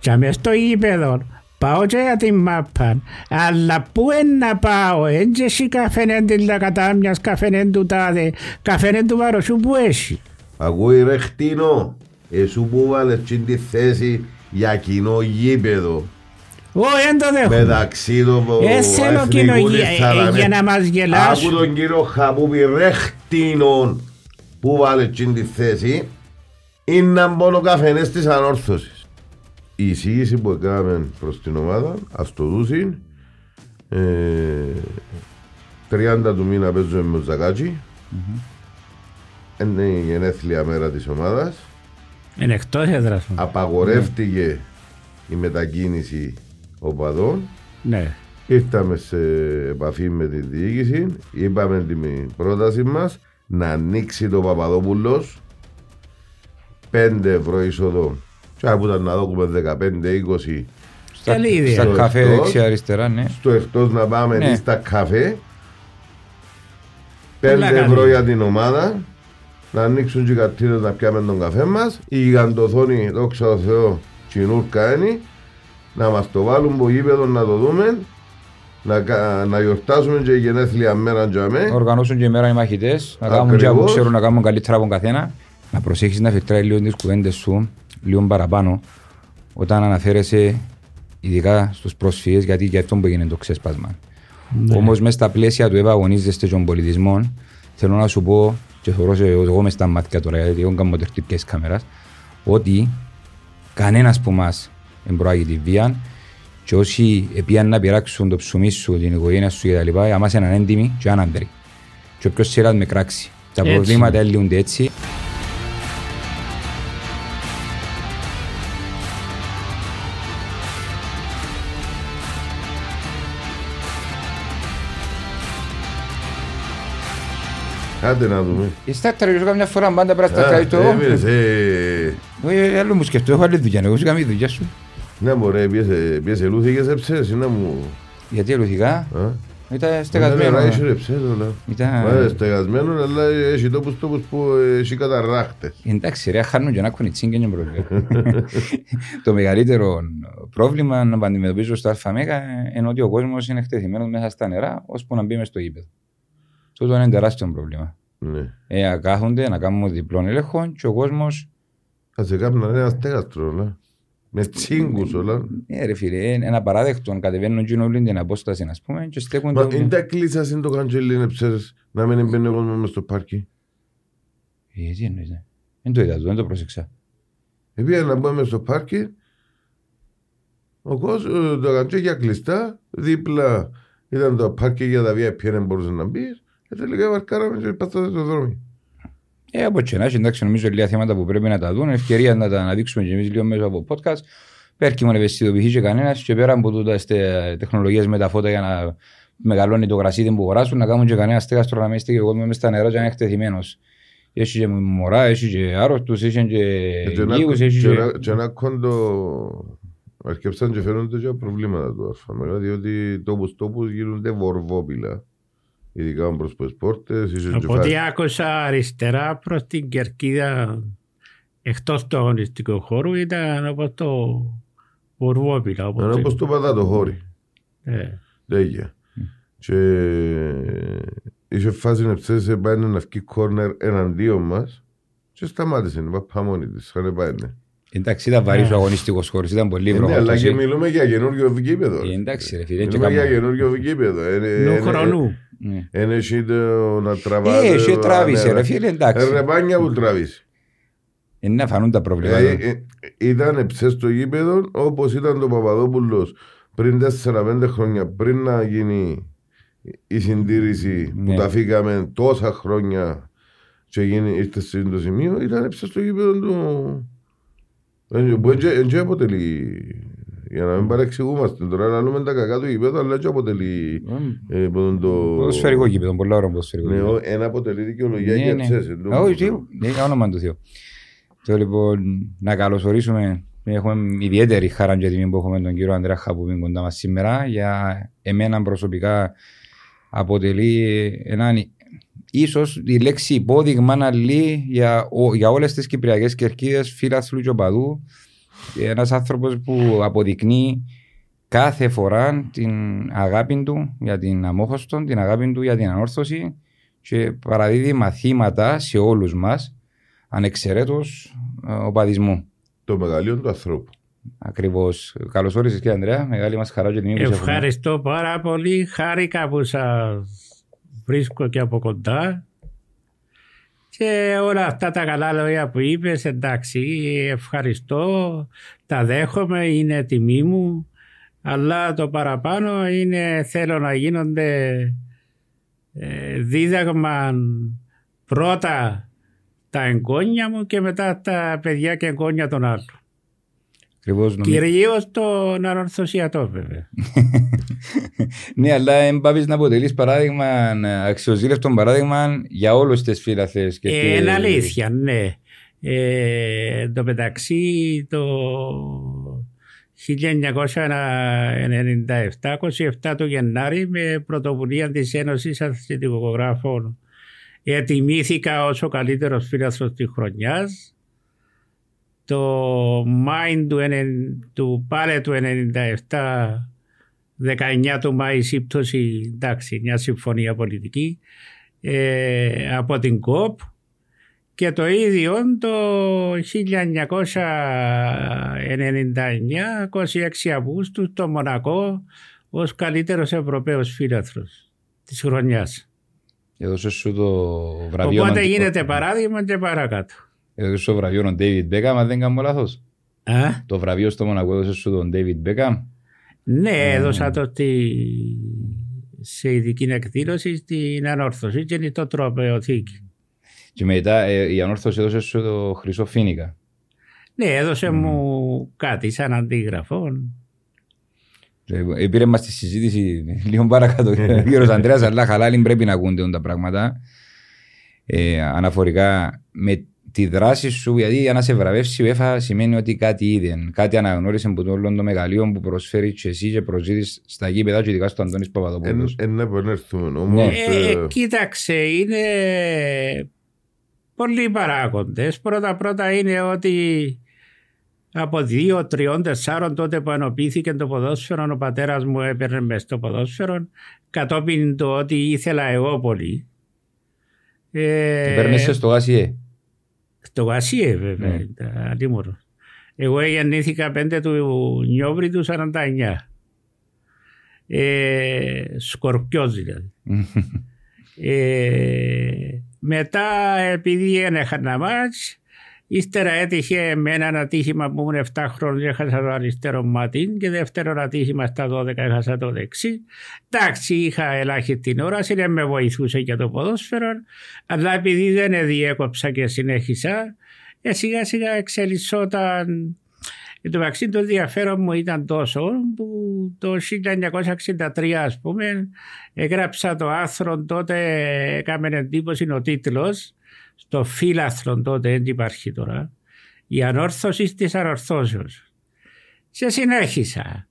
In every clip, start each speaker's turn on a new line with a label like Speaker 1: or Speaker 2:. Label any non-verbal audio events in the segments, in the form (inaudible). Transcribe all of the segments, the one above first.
Speaker 1: Και μες στο γήπεδο πάω και για την μάπα. Αλλά πού είναι να πάω, έτσι εσύ καφένεν την λακατάμιας, καφένεν του τάδε, καφένεν του βαροσού που έχει.
Speaker 2: Ακούει ρε χτίνο, εσού που βάλες την τη θέση για κοινό γήπεδο.
Speaker 1: Όχι, δεν το δέχομαι.
Speaker 2: Μεταξύ των
Speaker 1: Ε, θέλω κοινό γη- ε, για να μας γελάσουν.
Speaker 2: Άκου τον κύριο Χαπούπη ρε χτίνον που βάλες την τη θέση είναι μόνο καφενές της ανόρθωσης. Η εισήγηση που έκαναμε προς την ομάδα, ας το δούσιν, ε, 30 του μήνα παίζουμε με το Ζακάτσι, είναι η γενέθλια μέρα της ομάδας,
Speaker 1: Είναι εκτός έδρας μου.
Speaker 2: απαγορεύτηκε η μετακίνηση οπαδών,
Speaker 1: Ναι.
Speaker 2: ήρθαμε σε επαφή με τη διοίκηση, είπαμε την πρόταση μας να ανοίξει το Παπαδόπουλος. 5 ευρώ είσοδο και από ήταν να δούμε 15-20
Speaker 3: Στα,
Speaker 1: Καλή ιδέα.
Speaker 3: στα
Speaker 2: Στο
Speaker 3: καφέ
Speaker 2: εκτός.
Speaker 3: δεξιά αριστερά, ναι.
Speaker 2: στο εκτός να πάμε
Speaker 3: Ναι.
Speaker 2: ή στα καφέ 5
Speaker 1: Πολλά καλή
Speaker 2: ευρώ
Speaker 1: ιδέα.
Speaker 2: για την ομάδα να ανοίξουν και οι καρτίνες να πιάμε τον καφέ μας η γιγαντοθόνη δόξα τω Θεώ τσινούρκα είναι να μας το βάλουν από γήπεδο να το δούμε να, κα- να γιορτάσουμε και η γενέθλια μέρα για
Speaker 3: Να
Speaker 2: με
Speaker 3: οργανώσουν και μέρα οι μαχητές, να κάνουν και
Speaker 2: Ακριβώς.
Speaker 3: που ξέρουν να κάνουν καλύτερα από τον καθένα. Να προσέχεις να φιλτράει λίγο τις κουβέντες σου, λίγο παραπάνω, όταν αναφέρεσαι ειδικά στους πρόσφυγες, γιατί για αυτό που έγινε το ξέσπασμα.
Speaker 1: Ναι.
Speaker 3: Όμως, μέσα στα πλαίσια του ευαγωνίζεστε των πολιτισμών, θέλω να σου πω, και θεωρώ σε εγώ μες στα μάτια τώρα, γιατί εγώ κάνω τερτύπια τη κάμερα, ότι κανένας που μα δεν προάγει τη βία και όσοι επίαν να πειράξουν το ψωμί σου, την οικογένεια σου κτλ. Για μας είναι ανέντιμοι και άναμπεροι. Και όποιος σειράς με κράξει. Τα
Speaker 1: Έτσι.
Speaker 3: προβλήματα λύονται έτσι.
Speaker 2: Άντε να δούμε
Speaker 3: Η στάρταρα και καμιά φορά πάντα πρέπει να
Speaker 2: Α,
Speaker 3: στάρταρα το εγώ.
Speaker 2: έμεινες, ε,
Speaker 3: Όχι, άλλο μου σκεφτώ, έχω άλλη δουλειά, εγώ σου κάνω η δουλειά σου.
Speaker 2: Ναι μωρέ, πιέσε- πιέσε λούθηκες έψες, είναι μου
Speaker 3: Γιατί ελουθικά,
Speaker 2: Α;
Speaker 3: ήταν
Speaker 2: Στεγασμένο. Έχει
Speaker 3: στεγασμένο.
Speaker 2: ρε ψέδωλα.
Speaker 3: Ήταν-
Speaker 2: Μα, Στεγασμένο, αλλά έχει τόπους τόπους που έχει καταράχτες.
Speaker 3: Εντάξει ρε, χάνουν και να έχουν τσίγκ και πρόβλημα. (laughs) το μεγαλύτερο πρόβλημα να αντιμετωπίζω στο ΑΜΕΓΑ είναι ότι ο κόσμος είναι εκτεθειμένο μέσα στα νερά ώσπου να μπει μες στο γήπεδο. Τούτο είναι τεράστιο πρόβλημα.
Speaker 2: Ναι.
Speaker 3: Ε, να κάθονται να κάνουμε διπλών έλεγχο και ο κόσμο.
Speaker 2: Θα σε κάνουν ένας στέγαστρο, όλα. Με τσίγκους όλα.
Speaker 3: Ε, ρε φίλε, είναι ένα παράδεκτο. Κατεβαίνουν και όλη την απόσταση, ας πούμε, και στέκουν
Speaker 2: Μα
Speaker 3: το.
Speaker 2: είναι τα κλείσας είναι το καντζέλι, είναι ψέρες, να μην μπαίνει ο κόσμος μες στο πάρκι.
Speaker 3: Ε, τι εννοείς, ναι. Δεν το είδα, δεν το πρόσεξα.
Speaker 2: Επειδή να μπούμε στο πάρκι, ο κόσμος, το καντζέλια κλειστά, δίπλα ήταν το πάρκι για τα VIP, δεν μπορούσες να μπεις. Και τελικά βαρκάραμε και πάθαμε στο δρόμο.
Speaker 3: Ε, από και να έχει, εντάξει, νομίζω λίγα θέματα που πρέπει να τα δουν. Ευκαιρία να τα αναδείξουμε και εμείς λίγο μέσα από podcast. Πέρκει μόνο ευαισθητοποιηθεί και κανένας και πέρα από τούτα τεχνολογίες με τα φώτα για να μεγαλώνει το γρασίδι που αγοράσουν, να κάνουν και κανένας στέγαστρο να μην στέκει ο κόσμο μέσα στα νερά και να είναι εκτεθειμένος. Έχει και μωρά, έχει και άρρωστους, έχει και
Speaker 2: Και ένα-
Speaker 3: λίγου, έχει
Speaker 2: και
Speaker 3: και.
Speaker 2: ένα- Και ένα κόντο αρκεψαν και φαίνονται και προβλήματα του ΑΦΑΜΕΓΑ διότι τόπους τόπους γίνονται βορβόπιλα. Ειδικά προς τις πόρτες, ίσως και
Speaker 1: Από ό,τι
Speaker 2: φά-
Speaker 1: άκουσα αριστερά προς την κερκίδα εκτός του αγωνιστικού χώρου ήταν όπως το Βορβόπιλα. όπως
Speaker 2: Είναι
Speaker 1: το-
Speaker 2: όπως το πατάτο χώρι.
Speaker 1: Ε,
Speaker 2: Λέγια. Και είχε φάση να ψέσει πάει να βγει κόρνερ εναντίον μας και σταμάτησε, είπα πάμε μόνη της, χάνε πάει ναι.
Speaker 3: Εντάξει, ήταν βαρύς ο αγωνιστικός χώρος, ήταν πολύ
Speaker 2: Ε, Ναι, αλλά και
Speaker 3: βροχή.
Speaker 2: μιλούμε για καινούργιο γήπεδο.
Speaker 3: Ε, εντάξει, ρε φίλε, και
Speaker 2: Μιλούμε για
Speaker 3: κάνουμε.
Speaker 2: καινούργιο γήπεδο. Ε, ε,
Speaker 1: νου
Speaker 2: ε,
Speaker 1: χρονού.
Speaker 3: Ναι.
Speaker 2: Εν έχει το να τραβάτε.
Speaker 3: Ε, έχει
Speaker 2: το-
Speaker 3: τράβησε,
Speaker 2: ναι,
Speaker 3: ρε φίλε, εντάξει.
Speaker 2: Ε, ρεπάνια που τραβήσει.
Speaker 3: Είναι να φανούν τα προβλήματα.
Speaker 2: Ε, ε, ήταν ψες στο γήπεδο όπως ήταν το Παπαδόπουλος πριν 4-5 χρόνια πριν να γίνει η συντήρηση
Speaker 3: Ναι.
Speaker 2: που τα φύγαμε τόσα χρόνια και γίνει, ήρθε στο σημείο ήταν ψες στο γήπεδο του Ε, που δεν και αποτελεί για να μην παρεξηγούμαστε τώρα να λέμε τα κακά του γήπεδου αλλά και αποτελεί ε, που τον το...
Speaker 3: Ποδοσφαιρικό γήπεδο, πολλά ώρα ποδοσφαιρικό
Speaker 2: Ναι,
Speaker 3: γήπεδο.
Speaker 2: ο- ένα αποτελεί δικαιολογία
Speaker 3: Ναι,
Speaker 2: για
Speaker 3: ναι.
Speaker 2: ψες.
Speaker 3: Α, Όχι, τι, ναι, για όνομα του Θεού. Θέλω λοιπόν να καλωσορίσουμε. Έχουμε ιδιαίτερη χαρά και τιμή που έχουμε τον κύριο Ανδρέα Χαπουμίν κοντά μας σήμερα. Για εμένα προσωπικά αποτελεί έναν ίσως η λέξη υπόδειγμα να λέει για, ο- για όλες τις κυπριακές κερκίδες φίλαθλου και οπαδού Ένας άνθρωπος που αποδεικνύει κάθε φορά την αγάπη του για την αμόχωστο, την αγάπη του για την ανόρθωση και παραδίδει μαθήματα σε όλους μας ανεξαιρέτως ε, οπαδισμού.
Speaker 2: Το μεγαλείο του ανθρώπου.
Speaker 3: Ακριβώς. Καλώς όρισες κύριε Ανδρέα. Μεγάλη μας χαρά και τιμή που σε έχουμε.
Speaker 1: Ευχαριστώ πάρα πολύ. Χάρηκα που σας βρίσκω και από κοντά. Και όλα αυτά τα καλά λόγια που είπες, εντάξει, ευχαριστώ, τα δέχομαι, είναι τιμή μου. Αλλά το παραπάνω είναι θέλω να γίνονται ε, δίδαγμα πρώτα τα εγγόνια μου και μετά τα παιδιά και εγγόνια των άλλων.
Speaker 3: Ακριβώς νομίζω.
Speaker 1: Κυρίως τον ανορθωσιατό βέβαια. (laughs)
Speaker 3: ναι, αλλά εμπάπεις να αποτελείς παράδειγμα, αξιοζήλευτο παράδειγμα για όλους τις φίλαθες. Και
Speaker 1: Ε,
Speaker 3: τις-
Speaker 1: είναι αλήθεια, ναι. Ε, εν τω μεταξύ το 1997, 27 το Γενάρη με πρωτοβουλία της Ένωσης Αθλητικογράφων ετοιμήθηκα ως ο καλύτερος φίλαθρος της χρονιάς. Το Μάιν του, ενεν- του πάλι του 97 19 του Μάη σύμπτωση, εντάξει, μια συμφωνία πολιτική ε, από την ΚΟΠ και το ίδιο το 1999, 26 Αυγούστου, στο Μονακό ως καλύτερος Ευρωπαίος φίλαθρος της χρονιάς.
Speaker 3: Έδωσες σου το βραβείο.
Speaker 1: Οπότε
Speaker 3: να-
Speaker 1: γίνεται παράδειγμα και παρακάτω.
Speaker 3: Έδωσε σου το βραβείο τον David Beckham, αν δεν κάνω λάθος.
Speaker 1: Α,
Speaker 3: Το βραβείο στο Μονακό έδωσε σου τον David Beckham.
Speaker 1: ναι, έδωσα το στη, σε ειδική εκδήλωση στην ανόρθωση και είναι στο τροπεοθήκη.
Speaker 3: Και μετά ε, η ανόρθωση έδωσε σου το Χρυσό Φίνικα.
Speaker 1: Ναι, έδωσε μου κάτι σαν αντίγραφο.
Speaker 3: Ε, Πήρε μας τη συζήτηση (laughs) λίγο παρακάτω. (laughs) Ο κύριος Ανδρέας αλλά χαλάλη πρέπει να ακούνται τα πράγματα. Ε, αναφορικά με τη δράση σου, γιατί για να σε βραβεύσει η UEFA σημαίνει ότι κάτι είδε. Κάτι αναγνώρισες από το όλο το μεγαλείο που προσφέρεις και εσύ και προσζήτεις στα γήπεδα και ειδικά στο Αντώνης
Speaker 2: Εν,
Speaker 3: Παπαδοπούλος.
Speaker 2: εν να επανέλθουμε όμως.
Speaker 1: Ε,
Speaker 2: ε,
Speaker 1: κοίταξε, είναι πολλοί παράγοντες. Πρώτα πρώτα είναι ότι από δύο, τριών, τεσσάρων τότε που ενωπήθηκε το ποδόσφαιρο, ο πατέρας μου έπαιρνε μες στο ποδόσφαιρο, κατόπιν το ότι ήθελα εγώ πολύ. Ε,
Speaker 3: Παίρνεσαι στο ΑΣΙΕ.
Speaker 1: Στο Γασίε βέβαια,
Speaker 3: Ναι.
Speaker 1: ήταν αντίμορο. Εγώ γεννήθηκα 5 του Νιόβρη του 49. Ε, σκορπιός δηλαδή. (laughs) Ε, μετά επειδή ένα μάτς, ύστερα έτυχε με έναν ατύχημα που ήμουν 7 χρόνια έχασα το αριστερό μάτι και δεύτερο ατύχημα στα 12 έχασα το δεξί. Εντάξει είχα ελάχιστη όραση, δεν με βοηθούσε για το ποδόσφαιρο, αλλά επειδή δεν διέκοψα και συνέχισα, ε, σιγά σιγά εξελισσόταν Εν τω μεταξύ το ενδιαφέρον μου ήταν τόσο που το 1963 ας πούμε έγραψα το άρθρο τότε έκαμε εντύπωση ο τίτλος στο φύλαθρο τότε δεν υπάρχει τώρα η ανόρθωση της ανορθώσεως και συνέχισα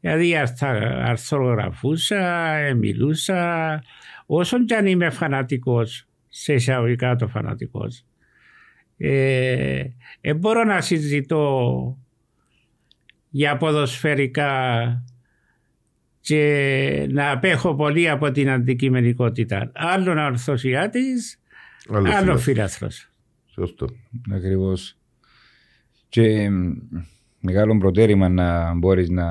Speaker 1: δηλαδή αρθα- αρθρογραφούσα, ε, μιλούσα όσον κι αν είμαι φανατικός σε εισαγωγικά το φανατικός ε, ε, μπορώ να συζητώ για ποδοσφαιρικά και να απέχω πολύ από την αντικειμενικότητα. Άλλον ορθωσιάτης,
Speaker 2: άλλο
Speaker 1: άλλο
Speaker 2: φίλο.
Speaker 1: φίλαθρος.
Speaker 2: Σωστό.
Speaker 3: Ακριβώς. Και μ, μεγάλο προτέρημα να μπορείς να,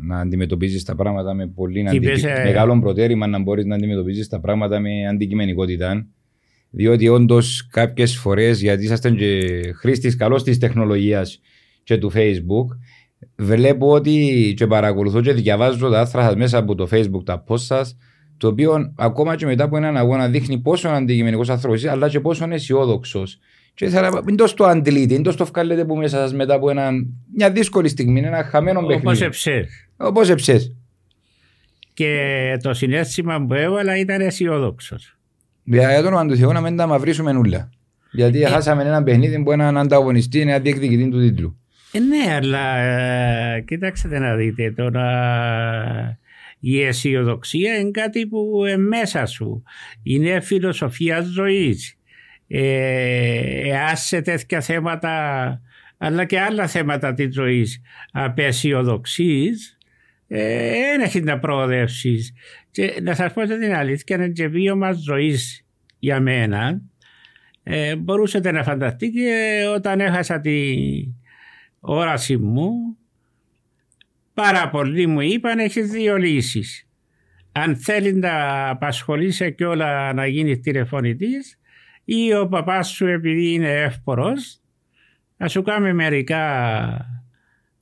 Speaker 3: να αντιμετωπίζεις τα πράγματα με πολύ
Speaker 1: Τι
Speaker 3: αντικει...
Speaker 1: είπες, ε;
Speaker 3: Μεγάλο προτέρημα να μπορείς να αντιμετωπίζεις τα πράγματα με αντικειμενικότητα. Διότι όντως κάποιες φορές, γιατί ήσασταν και χρήστης καλός της τεχνολογίας και του Facebook, βλέπω ότι και παρακολουθώ και διαβάζω τα άρθρα σας μέσα από το Facebook, τα post σας, το οποίο ακόμα και μετά από έναν αγώνα δείχνει πόσο αντικειμενικός άνθρωπος είσαι, αλλά και πόσο αισιόδοξος. Και ήθελα να μην το το αντιλείτε, μην το το βγάλετε που μέσα σας μετά από έναν, μια δύσκολη στιγμή, ένα χαμένο
Speaker 1: Όπως
Speaker 3: παιχνίδι.
Speaker 1: εψές.
Speaker 3: Όπως εψές.
Speaker 1: Και το συνέστημα που έβαλα ήταν αισιόδοξος.
Speaker 3: Για το όνομα του Θεού να μην τα μαυρίσουμε νουλα. Γιατί χάσαμε ένα παιχνίδι που έναν ανταγωνιστή, ένα διεκδικητή του τίτλου.
Speaker 1: Ε, ναι, αλλά ε, κοιτάξτε να δείτε τώρα. Η αισιοδοξία είναι κάτι που είναι μέσα σου. Είναι φιλοσοφία ζωής. Ε, εάν σε τέτοια θέματα αλλά και άλλα θέματα της ζωής απεσιοδοξείς δεν έχει να προοδεύσεις. Και να σας πω την αλήθεια, είναι και βίωμα ζωής για μένα. Ε, μπορούσατε να φανταστείτε όταν έχασα την όραση μου πάρα πολλοί μου είπαν έχεις δύο λύσεις. Αν θέλεις να απασχολείσαι και όλα να γίνεις τηλεφωνητής ή ο παπάς σου επειδή είναι εύπορος να σου κάνει μερικά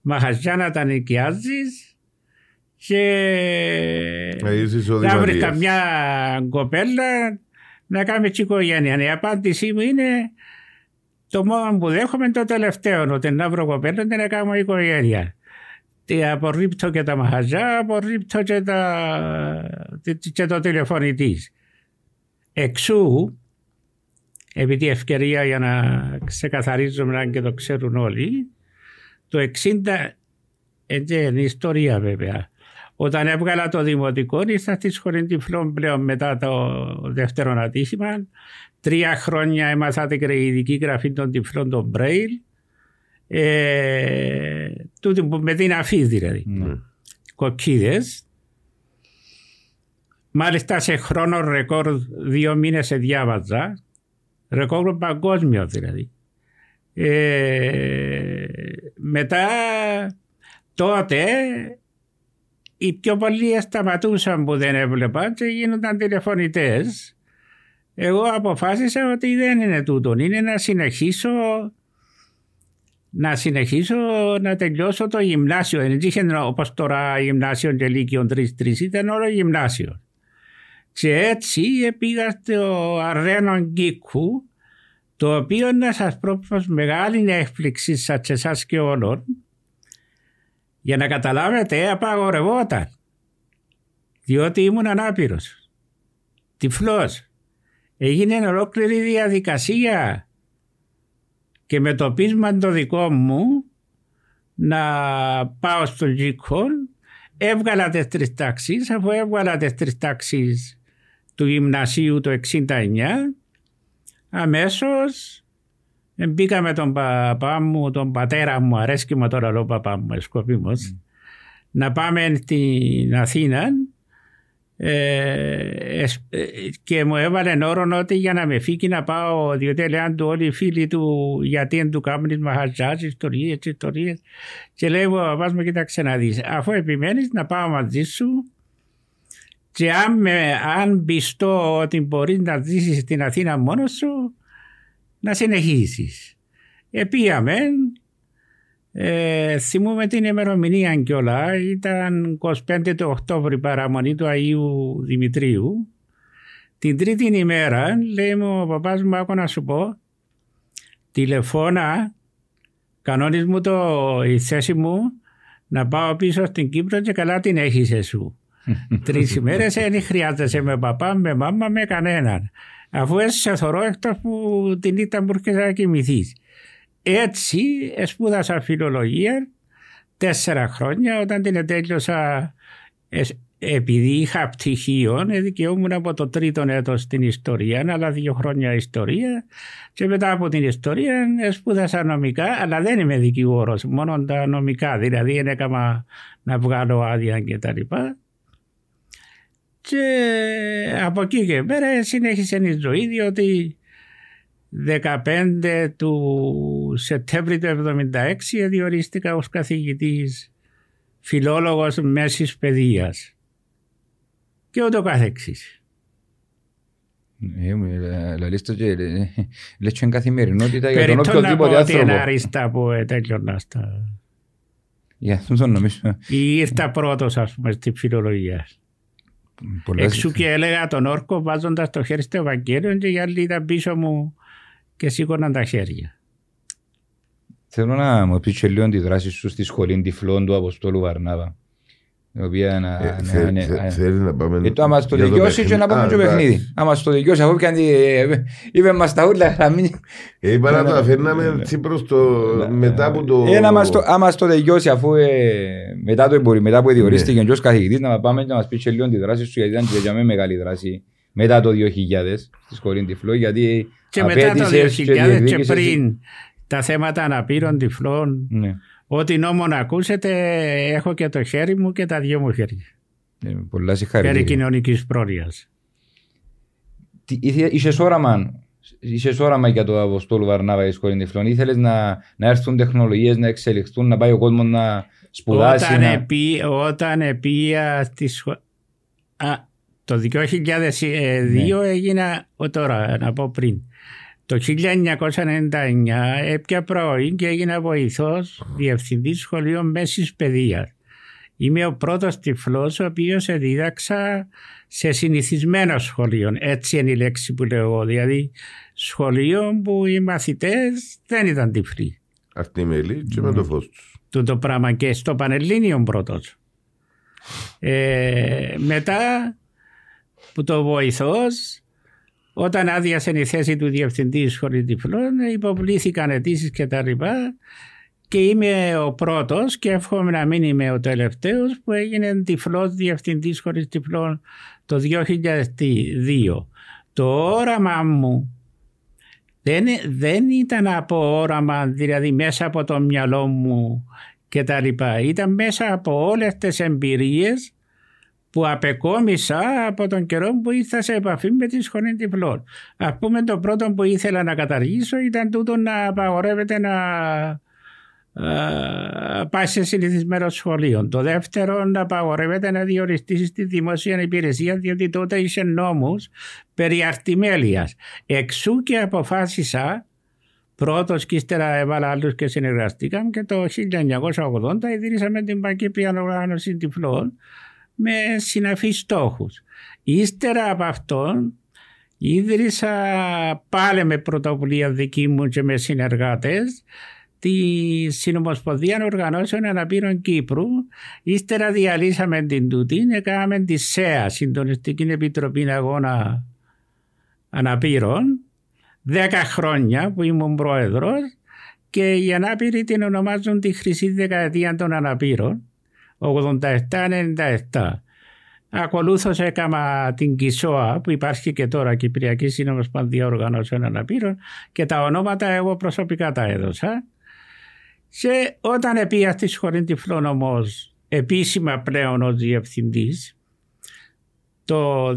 Speaker 1: μαχαζιά να τα νοικιάζεις και να βρεις καμιά κοπέλα να κάνει οικογένεια. Η απάντησή μου είναι το μόνο που δέχομαι είναι το τελευταίο, ότι να βρω κοπέλα και να κάνω οικογένεια. Τι απορρίπτω και τα μαχαζιά, απορρίπτω και, τα... και το τηλεφωνητής. Εξού, επειδή ευκαιρία για να ξεκαθαρίζουμε αν και το ξέρουν όλοι, το 60, έτσι είναι ιστορία βέβαια, όταν έβγαλα το δημοτικό, ήρθα στη σχολή τυφλών πλέον μετά το δεύτερο ατύχημα. Τρία χρόνια έμαθα την ειδική γραφή των τυφλών των Μπρέιλ. Ε, τούτη που με την αφής δηλαδή. Mm. Κοκκίδες. Μάλιστα σε χρόνο ρεκόρ δύο μήνες σε διάβαζα. Ρεκόρ παγκόσμιο δηλαδή. Ε, μετά τότε οι πιο πολλοί σταματούσαν που δεν έβλεπαν και γίνονταν τηλεφωνητές. Εγώ αποφάσισα ότι δεν είναι τούτο. Είναι να συνεχίσω να συνεχίσω να τελειώσω το γυμνάσιο. Δεν είχε όπως τώρα γυμνάσιο και λύκειο τρεις-τρεις, ήταν όλο γυμνάσιο. Και έτσι πήγα στο Αρένο Γκίκου, το οποίο να σας πω μεγάλης έκπληξης σας και εσάς και όλων, για να καταλάβετε απαγορευόταν. Διότι ήμουν ανάπηρος. Τυφλός. Έγινε ολόκληρη διαδικασία και με το πείσμα το δικό μου να πάω στο Τζίκον έβγαλα τις τρεις τάξεις αφού έβγαλα τις τρεις τάξεις του γυμνασίου το 69 αμέσως Μπήκα με τον παπά μου, τον πατέρα μου, αρέσκει μου τώρα ο παπά μου, σκοπίμως, mm. να πάμε στην Αθήνα ε, και μου έβαλε όρο ότι για να με φύγει να πάω, διότι λένε του όλοι οι φίλοι του γιατί δεν του κάνουν μαχαζάζ, ιστορίες, ιστορίες. Και λέει ο παπάς μου, κοίταξε να δεις, αφού επιμένεις να πάω μαζί σου και αν, με, αν πιστώ ότι μπορείς να ζήσεις στην Αθήνα μόνος σου, να συνεχίσεις. Επίαμε, ε, θυμούμε την ημερομηνία κιόλα, ήταν 25 του Οκτώβρη παραμονή του Αγίου Δημητρίου. Την τρίτη ημέρα λέει μου ο παπάς μου άκου να σου πω τηλεφώνα κανόνις μου το, η θέση μου να πάω πίσω στην Κύπρο και καλά την έχεις εσύ. (laughs) Τρεις ημέρες δεν χρειάζεσαι με παπά, με μάμα, με κανέναν αφού έτσι σε θωρώ εκτός που την νύχτα που έρχεσαι να κοιμηθείς. Έτσι σπούδασα φιλολογία τέσσερα χρόνια. Όταν την τέλειωσα επειδή είχα πτυχίο, δικαιούμουν από το τρίτο έτος στην ιστορία, αλλά δύο χρόνια ιστορία. Και μετά από την ιστορία σπούδασα νομικά, αλλά δεν είμαι δικηγόρος, μόνο τα νομικά, δηλαδή δεν έκανα να βγάλω άδεια και τα λοιπά. Και από εκεί και πέρα συνέχισε η ζωή διότι 15 του Σεπτέμβρη του 1976 διορίστηκα ως καθηγητής φιλόλογος μέσης παιδείας και ούτω καθεξής.
Speaker 3: Λαλείς το και λες και καθημερινότητα για τον οποιοδήποτε άνθρωπο.
Speaker 1: Περιττώ να πω ότι είναι αριστά που τέλειωνα στα...
Speaker 3: Για αυτό το νομίζω.
Speaker 1: Ήρθα πρώτος ας πούμε στη φιλολογία. Εξού και έλεγα τον όρκο βάζοντας το χέρι στο Ευαγγέλιο και οι άλλοι ήταν πίσω μου και σήκωναν τα χέρια.
Speaker 3: Θέλω να μου πεις και λίγο τη δράση σου στη σχολή τυφλών του Αποστόλου Βαρνάβα. Η οποία να,
Speaker 2: ε, να, θε, θέλει να πάμε.
Speaker 3: Ε, το άμα στο δικαιώσει και να πάμε και παιχνίδι. Άμα στο δικαιώσει, αφού πιάνει. Ε, είπε μας τα ούλα να μην.
Speaker 2: Ε, είπα να τα φέρναμε έτσι προ το. μετά από το.
Speaker 3: Ε, άμα στο δικαιώσει, αφού μετά το εμπορί, μετά που διορίστηκε ο καθηγητής, να πάμε και να μας πεις λίγο τη δράση σου, γιατί ήταν και για μένα μεγάλη δράση μετά το 2000 στη σχολή Τυφλό, γιατί.
Speaker 1: Και μετά το 2000 και πριν τα θέματα αναπήρων τυφλών.
Speaker 3: Ναι.
Speaker 1: Ό,τι νόμο να ακούσετε, έχω και το χέρι μου και τα δυο μου χέρια.
Speaker 3: Ε, πολλά
Speaker 1: Περί
Speaker 3: συγχαρητήρια.
Speaker 1: κοινωνικής πρόνοια.
Speaker 3: Τι- ήθε- Είχες όραμα, είχες όραμα για το Αποστόλου Βαρνάβα η σχολή τυφλών. Ήθελες να, να έρθουν τεχνολογίες, να εξελιχθούν, να πάει ο κόσμος να σπουδάσει.
Speaker 1: Όταν,
Speaker 3: να...
Speaker 1: επί, όταν επία στη σχολή. Το 2002
Speaker 3: Ναι.
Speaker 1: έγινα, ο, τώρα να πω πριν. Το 1999 έπια πρωί και έγινα βοηθός διευθυντής σχολείων μέσης παιδείας. Είμαι ο πρώτος τυφλός ο οποίος δίδαξα σε συνηθισμένο σχολείο. Έτσι είναι η λέξη που λέω εγώ. Δηλαδή σχολείο που οι μαθητές δεν ήταν τυφλοί
Speaker 2: Αρτιμέλη και με το φως τους.
Speaker 1: το, το πράγμα και στο Πανελλήνιο πρώτος. Ε, μετά που το βοηθός όταν άδειασε η θέση του διευθυντής σχολή τυφλών υποβλήθηκαν αιτήσεις και τα λοιπά και είμαι ο πρώτος και εύχομαι να μην είμαι ο τελευταίος που έγινε τυφλός διευθυντής σχολής τυφλών το 2002. Το όραμά μου δεν, δεν ήταν από όραμα, δηλαδή μέσα από το μυαλό μου και τα λοιπά. Ήταν μέσα από όλες τις εμπειρίες που απεκόμισα από τον καιρό που ήρθα σε επαφή με τη σχολή τυφλών. Ας πούμε το πρώτο που ήθελα να καταργήσω ήταν τούτο να απαγορεύεται να α, πάει σε συνηθισμένο σχολείο. Το δεύτερο να απαγορεύεται να διοριστεί στη δημόσια υπηρεσία διότι τότε είχε νόμους περί αρτιμέλειας. Εξού και αποφάσισα πρώτος και ύστερα έβαλα άλλους και συνεργαστήκαμε και το 1980 ιδρύσαμε την Παγκύπρια Οργάνωση Τυφλών με συναφείς στόχους. Ύστερα από αυτόν ίδρυσα πάλι με πρωτοβουλία δική μου και με συνεργάτες τη Συνομοσπονδία Οργανώσεων Αναπήρων Κύπρου. Ύστερα διαλύσαμε την τούτη, έκαναμε τη ΣΕΑ, Συντονιστική Επιτροπή Αγώνα Αναπήρων, δέκα χρόνια που ήμουν πρόεδρος και οι ανάπηροι την ονομάζουν τη χρυσή δεκαετία των αναπήρων, 87-97. Ακολούθως έκανα την ΚΙΣΟΑ που υπάρχει και τώρα Κυπριακή Συνομοσπονδία Οργανώσεων Αναπήρων και τα ονόματα εγώ προσωπικά τα έδωσα. Και όταν επία στη σχολή τυφλών όμως επίσημα πλέον ως διευθυντής το 2002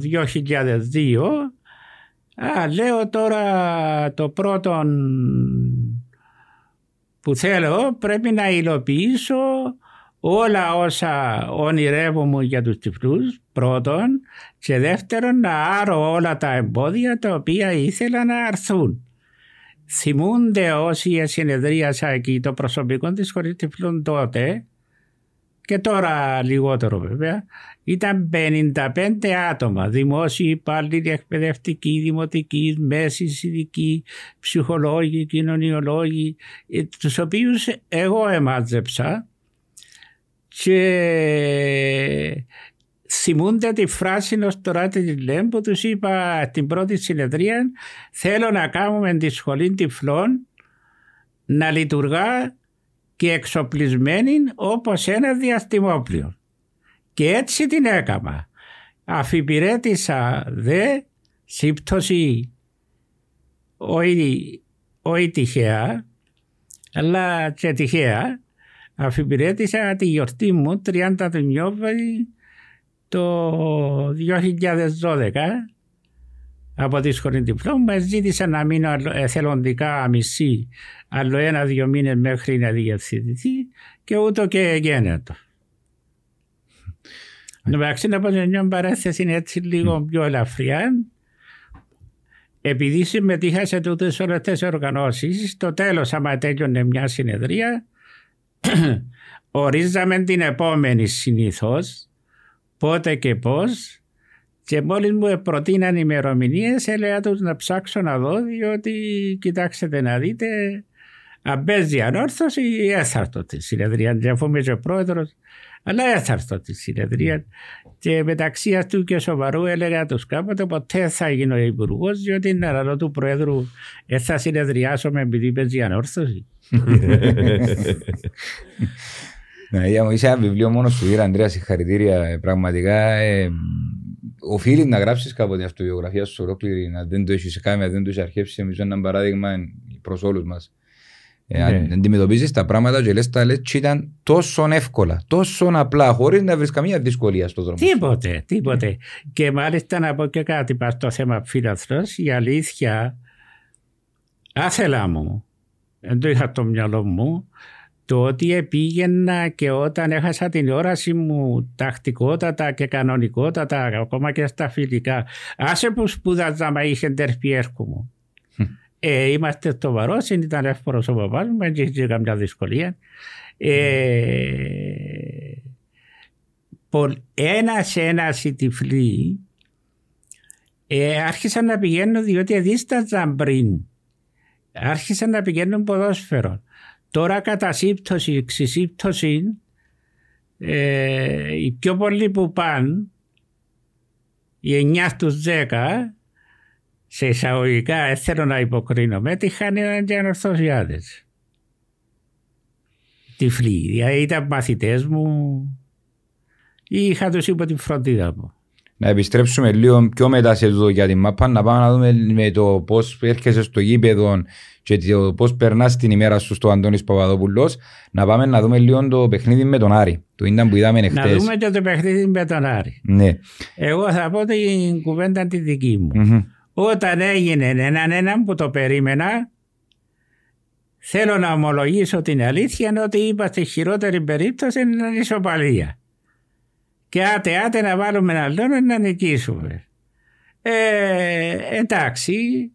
Speaker 1: α, λέω τώρα το πρώτο που θέλω πρέπει να υλοποιήσω όλα όσα ονειρεύομαι για τους τυφλούς πρώτον και δεύτερον να άρω όλα τα εμπόδια τα οποία ήθελα να αρθούν. Θυμούνται όσοι συνεδρίασα εκεί το προσωπικό της χωρίς τυφλών τότε και τώρα λιγότερο βέβαια ήταν 55 άτομα δημόσιοι υπάλληλοι, εκπαιδευτικοί, δημοτικοί, μέση ειδικοί, ψυχολόγοι, κοινωνιολόγοι ε, τους οποίους εγώ εμάζεψα και θυμούνται τη φράση ως τώρα τη λέμε που τους είπα την πρώτη συνεδρία θέλω να κάνουμε τη σχολή τυφλών να λειτουργά και εξοπλισμένη όπως ένα διαστημόπλιο. Και έτσι την έκανα. Αφιπηρέτησα δε σύμπτωση όχι, όχι τυχαία αλλά και τυχαία αφιπηρέτησα τη γιορτή μου 30 του Νιόβρη το 2012 από τη σχολή τυφλών μου ζήτησα να μείνω εθελοντικά μισή άλλο ένα-δύο μήνες μέχρι να διευθυνθεί και ούτω και γένετο. Εντάξει να πω μια παρέθεση είναι έτσι λίγο πιο ελαφριά. Επειδή συμμετείχα σε τούτες όλες τις οργανώσεις, στο τέλος άμα τέλειωνε μια συνεδρία, ορίζαμε την επόμενη συνήθως, πότε και πώς, και μόλις μου προτείναν ημερομηνίες, έλεγα τους να ψάξω να δω, διότι κοιτάξτε να δείτε, αν παίζει ανόρθωση, έθαρτο της συνεδρία. Και αφού είμαι και πρόεδρος, αλλά έθαρτο τη συνεδρία. Και μεταξύ αυτού και σοβαρού έλεγα τους κάποτε ποτέ θα γίνω υπουργός, διότι είναι άλλο του πρόεδρου, ε, θα συνεδριάσω με επειδή παίζει ανόρθωση.
Speaker 3: Ναι, είσαι ένα βιβλίο μόνος σου, κύριε Αντρέα, συγχαρητήρια. Πραγματικά ε, οφείλει να γράψεις κάποτε την αυτοβιογραφία σου ολόκληρη, να δεν το έχεις κάνει, να δεν το έχεις αρχίσει. Νομίζω ένα παράδειγμα προς όλους μας. Ε,
Speaker 1: Ναι.
Speaker 3: Αντιμετωπίζεις τα πράγματα και λες τα λες και ήταν τόσο εύκολα, τόσο απλά, χωρίς να βρεις καμία δυσκολία στον δρόμο.
Speaker 1: Τίποτε, τίποτε. Και μάλιστα να πω και κάτι πας στο θέμα φίλαθρος. Η αλήθεια, άθελα μου, δεν το είχα το μυαλό μου, το ότι πήγαινα και όταν έχασα την όραση μου τακτικότατα και κανονικότατα, ακόμα και στα φιλικά. Άσε που σπούδαζα, μα είχε τερπή έρχου μου. Ε, είμαστε στο Βαρόσιν, ήταν εύπορος ο παπάς μου, δεν είχε καμιά δυσκολία. Ε, πολλ- ένας ένας οι τυφλοί ε, άρχισαν να πηγαίνουν διότι δίσταζαν πριν. Άρχισαν να πηγαίνουν ποδόσφαιρο. Τώρα κατά σύμπτωση, εξισύμπτωση, ε, οι πιο πολλοί που πάνε, οι 9 στους 10, σε εισαγωγικά, δεν θέλω να υποκρίνομαι, τυχάνε και ανορθωσιάδες. Τυφλοί, δηλαδή ήταν μαθητές μου ή είχα τους υπό την φροντίδα μου.
Speaker 3: Να επιστρέψουμε λίγο πιο μετά σε εδώ για την μάπα, να πάμε να δούμε με το πώς έρχεσαι στο γήπεδο και το πώς περνάς την ημέρα σου στο Αντώνης Παπαδόπουλος, να πάμε να δούμε λίγο το παιχνίδι με τον Άρη. Το ήταν που είδαμε
Speaker 1: Να
Speaker 3: εχθές.
Speaker 1: δούμε και το παιχνίδι με τον Άρη.
Speaker 3: Ναι.
Speaker 1: Εγώ θα πω την κουβέντα τη δική μου.
Speaker 3: Μμμ.
Speaker 1: Όταν έγινε έναν έναν που το περίμενα, θέλω να ομολογήσω την αλήθεια ότι είπα στη χειρότερη περίπτωση είναι ισοπαλία. Και άτε άτε να βάλουμε ένα λόγο να νικήσουμε. Ε, εντάξει,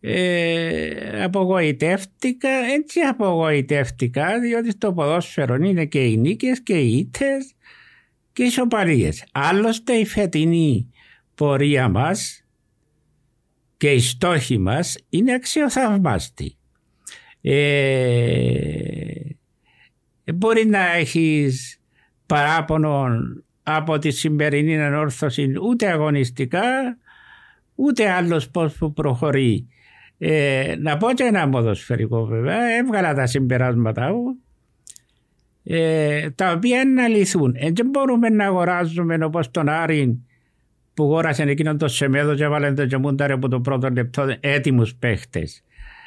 Speaker 1: ε, απογοητεύτηκα, έτσι απογοητεύτηκα διότι στο ποδόσφαιρο είναι και οι νίκες και οι ήττες και οι ισοπαλίες. Άλλωστε η φετινή πορεία μας και οι στόχοι μας είναι αξιοθαυμάστοι. Ε, μπορεί να έχεις παράπονο από τη σημερινή ενόρθωση ούτε αγωνιστικά ούτε άλλος πώς που προχωρεί. Ε, να πω και ένα ποδοσφαιρικό βέβαια, έβγαλα τα συμπεράσματα μου ε, τα οποία είναι να λυθούν. Ε, δεν μπορούμε να αγοράζουμε όπως τον Άρη που αγόρασε εκείνον το Σεμέδο και έβαλε το Τζεμούνταρε από το πρώτο λεπτό έτοιμους παίχτες.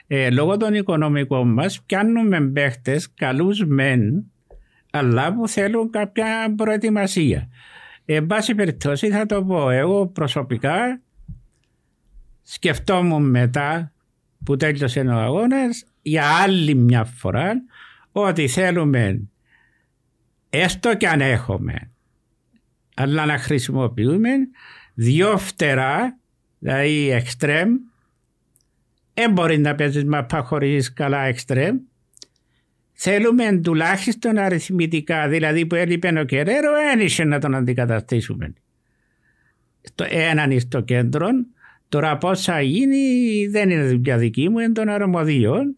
Speaker 1: Ε, λόγω των οικονομικών μας πιάνουμε παίχτες καλούς μεν αλλά που θέλουν κάποια προετοιμασία. Εν πάση περιπτώσει θα το πω εγώ προσωπικά σκεφτόμουν μετά που τέλειωσε ο αγώνας για άλλη μια φορά ότι θέλουμε έστω και αν έχουμε αλλά να χρησιμοποιούμε δυο φτερά δηλαδή εξτρέμ δεν μπορεί να παίζεις μαπά χωρίς καλά εξτρέμ θέλουμε τουλάχιστον αριθμητικά δηλαδή που έλειπε ο Κεραίρο ένιξε να τον αντικαταστήσουμε. Στο, έναν στο κέντρο τώρα πώς θα γίνει δεν είναι δουλειά δική μου είναι των αρμοδίων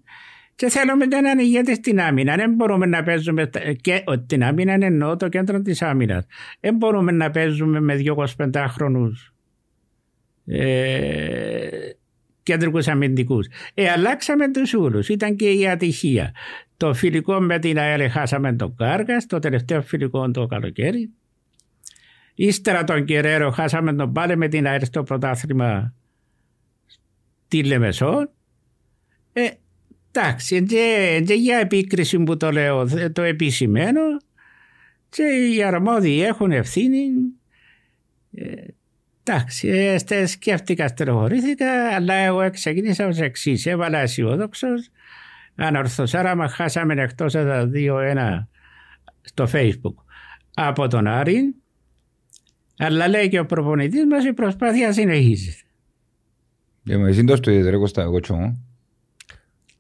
Speaker 1: και θέλουμε και έναν ηγέτη στην άμυνα. Δεν μπορούμε να παίζουμε. Και την άμυνα είναι εννοώ το κέντρο της άμυνας. Δεν μπορούμε να παίζουμε με δύο 25χρονου ε, κεντρικούς αμυντικούς. Ε, αλλάξαμε τους ούλους. Ήταν και η ατυχία. Το φιλικό με την ΑΕΛ χάσαμε τον Κάργας, το τελευταίο φιλικό το καλοκαίρι. Ύστερα τον Κεραίρο χάσαμε τον πάλι με την ΑΕΛ στο πρωτάθλημα τη Λεμεσό. Ε, εντάξει, και για επίκριση που το λέω, το επισημένω και οι αρμόδιοι έχουν ευθύνη. Ε, εντάξει, ε, σκέφτηκα, στενοχωρήθηκα, αλλά εγώ ξεκίνησα ως εξής. Έβαλα αισιόδοξος. Ανορθωσάρα μα χάσαμε εκτός τα 2-1 στο facebook από τον Άρη. Αλλά λέει και ο προπονητής μας η προσπάθεια συνεχίζεται.
Speaker 3: Και με σύντος το ρε Κώστα, εγώ τσόμω.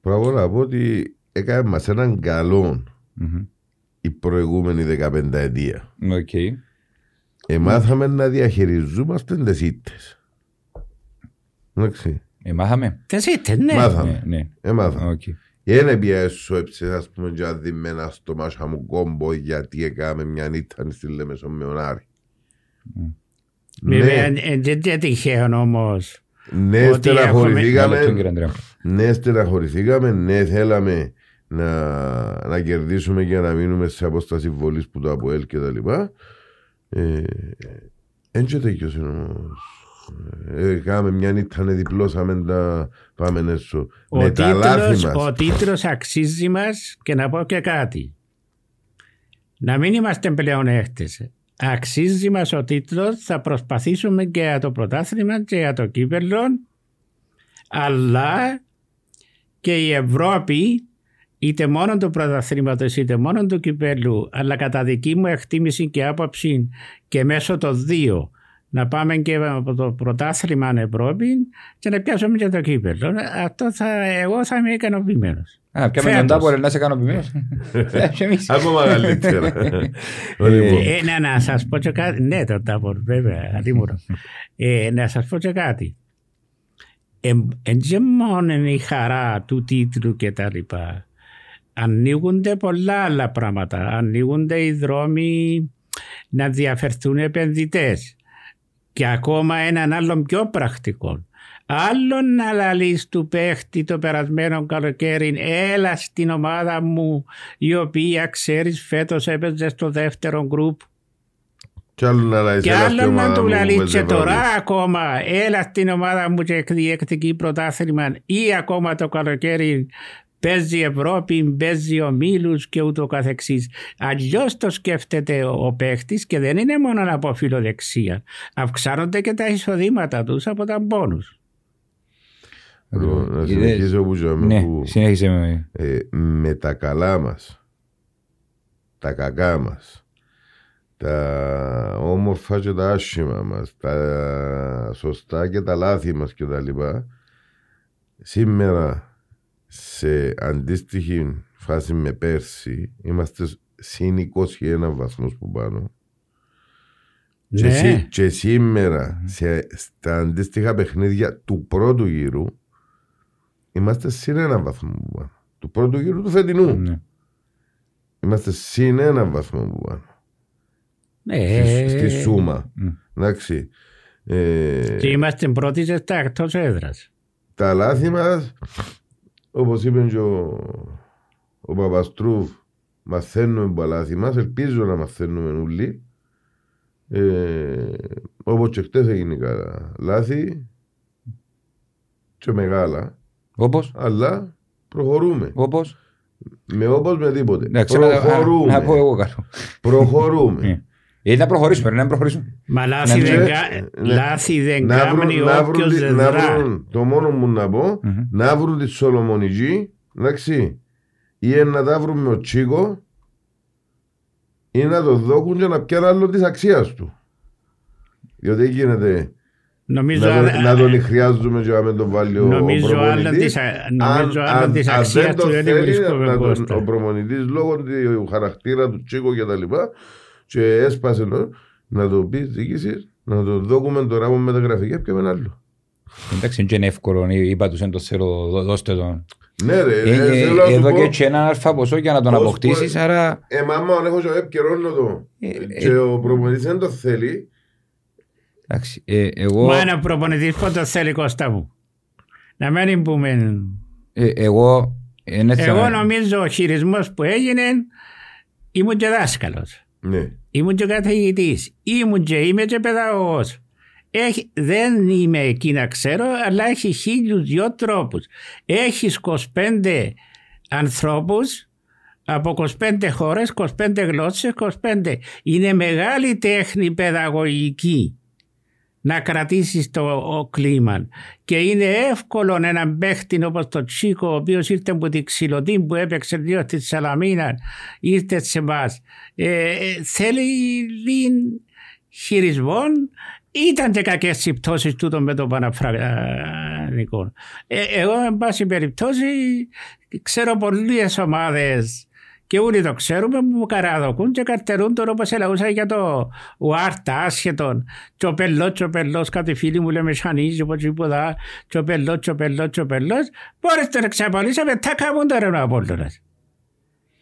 Speaker 2: Πράγμα να πω ότι έκανε μας έναν καλό
Speaker 3: Μμμ.
Speaker 2: η προηγούμενη 15 ετία.
Speaker 3: Οκ.
Speaker 2: Εμάθαμε να διαχειριζόμαστε τις ήττες. Εντάξει.
Speaker 3: Ε, μάθαμε.
Speaker 1: Τες είτε, ναι.
Speaker 2: Μάθαμε.
Speaker 3: Ναι, ναι.
Speaker 2: Εμάθαμε.
Speaker 3: Οκ.
Speaker 2: Είναι πια έσωψες ας πούμε και αδειμένα στο μάσα μου κόμπο γιατί έκαμε μια νύχτα στη Λέμεσο με τον Άρη.
Speaker 1: Βέβαια,
Speaker 2: Ναι,
Speaker 1: ε, δεν είναι τυχαίο όμως.
Speaker 2: Ναι
Speaker 1: ότι
Speaker 3: Ένα λεπτό,
Speaker 2: στεναχωρηθήκαμε,
Speaker 3: κύριε Ανδρέα.
Speaker 2: ναι στεναχωρηθήκαμε, ναι θέλαμε να, να κερδίσουμε και να μείνουμε σε απόσταση βολής που το ΑΠΟΕΛ και τα λοιπά. Ε, Εν και τέτοιος είναι όμως Ε, Κάμε μια νύχτα, ναι, διπλώσαμε τα πάμε έσω.
Speaker 1: Ο
Speaker 2: Με τα λάθη
Speaker 1: τίτλος,
Speaker 2: μας.
Speaker 1: ο τίτλος αξίζει μας και να πω και κάτι. Να μην είμαστε πλέον έχτες. Αξίζει μας ο τίτλος, θα προσπαθήσουμε και για το πρωτάθλημα και για το κύπελλο, αλλά και η Ευρώπη είτε μόνο του πρωταθλήματος είτε μόνο του κυπέλου, αλλά κατά δική μου εκτίμηση και άποψη και μέσω των δύο, να πάμε και από το πρωτάθλημα Ευρώπη και να πιάσουμε και το κύπελο. Αυτό θα, εγώ θα είμαι ικανοποιημένος.
Speaker 3: Α, πιάμε
Speaker 1: Φέτος.
Speaker 3: τον τάπορ να είσαι ικανοποιημένος. (laughs) Ε, και εμείς.
Speaker 2: Ακόμα μεγαλύτερα. Λοιπόν,
Speaker 1: Ε, να, να σας πω και κάτι. Ναι, το τάπορ, βέβαια, αντίμουρο. ε, να σας πω και κάτι. Εν και μόνο η χαρά του τίτλου και τα λοιπά. Ανοίγονται πολλά άλλα πράγματα. Ανοίγονται οι δρόμοι να διαφερθούν επενδυτές. Και ακόμα έναν άλλο πιο πρακτικό. Άλλον να λαλείς του παίχτη το περασμένο καλοκαίρι έλα στην ομάδα μου η οποία ξέρεις φέτος έπαιζε στο δεύτερο γκρουπ
Speaker 2: Κι άλλο να λέει
Speaker 1: και
Speaker 2: σε
Speaker 1: άλλο
Speaker 2: ομάδα
Speaker 1: να του
Speaker 2: μου που
Speaker 1: λαλείς
Speaker 2: παίζει
Speaker 1: και τώρα
Speaker 2: Ευρώπη.
Speaker 1: ακόμα έλα στην ομάδα μου και διεκτική πρωτάθλημα ή ακόμα το καλοκαίρι παίζει Ευρώπη, παίζει ομίλους και ούτω καθεξής. Αλλιώς το σκέφτεται ο, ο παίχτης και δεν είναι μόνο από φιλοδεξία. Αυξάνονται και τα εισοδήματα τους από τα μπόνους.
Speaker 2: Λοιπόν, Να
Speaker 3: Είδες;
Speaker 2: συνεχίσω που ζούμε,
Speaker 3: Ναι,
Speaker 2: που,
Speaker 3: συνέχισε με.
Speaker 2: ε, με τα καλά μας, τα κακά μας, τα όμορφα και τα άσχημα μας, τα σωστά και τα λάθη μας και τα λοιπά, σήμερα σε αντίστοιχη φάση με πέρσι είμαστε συν 21 βαθμούς που πάνω. Και,
Speaker 1: Ναι.
Speaker 2: σή- και σήμερα σε, στα αντίστοιχα παιχνίδια του πρώτου γύρου είμαστε συν ένα βαθμό που πάνω. Του πρώτου γύρου του φετινού.
Speaker 3: Ναι.
Speaker 2: Είμαστε συν ένα βαθμό που πάνω.
Speaker 1: Ναι.
Speaker 2: Στη, στη Σούμα.
Speaker 3: Mm.
Speaker 2: Εντάξει. Ε,
Speaker 1: Και είμαστε πρώτοι και στα εκτός έδρας.
Speaker 2: τα λάθη μας, όπως είπε και ο, ο Παπαστρούβ, μαθαίνουμε από τα λάθη μας. Ελπίζω να μαθαίνουμε όλοι. Ε, Όπως και χτες έγινε καλά λάθη και μεγάλα,
Speaker 3: Όπως,
Speaker 2: αλλά προχωρούμε.
Speaker 3: όπως;
Speaker 2: Με όπως με τίποτε.
Speaker 3: Εντάξει, να- να-
Speaker 2: προχωρούμε.
Speaker 3: να πω εγώ κάτι.
Speaker 2: προχωρούμε.
Speaker 3: Ε. Ε, να προχωρήσουμε, ρε, να προχωρήσουμε.
Speaker 1: Μα λάθη
Speaker 3: Ναι,
Speaker 1: δεν,
Speaker 2: ναι,
Speaker 1: κα...
Speaker 2: ναι.
Speaker 1: λάθη δεν
Speaker 2: να βρουν,
Speaker 1: κάνει
Speaker 2: να βρουν,
Speaker 1: όποιος
Speaker 2: τη-
Speaker 1: δεν
Speaker 2: να
Speaker 1: δρά.
Speaker 2: βρουν, το μόνο μου να πω,
Speaker 3: Μμμ.
Speaker 2: να βρουν τη Σολομονική, εντάξει, ή να τα βρουν με ο Τσίκο, ή να το δώκουν και να πιάνουν άλλο της αξίας του. Διότι γίνεται
Speaker 1: Νομίζω,
Speaker 2: να, τον,
Speaker 1: α-
Speaker 2: να τον χρειάζομαι και να μην τον βάλει ο, ο
Speaker 1: νομίζω άλλο
Speaker 2: προπονητής.
Speaker 1: της, α- νομίζω άλλο της
Speaker 2: αν
Speaker 1: αξίας
Speaker 2: δεν
Speaker 1: του
Speaker 2: το
Speaker 1: δεν τη
Speaker 2: θέλει,
Speaker 1: βρίσκουμε
Speaker 2: να τον-
Speaker 1: Κώστα.
Speaker 2: ο προπονητής λόγω του χαρακτήρα του Τσίκο και τα λοιπά και έσπασε το, να το πει διοίκηση, να το δώκουμε τώρα με μεταγραφική και με άλλο.
Speaker 3: Εντάξει, δεν είναι εύκολο, είπα τους δεν το θέλω, δώ- δώστε τον.
Speaker 2: Ναι ρε,
Speaker 3: Ε,
Speaker 2: ε,
Speaker 3: ε,
Speaker 2: θέλω να σου
Speaker 3: Εδώ
Speaker 2: πω,
Speaker 3: και έτσι ένα αλφα ποσό για να τον
Speaker 2: Πώς
Speaker 3: αποκτήσεις,
Speaker 2: μπορεί-
Speaker 3: άρα...
Speaker 2: ε, μάμα, αν έχω και επικαιρώνω το
Speaker 3: Ε,
Speaker 2: και ο προπονητής δεν το θέλει,
Speaker 3: Εντάξει, ε, εγώ,
Speaker 1: Μα ένα προπονητής πότε το θέλει Κώστα μου. Να μην πούμε...
Speaker 3: ε, εγώ, ε, ναι,
Speaker 1: Εγώ
Speaker 3: θα-
Speaker 1: νομίζω ο χειρισμός που έγινε ήμουν και δάσκαλος.
Speaker 2: ναι.
Speaker 1: Ήμουν και καθηγητής. Ήμουν και είμαι και παιδαγωγός. Έχει, δεν είμαι εκεί να ξέρω, αλλά έχει χίλιους δυο τρόπους. Έχεις 25 ανθρώπους από 25 χώρες, 25 γλώσσες, 25. Είναι μεγάλη τέχνη παιδαγωγική να κρατήσεις το ο κλίμα. Και είναι εύκολο έναν παίχτη όπως το Τσίκο, ο οποίος ήρθε από τη ξυλωτή που έπαιξε δύο στη Σαλαμίνα, ήρθε σε εμάς. Ε, ε, θέλει λίγο χειρισμό. Ήταν και κακές οι πτώσεις τούτο με το Παναφραγανικό. Ε, εγώ, εν πάση περιπτώσει, ξέρω πολλές ομάδες και όλοι το ξέρουμε που καραδοκούν και καρτερούν τώρα όπως ελαούσα για το ουάρτα άσχετον και ο πελός και ο πελός κάτι φίλοι μου λέμε σανίζει από τίποτα και ο πελός και ο πελός και ο πελός μπορείς τώρα ξαπαλήσαμε τα κάμουν τώρα ο Απόλλωνας.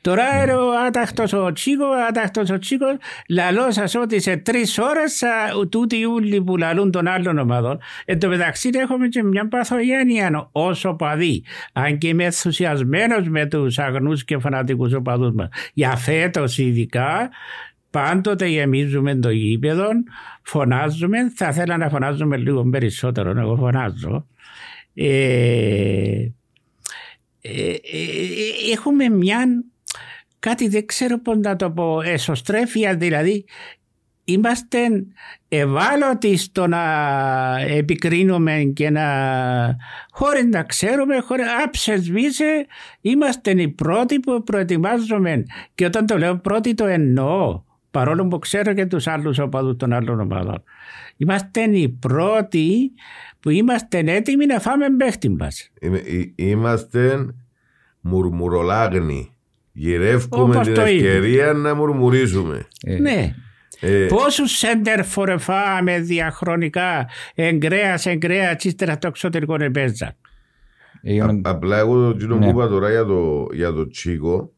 Speaker 1: Τώρα είναι ο άταχτος ο Τσίκος, ο άταχτος ο Τσίκος, λαλώ σας ότι σε τρεις ώρες θα- τούτοι ούλοι που λαλούν των άλλων ομάδων. Εν τω μεταξύ έχουμε και μια παθογένεια όσο παδί. Αν και είμαι ενθουσιασμένος με τους αγνούς και φανατικούς οπαδούς μας. Για φέτος ειδικά πάντοτε γεμίζουμε το γήπεδο, φωνάζουμε, θα ήθελα να φωνάζουμε λίγο περισσότερο, εγώ φωνάζω. Ε, ε, ε, έχουμε μια, κάτι δεν ξέρω πώς να το πω, εσωστρέφεια δηλαδή είμαστε ευάλωτοι στο να επικρίνουμε και να χωρίς να ξέρουμε, χωρίς άψεσβήσε, είμαστε οι πρώτοι που προετοιμάζουμε και όταν το λέω πρώτοι το εννοώ παρόλο που ξέρω και τους άλλους οπαδούς των άλλων ομάδων. Είμαστε οι πρώτοι που είμαστε έτοιμοι να φάμε παίχτη μας.
Speaker 2: Είμαστε μουρμουρολάγνοι. Γυρεύουμε την ευκαιρία να μουρμουρίζουμε.
Speaker 1: Ε. Ναι. Ε, Πόσους σέντερ φορεφάμε διαχρονικά εγκρέα, εγκρέα, ύστερα το εξωτερικό επέζα.
Speaker 2: Απλά εγώ το ναι. που είπα τώρα για το, για το Τσίκο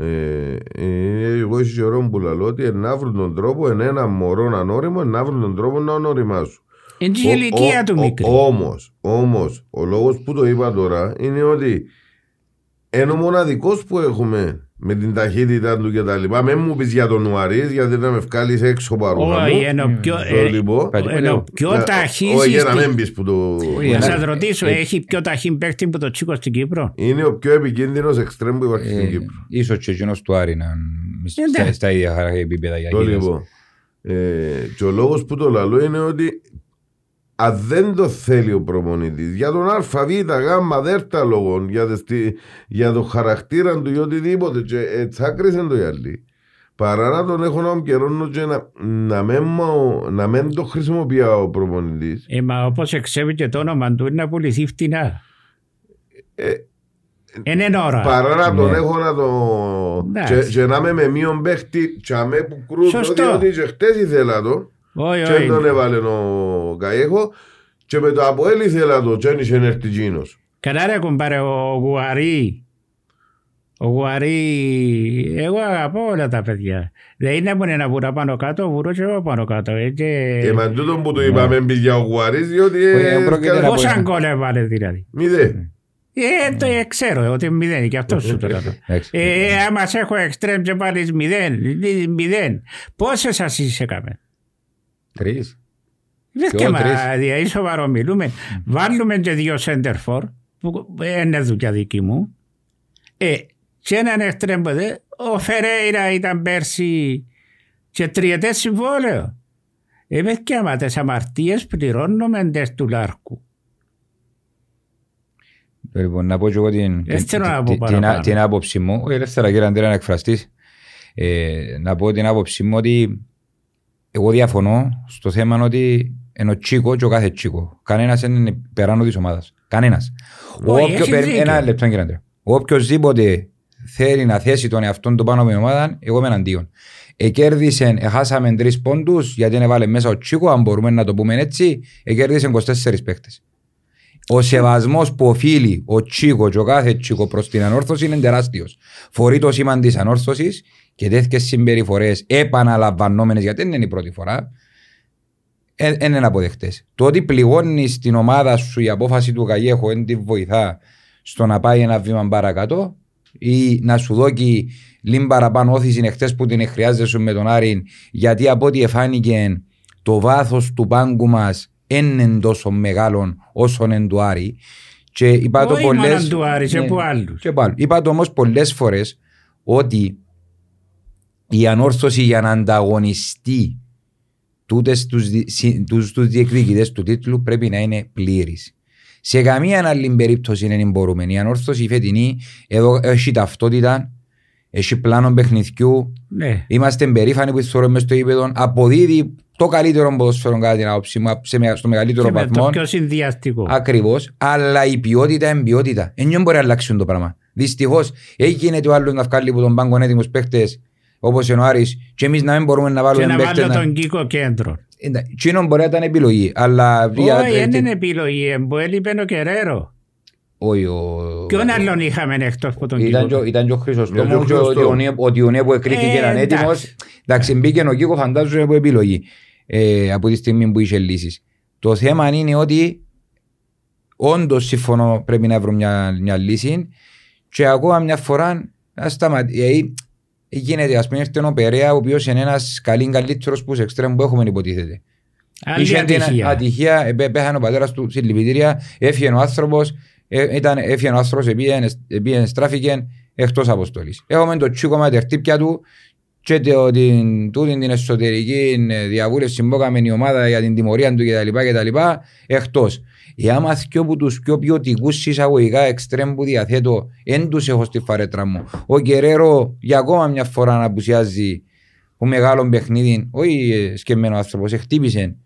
Speaker 2: ε, ε, εγώ είσαι καιρό που λέω ότι να βρουν τον τρόπο εν ένα μωρό ανώριμο να βρουν τον τρόπο να ονοριμάσουν.
Speaker 1: Είναι η ηλικία του μικρή.
Speaker 2: Όμως, όμως, ο λόγος που το είπα τώρα είναι ότι είναι ο μοναδικός που έχουμε με την ταχύτητα του και τα λοιπά. Με μου πεις για τον Νουαρίς γιατί να με βγάλεις έξω παρούνα
Speaker 1: Όχι, ενώ πιο, ε, πιο ταχύς
Speaker 2: Όχι, για να μην πεις που το...
Speaker 1: Να σας ρωτήσω, έχει πιο ταχύ παίχτη που το Τσίκο στην Κύπρο;
Speaker 2: Είναι ο πιο επικίνδυνος εξτρέμ που υπάρχει στην Κύπρο.
Speaker 3: Ίσως και εκείνος του Άρη να στα ίδια επίπεδα για
Speaker 2: λοιπόν. Και ο λόγος που το λαλώ είναι ότι αν δεν το θέλει ο προπονητή για τον ΑΒ, Γ, δέρτα λόγων, για, για το χαρακτήρα του ή οτιδήποτε, και έτσι άκρισε το οι Παρά να τον έχω να καιρό και να, να, μην, να μην το χρησιμοποιεί ο προπονητή.
Speaker 1: Ε, μα όπως εξέβη και το όνομα του είναι να πουληθεί φτηνά. Ε, είναι ώρα.
Speaker 2: Παρά να τον ναι. έχω να το. Και, και, να είμαι με μείον παίχτη, και αμέ που κρούζω, διότι και χτες ήθελα το. Όχι, όχι. Και τον έβαλε ο Καέχο και με το Αποέλ ήθελα το και ένιξε έρθει εκείνος.
Speaker 1: Καλά ρε κουμπάρε ο Γουαρί. Ο Γουαρί, εγώ αγαπώ όλα τα παιδιά. Δεν είναι μόνο ένα βουρά πάνω κάτω, βουρός και εγώ πάνω κάτω. Ε, και...
Speaker 2: Ε, μα τούτο που το είπαμε πήγε ο Γουαρής, διότι...
Speaker 1: Πόσα γκολ έβαλε δηλαδή.
Speaker 2: Μηδέ.
Speaker 1: Ε, το ε, ξέρω ότι μηδέν και αυτός σου το λέω. Ε, άμα σε έχω εξτρέμ και βάλεις μηδέν, μηδέν, πόσες σας είσαι κάμε.
Speaker 3: Τρεις.
Speaker 1: Δεν και μα, δηλαδή σοβαρό μιλούμε. Βάλουμε και δύο σέντερφορ, που είναι δουλειά δική μου. Ε, και έναν εκτρέμποδε, ο Φερέιρα ήταν πέρσι και τριετές συμβόλαιο. Ε, και άμα τις αμαρτίες πληρώνουμε εντές του Λάρκου.
Speaker 3: Λοιπόν, να πω και εγώ την, την, την, την, άποψη μου, ελεύθερα κύριε Αντρέα να εκφραστείς, ε, να πω την άποψη μου ότι εγώ διαφωνώ στο θέμα ότι είναι ο Τσίκο και ο κάθε Τσίκο. Κανένας δεν είναι περάνω της ομάδας. Κανένας. Ένα λεπτό κύριε Αντρέα. Οποιοςδήποτε θέλει να θέσει τον εαυτόν του πάνω με ομάδα, εγώ είμαι εναντίον. Εκέρδισε, έχασαμε τρεις πόντους γιατί έβαλε μέσα ο Τσίκο, αν μπορούμε να το πούμε έτσι, εκέρδισε 24 παίχτε. Ο σεβασμός που οφείλει ο Τσίκο και ο κάθε Τσίκο προς την ανόρθωση είναι τεράστιος. Φορεί το σήμα της ανόρθωσης και τέτοιε συμπεριφορές επαναλαμβανόμενες, γιατί δεν είναι η πρώτη φορά, δεν ε, είναι αποδεκτές. Το ότι πληγώνεις την ομάδα σου η απόφαση του Καγέχου δεν τη βοηθά στο να πάει ένα βήμα παρακάτω ή να σου δώσει λίγο παραπάνω όθηση εχθές που την χρειάζεσαι με τον Άρη, γιατί από ό,τι εφάνηκε το βάθος του πάγκου μας είναι τόσο μεγάλο όσο είναι του Άρη. Και είπα το πολλές...
Speaker 1: του Άρη, σε ναι, που άλλους.
Speaker 3: Είπα το όμως πολλές φορές ότι η ανόρθωση για να ανταγωνιστεί τούτες τους, τους, τους διεκδικητές του τίτλου πρέπει να είναι πλήρης. Σε καμία άλλη περίπτωση δεν μπορούμε. Η ανόρθωση η φετινή εδώ έχει ταυτότητα, έχει πλάνο παιχνιδιού. Ναι. Είμαστε περήφανοι που θεωρούμε στο ύπεδο. Αποδίδει το καλύτερο ποδοσφαίρο κατά την άποψη μου στο μεγαλύτερο και βαθμό.
Speaker 1: Το πιο συνδυαστικό.
Speaker 3: Ακριβώς. Αλλά η ποιότητα είναι ποιότητα. Δεν μπορεί να αλλάξει το πράγμα. Δυστυχώς έγινε το άλλο να βγάλει από τον πάγκο έτοιμου παίχτε όπως είναι ο Άρης και εμείς να μην μπορούμε να βάλουμε
Speaker 1: παίχτε. Και να βάλουμε τον Κίκο κέντρο.
Speaker 3: Τσίνο μπορεί να ήταν επιλογή. Αλλά...
Speaker 1: Όχι, δεν είναι επιλογή. Έλειπε ο Κεραίρο.
Speaker 3: Όχι, ο...
Speaker 1: Ποιον άλλον είχαμε εκτός από τον
Speaker 3: Κίκο; Ήταν και ο Χρυσοστόμος και ο Διονέ που εκρήθηκε ήταν έτοιμος. Εντάξει, μπήκε ο Κίκο φαντάζομαι από επιλογή ε, από τη στιγμή που είχε λύσεις. Το θέμα είναι ότι όντως συμφωνώ πρέπει να βρω μια, μια λύση και ακόμα μια φορά να σταματήσει. Γίνεται, ας πούμε, ήρθε ο Περέα, ο οποίος είναι ένας καλή καλύτερος που σε εξτρέμ που έχουμε υποτίθεται.
Speaker 1: Άλλη
Speaker 3: Είχε την
Speaker 1: ατυχία.
Speaker 3: ατυχία, ε, πέ- πέθανε ο πατέρας του συλληπιτήρια, έφυγε ο άνθρωπος, ε, ήταν, έφυγε ο άνθρωπος, επίεν στράφηκε εκτός αποστολής. Έχουμε το τσίκο με τερτύπια του και το- την, τούτη την εσωτερική ε, διαβούλευση που έκαμε η ομάδα για την τιμωρία του κτλ. κτλ εκτός. Εάν μαθηκώ από τους πιο ποιοτικούς εισαγωγικά εξτρέμ που διαθέτω, εν τους έχω στη φαρέτρα μου. Ο Κεραίρο για ακόμα μια φορά να απουσιάζει ο μεγάλο παιχνίδι, όχι ε, σκεμμένο άνθρωπος, χτύπησε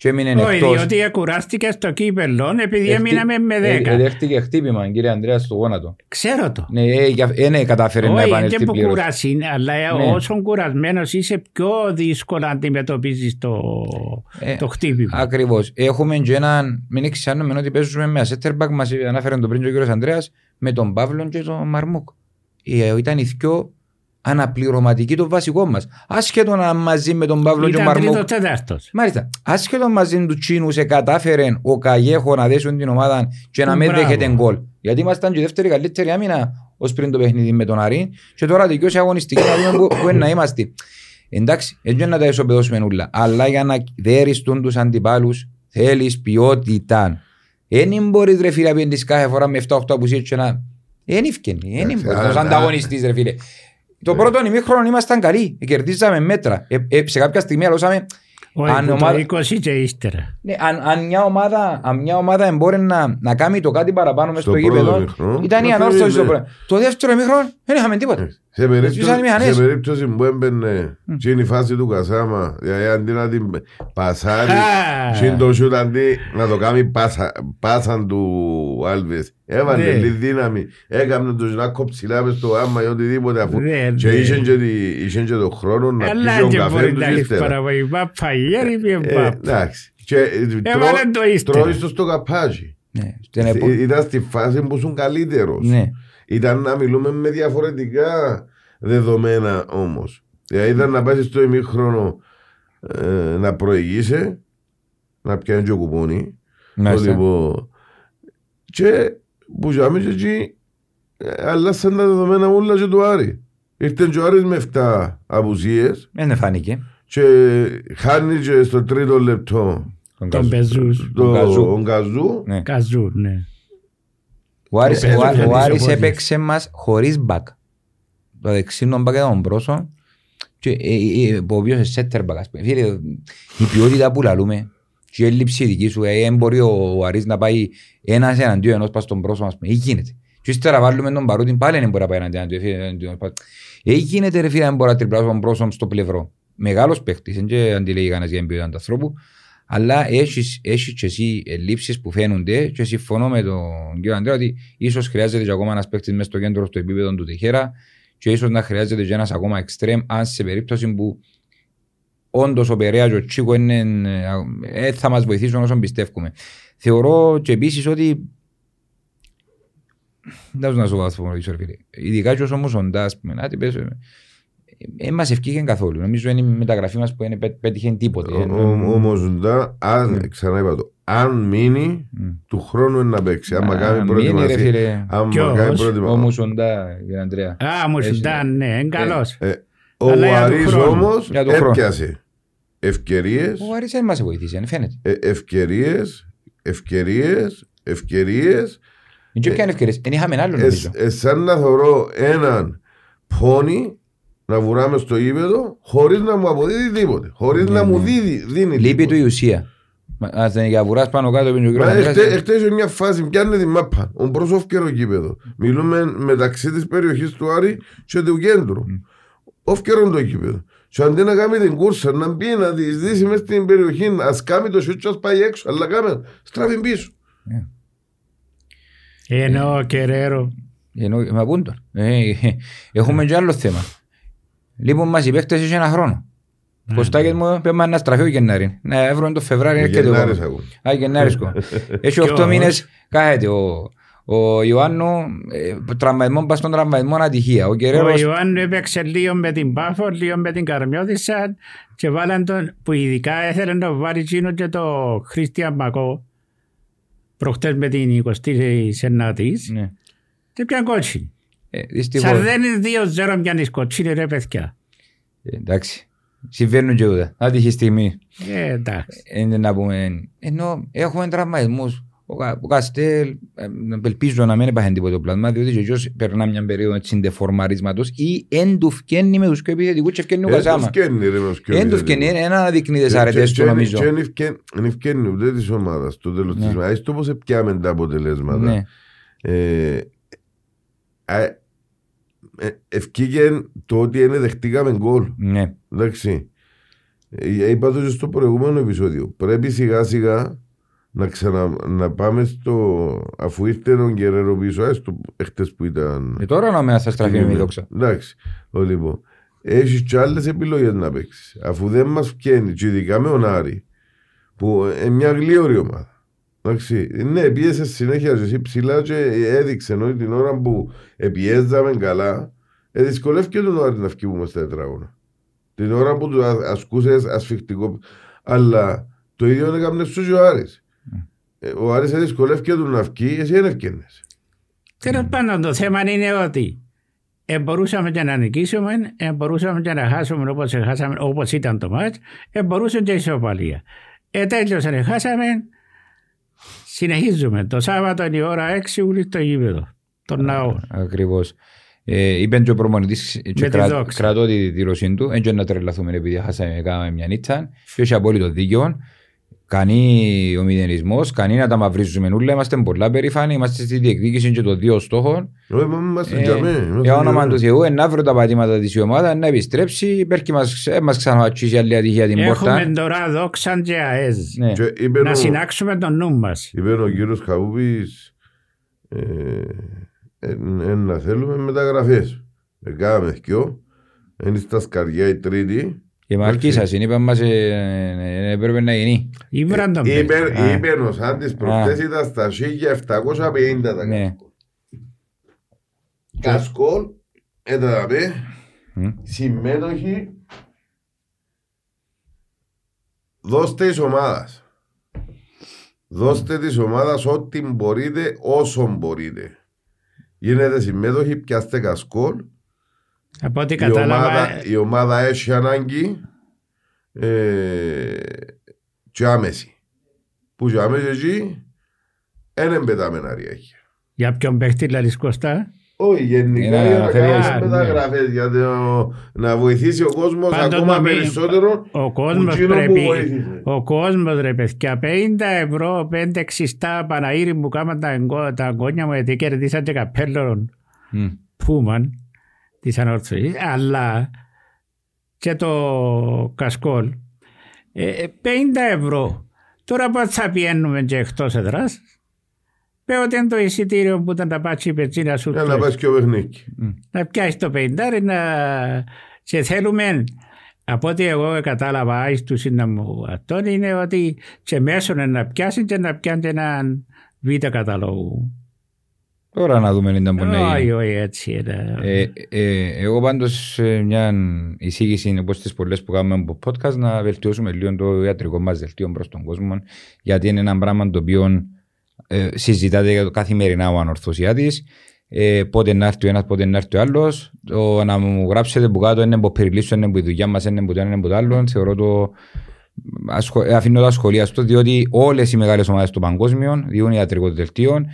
Speaker 3: και έμεινε
Speaker 1: Όχι,
Speaker 3: εκτός.
Speaker 1: διότι κουράστηκε στο κύπελο επειδή
Speaker 3: Εχτύ-
Speaker 1: έμειναμε με
Speaker 3: ε,
Speaker 1: 10.
Speaker 3: ε, Δέχτηκε χτύπημα, κύριε Ανδρέα, στο γόνατο.
Speaker 1: Ξέρω το.
Speaker 3: Ναι, ε, για- ε, ναι, κατάφερε να
Speaker 1: Όχι,
Speaker 3: επανέλθει
Speaker 1: δεν που
Speaker 3: πλήρως.
Speaker 1: κουράσει, αλλά
Speaker 3: Ναι.
Speaker 1: όσο κουρασμένος είσαι, πιο δύσκολα αντιμετωπίζεις το,
Speaker 3: Ε,
Speaker 1: το χτύπημα.
Speaker 3: Ακριβώς. Έχουμε και έναν, μην εξιάνουμε ότι παίζουμε με ένα back μας ανάφερε το πριν και ο κύριος Ανδρέας, με τον Παύλο και τον Μαρμούκ. Ε, Ήταν οι δυο αναπληρωματικοί το βασικό μας. Άσχετο να μαζί με τον Παύλο και τον
Speaker 1: Ήταν
Speaker 3: Μαρμούκ.
Speaker 1: τρίτος τέταρτος.
Speaker 3: Μάλιστα. Άσχετο μαζί τους Τσίνους σε κατάφερε ο Καγέχο να δέσουν την ομάδα και να μην
Speaker 1: Μπράβο.
Speaker 3: δέχεται γκολ. Γιατί ήμασταν και η δεύτερη καλύτερη άμυνα ως πριν το παιχνίδι με τον Αρή και τώρα δικαιώσει αγωνιστική να δούμε που, που είναι να είμαστε. Εντάξει, έτσι να τα ισοπεδώσουμε όλα. Αλλά για να δέριστούν τους αντιπάλους θέλεις ποιότητα. Δεν μπορείς ρε φίλε να πιέντεις κάθε φορά με 7-8 απουσίες και να... Δεν ευκαινεί, δεν
Speaker 2: Εντάξει,
Speaker 3: μπορείς
Speaker 2: α-
Speaker 3: ως
Speaker 2: α-
Speaker 3: ανταγωνιστής ρε φίλε. Το πρώτο ημίχρονο ήμασταν καλοί, κερδίζαμε μέτρα. Ε, ε, σε κάποια στιγμή αλώσαμε
Speaker 1: Όχι,
Speaker 3: αν
Speaker 1: που
Speaker 3: ομάδα-
Speaker 1: το 20 και ύστερα.
Speaker 3: ναι, αν, αν, μια ομάδα, αν μια ομάδα μπορεί να, να κάνει το κάτι παραπάνω μες
Speaker 2: Στο
Speaker 3: στο
Speaker 2: πρώτο
Speaker 3: γήπεδο,
Speaker 2: ημίχρονο,
Speaker 3: ήταν η
Speaker 2: να
Speaker 3: ανόρθωση
Speaker 2: φέρει,
Speaker 3: στο
Speaker 2: ναι.
Speaker 3: πρώτο. Το δεύτερο ημίχρονο δεν είχαμε τίποτα.
Speaker 2: Σε περίπτωση,
Speaker 3: Σβήσαν οι μηχανές.
Speaker 2: σε περίπτωση που έμπαινε και είναι η φάση του Κασάμα, δηλαδή αντί να την πασάρει,
Speaker 1: Α.
Speaker 2: και το σιούτ αντί να το κάνει πάσα, πάσαν του Άλβες, έβαλε
Speaker 1: Ναι.
Speaker 2: λίγη δύναμη, έκαμε τους να κοψιλά μες στο άμα ή οτιδήποτε αφού
Speaker 1: Ναι,
Speaker 2: και
Speaker 1: ναι.
Speaker 2: είχε και, τη- είχε και το χρόνο να
Speaker 1: Αλλά
Speaker 2: πει τον
Speaker 1: και
Speaker 2: καφέ
Speaker 1: μπορεί
Speaker 2: τους
Speaker 1: να έχεις
Speaker 2: ύστερα.
Speaker 1: παραβολή. Μπαπα, γέρι πιε
Speaker 2: Ε,
Speaker 1: μπαπα.
Speaker 2: Εντάξει. Και ε,
Speaker 1: Έβαλε
Speaker 2: τρώ-
Speaker 1: το ύστερα.
Speaker 2: τρώει στο στο καπάζι.
Speaker 3: Ναι, στην επο-
Speaker 2: Ε, Ήταν στη φάση που ήσουν καλύτερος.
Speaker 3: ναι.
Speaker 2: Ήταν να μιλούμε με διαφορετικά δεδομένα όμως. Δηλαδή ήταν να πάει στο ημίχρονο ε, να προηγήσει, να πιάνει και ο κουπούνι. το
Speaker 3: Μάλιστα.
Speaker 2: λοιπόν, και που ζάμε και εκεί ε, αλλάσαν τα δεδομένα όλα και του Άρη. Ήρθε και ο Άρης με 7 απουσίες
Speaker 3: Δεν φάνηκε.
Speaker 2: και χάνει και στο τρίτο λεπτό
Speaker 3: Τον
Speaker 1: Τον
Speaker 3: Καζού.
Speaker 1: Πεζούς.
Speaker 2: το
Speaker 3: Γκαζού.
Speaker 2: ο Γκαζού.
Speaker 3: Ναι.
Speaker 1: Καζού, ναι.
Speaker 3: Ο Άρης,
Speaker 2: Ε,
Speaker 3: ο, Άρης-
Speaker 2: δεν
Speaker 3: ο Άρης
Speaker 1: πόδι.
Speaker 3: έπαιξε μας χωρίς μπακ. Το δεξίνο μπακ ήταν τον πρόσω και ε, ε, ο οποίος είναι center back. ας πούμε. Φίλε, η ποιότητα που λαλούμε και η έλλειψη δική σου, ε, δεν μπορεί ο, ο Άρης να πάει ένας εναντίον ενός πας στον πρόσωπο, ας πούμε. Ή γίνεται. Και ύστερα βάλουμε τον παρούτη, πάλι δεν μπορεί να πάει εναντίον του. εναντίον πας. Ε, γίνεται ρε φίλε, δεν μπορεί να τριπλάσει τον πρόσωπο στο πλευρό. Μεγάλος παίχτης, δεν και αντιλέγει κανένας για την ποιότητα του ανθρώπου. Αλλά έχεις, έχεις και εσύ ελλείψεις που φαίνονται και συμφωνώ με τον κύριο Αντρέα ότι ίσως χρειάζεται και ακόμα ένας παίκτης μέσα στο κέντρο στο επίπεδο του Τεχέρα και ίσως να χρειάζεται και ένας ακόμα εξτρέμ αν σε περίπτωση που όντως ο Περέα και ο Τσίκο είναι, ε, ε, θα μας βοηθήσουν όσο πιστεύουμε. Θεωρώ και επίσης ότι δεν ξέρω να σου βαθμολογήσω ρε φίλε. Ειδικά και όσο όμως ο Ντάς, πούμε, να την πες, ε, ε, μας ευκήγε καθόλου. Νομίζω είναι η μεταγραφή μας που είναι, πέ- πέτυχε τίποτε. Ε,
Speaker 2: Όμω, αν, ξανά είπα το, αν μείνει,
Speaker 3: Μμ.
Speaker 2: του χρόνου είναι να παίξει. Άμα
Speaker 3: Α,
Speaker 2: κάνει
Speaker 3: μείνει, ρε
Speaker 2: προετοιμασία.
Speaker 3: φίλε.
Speaker 2: Άμα
Speaker 1: Ποιος;
Speaker 2: κάνει
Speaker 3: Ο
Speaker 2: προετοιμασία.
Speaker 3: Μουσοντά, κύριε Αντρέα.
Speaker 1: Α, μου
Speaker 3: Έτσι.
Speaker 1: ήταν, ναι, είναι καλός.
Speaker 2: Ε, Ο
Speaker 1: Αλλά για του
Speaker 2: Αρής
Speaker 1: χρόνου.
Speaker 2: όμως
Speaker 3: Για του χρόνου.
Speaker 2: έπιασε ευκαιρίες,
Speaker 3: Ο Άρης δεν μας βοηθήσει, αν φαίνεται.
Speaker 2: ε, ευκαιρίες, ευκαιρίες, ευκαιρίες.
Speaker 3: Δεν πιάνε ευκαιρίες. Δεν είχαμε άλλο
Speaker 2: Ε,
Speaker 3: νομίζω.
Speaker 2: ε, σαν να θωρώ έναν πόνι να βουράμε στο ύπεδο χωρίς να μου αποδίδει τίποτε. Χωρίς
Speaker 3: Ναι,
Speaker 2: να μου
Speaker 3: ναι.
Speaker 2: δίδει, δίνει
Speaker 3: Λείπει του
Speaker 2: τίποτε.
Speaker 3: η ουσία. Μα- Ας δεν για βουράς πάνω κάτω πριν ο κύριος
Speaker 2: Μα
Speaker 3: Ανδρέας.
Speaker 2: εχτε- εχθές σε μια φάση πιάνε τη μάπα. Ο πρόσωπκερο γήπεδο. Μιλούμε μεταξύ της περιοχής του Άρη και του κέντρου. Όφκερο το γήπεδο. Και αντί να κάνει την κούρσα, να μπει να διεισδύσει μέσα στην περιοχή, ας κάνει το σιούτ και ας πάει έξω, αλλά κάμε, στράβει πίσω.
Speaker 1: Ενώ ο Κεραίρο.
Speaker 3: Ενώ, μα πούν τον. Ε, ε, Έχουμε και άλλο θέμα. Λοιπόν μας οι παίκτες είχε ένα χρόνο. Κωστάκες μου πρέπει να στραφεί ο Γενάρη. Να βρουν το Φεβράρι
Speaker 2: Ο
Speaker 3: έρχεται ο
Speaker 2: Γενάρης
Speaker 3: κόμμα.
Speaker 2: ακόμη.
Speaker 3: Α, Γενάρισκο. Έχει 8
Speaker 1: Ποιος;
Speaker 3: μήνες κάθεται. Ο, ο Ιωάννου ε, τραυματισμό πας στον τραυματισμό ατυχία. Ο
Speaker 1: Ο
Speaker 3: Κεραίρος
Speaker 1: Ιωάννου έπαιξε λίγο με την Πάφο, λίγο με την Καρμιώτισσα και βάλαν τον, που ειδικά έθελε να βάλει εκείνο και το Χριστιαν Μακό προχτές με την 29η
Speaker 3: ναι.
Speaker 1: και πιαν κότσι.
Speaker 3: Ε, δυστυχώς.
Speaker 1: Σαν δεν είναι 2-0 πιάνεις κοτσίνη ρε παιδιά.
Speaker 3: Ε, εντάξει. Συμβαίνουν και ούτε. Άτυχη στιγμή.
Speaker 1: Ε, εντάξει.
Speaker 3: Είναι να πούμε. Ενώ έχουμε τραυματισμούς. Ο, Κα- ο Καστέλ, ε, ελπίζω να μην υπάρχει τίποτα το πλάσμα, διότι και εκείνος περνά μια περίοδο έτσι ντεφορμαρίσματος ή εν του φκένει με τους πιο επιθετικούς και φκένει ο
Speaker 2: Ε, το
Speaker 3: Κασάμα.
Speaker 2: φκένει, ρε, με τους πιο
Speaker 3: Εν του
Speaker 2: επιθετικούς.
Speaker 3: φκένει, ένα αναδεικνύει τις
Speaker 2: Και-
Speaker 3: αρετές
Speaker 2: και-
Speaker 3: του
Speaker 2: και-
Speaker 3: νομίζω.
Speaker 2: και εν ευκαι- εν ευκαινεί ούτε της ομάδας στο τέλος
Speaker 3: Ναι.
Speaker 2: της ημέρας. το πώς πιάμε τα αποτελέσματα.
Speaker 3: Ναι.
Speaker 2: Ε, α, ε, Ευκήγε το ότι είναι δεχτήκαμε γκολ.
Speaker 3: Ναι.
Speaker 2: Εντάξει. Ε, Είπα το και στο προηγούμενο επεισόδιο. Πρέπει σιγά σιγά να, ξανα, να πάμε στο. αφού ήρθε ο Γκερέρο πίσω, έστω εχθές που ήταν.
Speaker 3: Ε, τώρα να με θα στραφεί με η δόξα.
Speaker 2: Εντάξει. Ο, λοιπόν. Έχεις και άλλες επιλογές να παίξεις. Αφού δεν μας βγαίνει, και ειδικά με ο Νάρη, που είναι μια γλίωρη ομάδα. Εντάξει. Ναι, πίεσες συνέχεια και εσύ ψηλά και έδειξε ότι την ώρα που πιέζαμε καλά, ε, δυσκολεύτηκε τον Νάρη να φύγουμε στα τετράγωνα. Την ώρα που του α- ασκούσες ασφιχτικό. Αλλά το ίδιο έκανε στους και ο Άρης. Ε, Ο Άρης δυσκολεύτηκε τον να βγει, εσύ δεν ευκαινες.
Speaker 1: Τέλος πάντων το θέμα είναι ότι ε, μπορούσαμε και να νικήσουμε, ε, μπορούσαμε και να χάσουμε όπως, χάσαμε, όπως ήταν το μάτς, ε, μπορούσε και η ισοπαλία. Ε, τέλειωσε, χάσαμε, συνεχίζουμε. Το Σάββατο είναι η ώρα 6 ούλη στο γήπεδο, τον ναό.
Speaker 3: Ακριβώς. Ε, είπε και ο προμονητής και
Speaker 1: τη
Speaker 3: κρα,
Speaker 1: δόξα.
Speaker 3: κρατώ τη δήλωσή του δεν να τρελαθούμε επειδή χάσαμε κάναμε μια νίτσα και έχει απόλυτο δίκιο κανεί ο μηδενισμός κανεί να τα μαυρίζουμε όλα είμαστε πολλά περήφανοι είμαστε στη διεκδίκηση και των δύο στόχων
Speaker 2: Όχι, μα είμαστε
Speaker 3: Ε,
Speaker 2: για μέ, είμαστε
Speaker 3: για όνομα
Speaker 2: για
Speaker 3: του
Speaker 2: μέ.
Speaker 3: Θεού να βρω τα πατήματα της η ομάδα να επιστρέψει πέρκει μας, ε, μας ξαναβατσίσει άλλη ατυχία την πόρτα
Speaker 1: Έχουμε τώρα δόξαν και ΑΕΖ.
Speaker 3: ναι.
Speaker 2: Και είπε
Speaker 1: Να
Speaker 2: ο-
Speaker 1: συνάξουμε τον νου μας.
Speaker 2: είπε ο κύριος Χαπούπης ε, ε, ε, να θέλουμε μεταγραφές. Ε, Κάναμε δυο. Είναι στα σκαριά η τρίτη.
Speaker 3: Και μαρκή σας είναι είπαμε μας ε, ε, ε, έπρεπε να γίνει
Speaker 1: Ήβραν τον
Speaker 2: Είπε,
Speaker 1: παίκτη.
Speaker 3: Α.
Speaker 2: είπε ο Σάντης προχτές ήταν στα 1750 τα
Speaker 3: ναι.
Speaker 2: Κασκόλ, έδαμε,
Speaker 3: Μμ.
Speaker 2: συμμέτοχοι, δώστε της ομάδας. Δώστε της ομάδας ό,τι μπορείτε, όσο μπορείτε. Γίνετε συμμέτοχοι, πιάστε κασκόλ.
Speaker 1: Από ό,τι
Speaker 2: Η
Speaker 1: κατάλαβα,
Speaker 2: ομάδα, η ομάδα έχει ανάγκη ε, και άμεση. Που και άμεση εκεί, δεν εμπετάμε αριάχια.
Speaker 1: για ποιον παίκτη λαλείς Κωστά.
Speaker 2: Όχι, γενικά
Speaker 3: Είναι
Speaker 2: για να
Speaker 3: αναφέρει-
Speaker 2: κάνουμε
Speaker 1: ναι.
Speaker 2: μεταγραφές για το- να βοηθήσει ο κόσμος
Speaker 1: Πάντως
Speaker 2: ακόμα
Speaker 1: να μην-
Speaker 2: περισσότερο
Speaker 1: Ο κόσμος
Speaker 2: εκείνο που
Speaker 1: πρέπει,
Speaker 2: βοήθησε.
Speaker 1: ο κόσμος ρε παιδιά, 50 ευρώ, 5 ξιστά Παναήρη που κάμαν τα, εγκό- τα αγκόνια μου γιατί κερδίσαν και καπέλο
Speaker 3: Μμ.
Speaker 1: Πούμαν της ανόρθωσης, αλλά και το κασκόλ, ε, 50 ευρώ. Τώρα πώς θα πιένουμε και εκτός εδράς. Πέ ότι είναι το εισιτήριο που ήταν να πάτσει η πετσίνα σου.
Speaker 2: Για να πάει και ο παιχνίκι.
Speaker 1: να πιάσεις το πεντάρι να... και θέλουμε από ό,τι εγώ κατάλαβα εις τους συναμού αυτόν είναι ότι και μέσω να πιάσει και να πιάνει έναν β' καταλόγου.
Speaker 3: Τώρα να δούμε αν ήταν μπορεί να γίνει
Speaker 1: Όχι, όχι, έτσι είναι.
Speaker 3: Ε, ε, εγώ πάντως ε, μια εισήγηση όπως τις πολλές που κάνουμε από podcast να βελτιώσουμε λίγο το ιατρικό μας δελτίο προς τον κόσμο γιατί είναι ένα πράγμα το οποίο ε, συζητάται για το καθημερινά ο ανορθωσιάτης. Ε, πότε να έρθει ο ένας, πότε να έρθει ο άλλος. Το να μου γράψετε που κάτω είναι που περιλήσω, είναι που η δουλειά μας είναι που το ένα, είναι που το άλλο θεωρώ το ασχο- ε, αφήνω τα σχολεία στο διότι όλες οι μεγάλες ομάδες του παγκόσμιου διούν ιατρικό δελτίο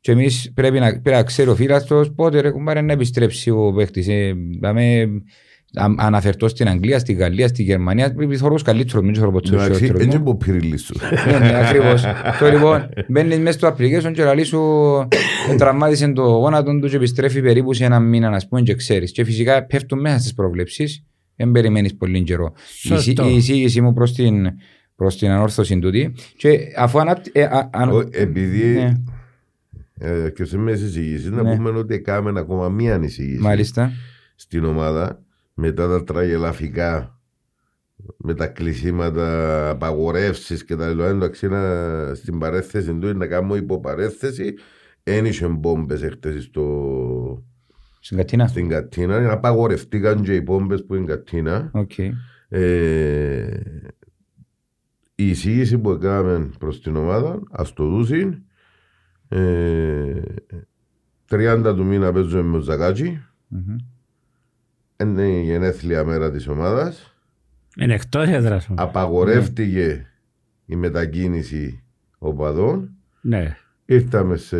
Speaker 3: και εμείς πρέπει να, πρέπει να ξέρει ο φίλαστος πότε ρε κουμπάρε να επιστρέψει ο παίχτης. Ε, δάμε, α- αναφερθώ στην Αγγλία, στην Γαλλία, στη Γερμανία. Πρέπει να τους καλύτερους, μην ξέρω πότε
Speaker 2: Εντάξει,
Speaker 3: τους
Speaker 2: έτσι που πυριλίσου.
Speaker 3: ναι, ναι, ακριβώς. Το λοιπόν, μπαίνεις μέσα στο application και λαλεί σου ε, τραυμάτισε το γόνατο του και επιστρέφει περίπου σε ένα μήνα, ας πούμε, και ξέρεις. Και φυσικά πέφτουν μέσα στις προβλέψεις, δεν περιμένεις πολύ καιρό. Η εισή-
Speaker 1: Σωστό.
Speaker 3: Η εισήγηση μου προς την, προς την ανόρθωση τούτη. Και αφού αναπτυ... ε, α- αν-
Speaker 2: Ο- Επειδή
Speaker 3: Ναι,
Speaker 2: ε, και σε μέση εισηγήσεις να
Speaker 3: Ναι.
Speaker 2: πούμε ότι κάνουμε ακόμα μία εισηγήση
Speaker 3: μάλιστα.
Speaker 2: στην ομάδα μετά τα τραγελαφικά με τα κλεισίματα, απαγορεύσεις και τα λοιπά. Εντάξει, να- στην παρέθεση του να κάνουμε υποπαρέθεση. Ένιξε μπόμπε εχθές στο,
Speaker 3: Στην Κατίνα.
Speaker 2: στην Κατίνα. Απαγορευτήκαν και οι μπόμπε που είναι Κατίνα.
Speaker 3: Οκ.
Speaker 2: Ε, η εισήγηση που έκαναμε προς την ομάδα, ας το δούσιν, ε, 30 του μήνα παίζουμε με ο Ζακάτσι.
Speaker 3: Μμμ.
Speaker 2: Είναι η γενέθλια μέρα της ομάδας.
Speaker 1: Είναι εκτός έδρας μου.
Speaker 2: Απαγορεύτηκε η μετακίνηση οπαδών.
Speaker 1: Ναι.
Speaker 2: Ήρθαμε σε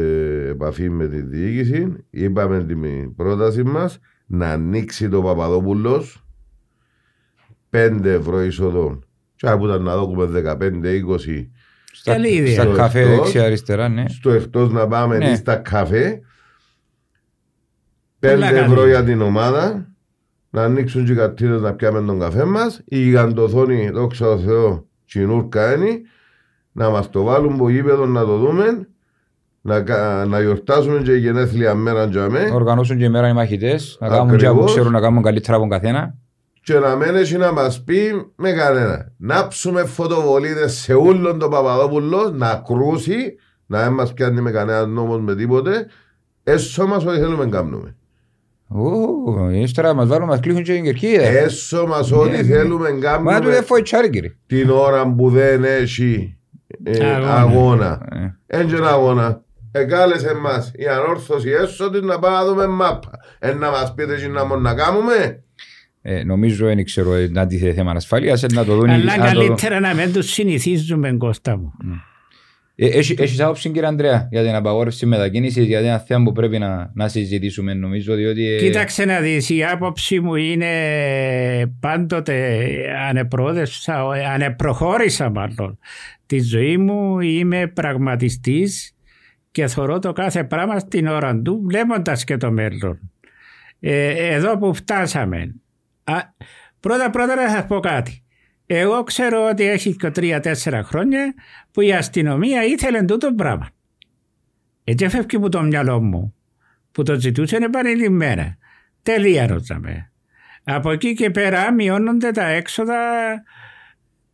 Speaker 2: επαφή με τη διοίκηση. Είπαμε την πρόταση μας να ανοίξει το Παπαδόπουλος 5 ευρώ εισοδών. Και από ήταν να δούμε 15-20
Speaker 3: Στα,
Speaker 1: Καλή ιδέα.
Speaker 3: στα
Speaker 2: Στο
Speaker 3: καφέ
Speaker 2: εκτός.
Speaker 3: δεξιά αριστερά, ναι.
Speaker 2: στο εκτός να πάμε
Speaker 3: Ναι.
Speaker 2: ή στα καφέ.
Speaker 1: Πολλά
Speaker 2: 5
Speaker 1: καλή
Speaker 2: ευρώ
Speaker 1: ιδέα.
Speaker 2: για την ομάδα. Να ανοίξουν και οι κατήρες να πιάμε τον καφέ μας. Η γιγαντοθόνη, δόξα τω Θεώ, τσινούρκα είναι. Να μας το βάλουν από γήπεδο να το δούμε. Να, κα- να γιορτάσουμε και η γενέθλια μέρα για
Speaker 3: Να
Speaker 2: μέ.
Speaker 3: οργανώσουν και μέρα οι μαχητές, να κάνουν και
Speaker 2: Ακριβώς.
Speaker 3: που ξέρουν να κάνουν καλύτερα από τον καθένα.
Speaker 2: Και να μην έχει να μας πει με κανένα. Να ψούμε φωτοβολίδες σε όλον τον Παπαδόπουλο, να κρούσει, να δεν μας πιάνει με κανένα νόμος με τίποτε. Έσω μας ό,τι θέλουμε να κάνουμε.
Speaker 3: Ω, ύστερα μας βάλουν, μας κλείχουν και την κερκίδα.
Speaker 2: Έσω μας ό,τι
Speaker 3: Ναι.
Speaker 2: θέλουμε να
Speaker 3: Μα του
Speaker 2: κάνουμε
Speaker 3: δεν φάει τσάρι κύριε.
Speaker 2: την ώρα που δεν έχει ε,
Speaker 1: Αγώνα.
Speaker 2: αγώνα.
Speaker 3: Ε,
Speaker 2: Έντια ένα αγώνα. Εκάλεσε μας η ανόρθωση έσω της να πάμε να δούμε μάπα. Ε, να μας πείτε τι να μόνο να κάνουμε.
Speaker 3: Ε, Νομίζω, δεν ξέρω, ε, να τίθεται θέμα ασφάλειας, ε, να το δουν. οι-
Speaker 1: Αλλά
Speaker 3: να το δουν.
Speaker 1: καλύτερα να μην τους συνηθίζουμε Κώστα μου.
Speaker 3: Ε, έχει- Έχεις άποψη κύριε Ανδρέα για την απαγόρευση μετακίνησης, γιατί είναι ένα θέμα που πρέπει να, να συζητήσουμε νομίζω, διότι... ε,
Speaker 1: Κοίταξε να δεις, η άποψη μου είναι πάντοτε ανεπρόοδευσα, ανεπροχώρησα μάλλον. Τη ζωή μου είμαι πραγματιστής και θωρώ το κάθε πράγμα στην ώρα του βλέποντας και το μέλλον. Ε, εδώ που φτάσαμε. Α, πρώτα πρώτα να σας πω κάτι. Εγώ ξέρω ότι έχει και τρία-τέσσερα χρόνια που η αστυνομία ήθελε τούτο πράγμα. Έτσι έφευκε μου το μυαλό μου που το ζητούσαν επανειλημμένα. Τελεία ρωτζαμε. Από εκεί και πέρα μειώνονται τα έξοδα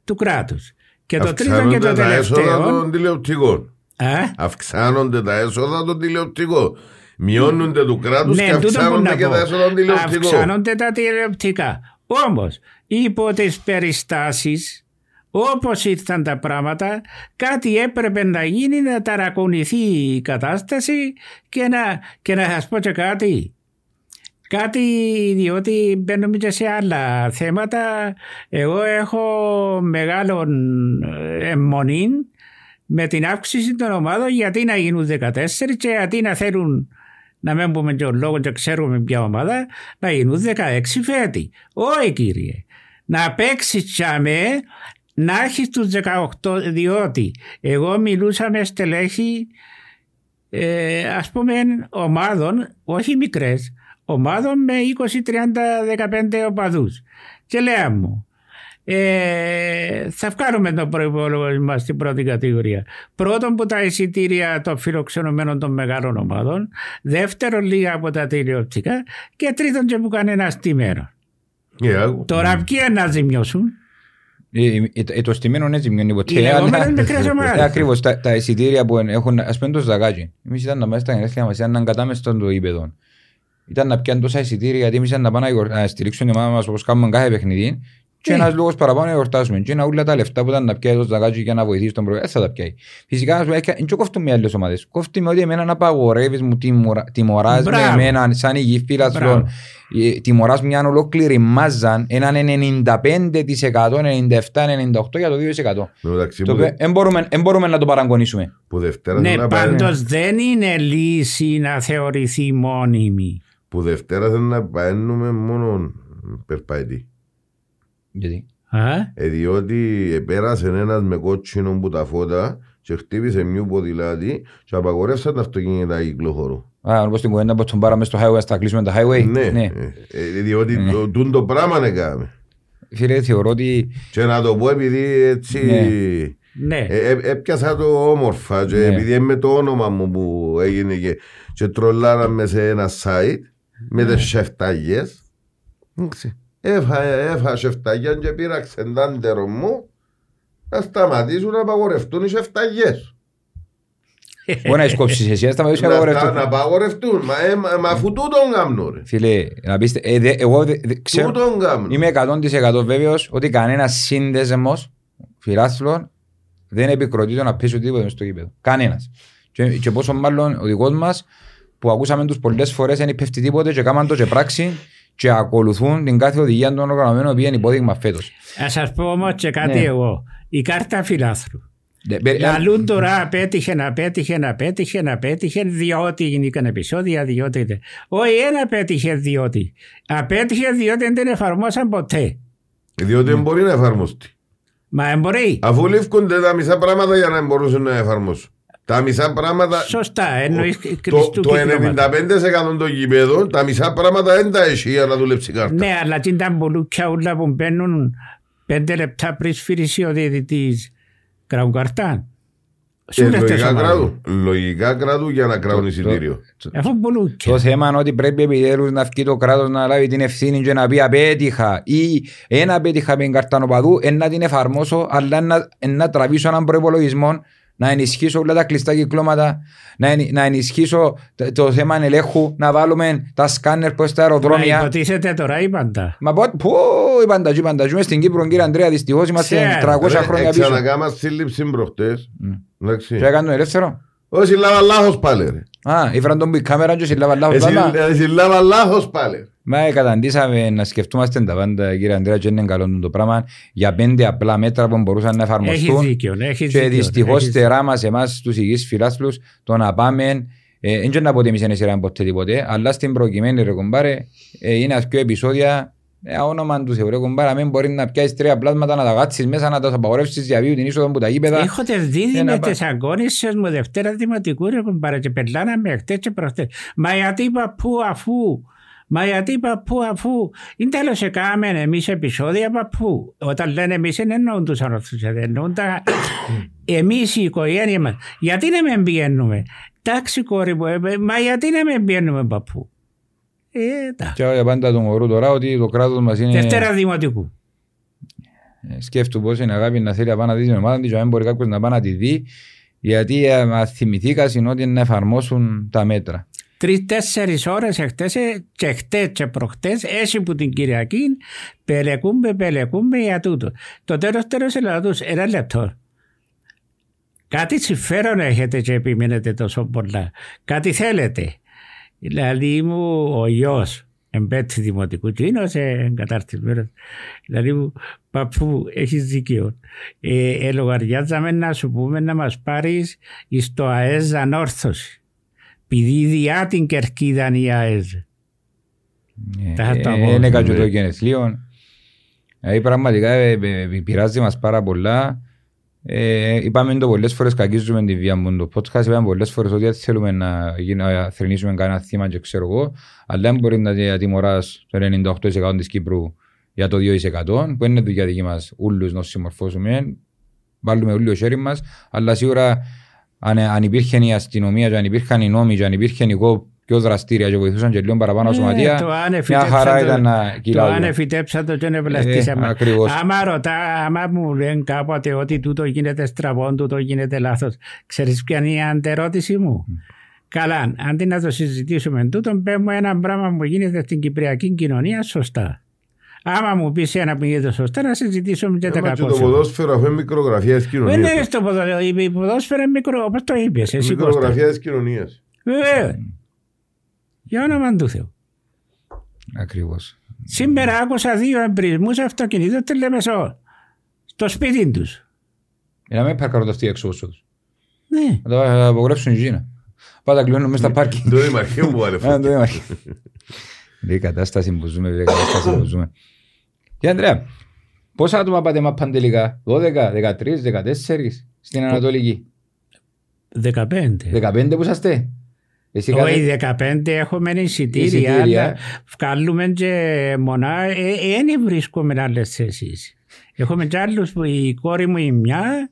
Speaker 1: του κράτους. Και το τρίτο και το
Speaker 2: Αυξάνονται τα έσοδα
Speaker 1: τελευταίο...
Speaker 2: των τηλεοπτικών.
Speaker 1: Α,
Speaker 2: Αυξάνονται τα έσοδα των τηλεοπτικών. Μειώνονται του κράτους και
Speaker 1: ναι, τούτο που
Speaker 2: αυξάνονται
Speaker 1: να
Speaker 2: και
Speaker 1: πω.
Speaker 2: τα έσοδα των τηλεοπτικών.
Speaker 1: Αυξάνονται τα τηλεοπτικά. Όμως, υπό τις περιστάσεις, όπως ήρθαν τα πράγματα, κάτι έπρεπε να γίνει να ταρακουνηθεί η κατάσταση και να, και να σας πω και κάτι. Κάτι διότι μπαίνουμε και σε άλλα θέματα. Εγώ έχω μεγάλο ε, αιμονή με την αύξηση των ομάδων γιατί να γίνουν 14 και γιατί να θέλουν να μην πούμε και ο λόγο και ξέρουμε ποια ομάδα να γίνουν 16 φέτη. Όχι κύριε. Να παίξει τσάμε να έχει τους 18 διότι εγώ μιλούσα με στελέχη ε, ας πούμε ομάδων όχι μικρές ομάδων με 20, 30, 15 οπαδούς και λέω μου ε, θα βγάλουμε τον προϋπολογισμό μας στην πρώτη κατηγορία. Πρώτον που τα εισιτήρια των φιλοξενωμένων των μεγάλων ομάδων, δεύτερον λίγα από τα τηλεοπτικά και τρίτον και που κανένας στημένο.
Speaker 2: Ε, άκου.
Speaker 1: Τώρα ποιοι να ζημιώσουν;
Speaker 3: Ε, ε, ε, το στημένο έτσι μειώνει ποτέ.
Speaker 1: Οι λεγόμενες
Speaker 3: αλλά-
Speaker 1: μικρές ομάδες.
Speaker 3: Ε, Ακριβώς, τα, τα εισιτήρια που έχουν, ας πούμε το Ζαγάκι. Εμείς ήταν να μέσα στα γενέθλια μας, ήταν να κατάμε στον το ύπεδο. Ήταν να πιάνουν τόσα εισιτήρια γιατί εμείς ήταν να πάνε να γιορ- να στηρίξουν την ομάδα μας όπως κάνουμε κάθε παιχνιδί και
Speaker 1: Ναι.
Speaker 3: ένας λόγος παραπάνω να γιορτάσουμε. Και είναι όλα τα λεφτά που ήταν να πιάει το Ζαγάκι για να βοηθήσει τον προγραμματή, θα τα πιάει. Φυσικά, ας πούμε, και- δεν κόφτουν με άλλες ομάδες. Κόφτει με ότι εμένα να απαγορεύεις μου τιμωρα- τιμωράς με
Speaker 1: Μπράβο.
Speaker 3: εμένα σαν υγιή φίλαθλων
Speaker 1: Μπράβο.
Speaker 3: ε, τιμωράς μια ολόκληρη μάζα έναν 95%, 97-98% για το 2%.
Speaker 2: Εν τω μεταξύ,
Speaker 3: Το
Speaker 2: που,
Speaker 3: οποίο δεν μπορούμε, εν μπορούμε να το παραγωνίσουμε.
Speaker 2: που Δευτέρα
Speaker 1: Ναι,
Speaker 2: θέλει να πάει-
Speaker 1: πάντως δεν είναι λύση να θεωρηθεί μόνιμη.
Speaker 2: που Δευτέρα θέλει να παίρνουμε μόνο περπατή.
Speaker 3: Γιατί;
Speaker 1: Α;
Speaker 2: Ε, διότι πέρασε ένας με κότσινο που τα φώτα και χτύπησε μια ποδηλάτη και απαγορεύσαν τα αυτοκίνητα κυκλοφορού.
Speaker 3: Α, όπως την κουβέντα που τον πάραμε στο highway, θα κλείσουμε τα highway.
Speaker 2: Ναι, ε, ε, διότι
Speaker 3: Ναι.
Speaker 2: το, τούτο το πράγμα έκαμε.
Speaker 3: Φίλε, θεωρώ ότι
Speaker 2: Και να το πω επειδή έτσι
Speaker 1: Ναι.
Speaker 2: ε, ε, έπιασα το όμορφα και
Speaker 3: Ναι.
Speaker 2: επειδή είναι με το όνομα μου που έγινε και, και τρολάραμε σε ένα site με
Speaker 3: Ναι.
Speaker 2: τις σεφτάγιες. Εντάξει. Έφα, έφα σεφτάγια και πήρα ξεντάντερο μου να σταματήσουν να απαγορευτούν οι σεφταγιές.
Speaker 3: μπορεί να έχεις κόψεις εσύ, θα σταματήσεις να
Speaker 2: Να,
Speaker 3: απαγορευτούν.
Speaker 2: να, να απαγορευτούν. Μα, ε, μα, μα αφού τούτον κάνουν ρε.
Speaker 3: Φίλε, να πείστε, ε, δε- εγώ δε- δε- ξέρω,
Speaker 2: Τούτον κάνουν.
Speaker 3: είμαι 100% βέβαιος ότι κανένας σύνδεσμος φιλάθλων δεν επικροτεί το να πέσει οτιδήποτε μες στο γήπεδο. Κανένας. Και, και πόσο μάλλον ο δικός μας που ακούσαμε τους πολλές φορές δεν πέφτει τίποτε και κάμαν το και πράξη και ακολουθούν την κάθε οδηγία των οργανωμένων που είναι υπόδειγμα φέτος.
Speaker 1: Α σας πω όμως και κάτι
Speaker 3: Ναι.
Speaker 1: εγώ. Η κάρτα φιλάθρου.
Speaker 3: Ναι, μπε-
Speaker 1: Λαλούν τώρα απέτυχε, απέτυχε, απέτυχε, απέτυχε, διότι γίνηκαν επεισόδια, διότι. δεν- Όχι, δεν απέτυχε διότι. Απέτυχε διότι δεν την εφαρμόσαν ποτέ.
Speaker 2: Διότι δεν μπορεί να εφαρμοστεί.
Speaker 1: Μα δεν μπορεί.
Speaker 2: Αφού λήφκονται τα μισά πράγματα για να μπορούσαν να εφαρμόσουν. Τα μισά πράγματα.
Speaker 1: Σωστά, εννοείς
Speaker 2: το,
Speaker 1: κλειστού
Speaker 2: το
Speaker 1: κυκλώματος.
Speaker 2: 95% των γηπέδων, τα μισά πράγματα δεν τα έχει για να δουλέψει η κάρτα.
Speaker 1: Ναι, αλλά τι τα μπουλούκια ούλα που μπαίνουν πέντε λεπτά πριν σφυρίσει ο διαιτητής κραούν καρτά.
Speaker 2: Και
Speaker 1: Σου λες τις
Speaker 2: Ε, λογικά
Speaker 1: ομάδες.
Speaker 2: κράτου. Λογικά κράτου για να κράουν εισιτήριο.
Speaker 1: Αφού μπουλούκια.
Speaker 3: Το θέμα είναι ότι πρέπει επιτέλους να βγει το κράτος να λάβει την ευθύνη και να πει απέτυχα ή ένα απέτυχα με την καρτανοπαδού εν να την εφαρμόσω αλλά να, εν να τραβήσω έναν προϋπολογισμό να ενισχύσω όλα τα κλειστά κυκλώματα, να, ενι- να ενισχύσω το, το θέμα ελέγχου, να βάλουμε τα σκάνερ προς τα
Speaker 1: Μα
Speaker 3: αεροδρόμια.
Speaker 1: υποτίθεται τώρα είπαν τα.
Speaker 3: Μα πότε, πού είπαν τα είπαν τα στην Κύπρο κύριε Ανδρέα δυστυχώς είμαστε
Speaker 1: Ξέρω,
Speaker 3: 300 χρόνια πίσω.
Speaker 2: Ξανακάμα σύλληψη προχτές. Εντάξει.
Speaker 3: Και έκαναν τον ελεύθερο.
Speaker 2: Όχι, συλλάβα λάθος πάλι ρε.
Speaker 3: Α, ήφεραν τον που η κάμερα και συλλάβαν λάθος
Speaker 2: Ε,
Speaker 3: δάμα.
Speaker 2: συλλ- ε, Συλλάβα λάθος πάλι.
Speaker 3: Μα ε, καταντήσαμε να σκεφτούμαστε τα πάντα, κύριε Ανδρέα, και είναι καλό το πράγμα για πέντε απλά μέτρα που μπορούσαν να
Speaker 1: Έχεις
Speaker 3: εφαρμοστούν.
Speaker 1: δίκιο, έχεις
Speaker 3: Και
Speaker 1: δίκιο.
Speaker 3: δυστυχώς
Speaker 1: έχεις-
Speaker 3: τερά μας, εμάς τους υγιείς φιλάθλους, το να πάμε. Δεν ξέρω να πω ότι εμείς είναι σειρά ποτέ τίποτε, αλλά στην προκειμένη ρε κομπάρε, ε, είναι δύο επεισόδια. Ε, όνομα του Θεού, ρε κομπάρα, μην μπορεί να πιάσεις τρία πλάσματα, να τα κάτσεις μέσα, να τα απαγορεύσεις διαβίου την είσοδο που τα γήπεδα.
Speaker 1: Έχετε δει
Speaker 3: Ένα
Speaker 1: με
Speaker 3: πα-
Speaker 1: τις αγώνισες μου Δευτέρα Δημοτικού ρε κουμπάρα και πελάναμε χτες και προχτές. Μα γιατί παππού αφού, μα γιατί παππού αφού. Είναι τέλος έκαμε εμείς επεισόδια παππού. Όταν λένε εμείς δεν εννοούν τους ανορθούς, δεν εννοούν τα... (coughs) εμείς η οικογένεια μας. Γιατί να μην πηγαίνουμε; Εντάξει κόρη μου, ε, μα γιατί να μην πηγαίνουμε παππού. Ε, εντάξει.
Speaker 3: Και εγώ πάντα του μωρού τώρα ότι το κράτος μας είναι.
Speaker 1: Δευτέρα Δημοτικού.
Speaker 3: Ε, Σκέφτου πώς είναι αγάπη να θέλει να πάει να δει την ομάδα της, και να μην μπορεί κάποιος να πάει να τη δει, γιατί ε, μα θυμηθήκα είναι ότι να εφαρμόσουν τα μέτρα.
Speaker 1: Τρει-τέσσερι ώρες εχθές και χτες και προχτές, έτσι που την Κυριακή, πελεκούμε, πελεκούμε για τούτο. Το τέλος τέλος του, ένα λεπτό. Κάτι συμφέρον έχετε και επιμείνετε τόσο πολλά. Κάτι θέλετε. Δηλαδή μου ο γιος εμπέτη δημοτικού και είναι ως εγκαταρτισμένος. Δηλαδή μου παππού έχεις δίκιο. Ε, ε, λογαριάζαμε να σου πούμε να μας πάρεις στο ΑΕΣ ανόρθωση. Επειδή διά την κερκίδα είναι η ΑΕΣ. Τα το
Speaker 3: Ε,
Speaker 1: πω,
Speaker 3: Είναι κάτι
Speaker 2: ναι.
Speaker 3: το γενεθλίων. Δηλαδή πραγματικά ε, ε, πειράζει μας πάρα πολλά. Ε, είπαμε το πολλές φορές κακίζουμε τη βία μου το podcast, είπαμε πολλές φορές ότι δεν θέλουμε να, γίνει- να θρηνήσουμε κανένα θύμα και ξέρω εγώ, αλλά δεν μπορεί να δι- τιμωράς το 98% της Κύπρου για το 2% που είναι δουλειά δική μας ούλους να συμμορφώσουμε, βάλουμε όλοι το χέρι μας, αλλά σίγουρα αν, αν υπήρχε η αστυνομία και αν υπήρχαν οι νόμοι και αν υπήρχε εγώ πιο δραστήρια και βοηθούσαν και λίγο παραπάνω
Speaker 1: Ε,
Speaker 3: σωματεία,
Speaker 1: το αν
Speaker 3: μια
Speaker 1: εφητέψαν
Speaker 3: χαρά
Speaker 1: το-
Speaker 3: ήταν να
Speaker 1: Το
Speaker 3: κυλάζουμε.
Speaker 1: αν εφητέψαν το και είναι βλαστήσαμε.
Speaker 3: Ε, ακριβώς.
Speaker 1: Άμα ρωτά, άμα μου λένε κάποτε ότι τούτο γίνεται στραβόν, τούτο γίνεται λάθος. Ξέρεις ποια είναι η αντερώτηση μου; Καλά, αντί να το συζητήσουμε τούτο, παίρνουμε ένα πράγμα που γίνεται στην κυπριακή κοινωνία σωστά. Άμα μου πεις ένα που γίνεται σωστά, να συζητήσουμε και τα
Speaker 2: Έμα και
Speaker 1: κακό
Speaker 2: το ποδόσφαιρο αφού είναι μικρογραφίας της
Speaker 1: Δεν είναι
Speaker 2: κοινωνίας.
Speaker 1: στο ποδόσφαιρο, η ποδόσφαιρο είναι μικρό, όπως το είπες εσύ Κώστα.
Speaker 2: Μικρογραφίας της κοινωνίας.
Speaker 1: Βέβαια. Για όνομα του Θεού.
Speaker 3: Ακριβώς.
Speaker 1: Σήμερα άκουσα δύο εμπρισμούς αυτοκινήτων στη Λεμεσό. Στο σπίτι τους.
Speaker 3: Για να μην παρκάρουν αυτοί έξω όσο τους.
Speaker 1: Ναι.
Speaker 3: Να τα απογορεύσουν η Κίνα. Πάντα κλείνουν μέσα στα πάρκινγκ.
Speaker 2: Το δημαρχείο μου βάλε
Speaker 3: Α,
Speaker 2: φωτιά.
Speaker 3: το είμαστε. Λέει κατάσταση που ζούμε, λέει κατάσταση που ζούμε. Και Ανδρέα, πόσα άτομα πάτε μάπαν τελικά, 12, 13, 14 στην Ανατολική.
Speaker 1: 15.
Speaker 3: 15 που είσαστε. Εσύ κάθε...
Speaker 1: Όχι, 15 έχουμε εισιτήρια,
Speaker 3: Εισιτήρια.
Speaker 1: αλλά βγάλουμε και μονά, δεν βρίσκουμε άλλες θέσεις. Έχουμε κι άλλους που η κόρη μου η μια,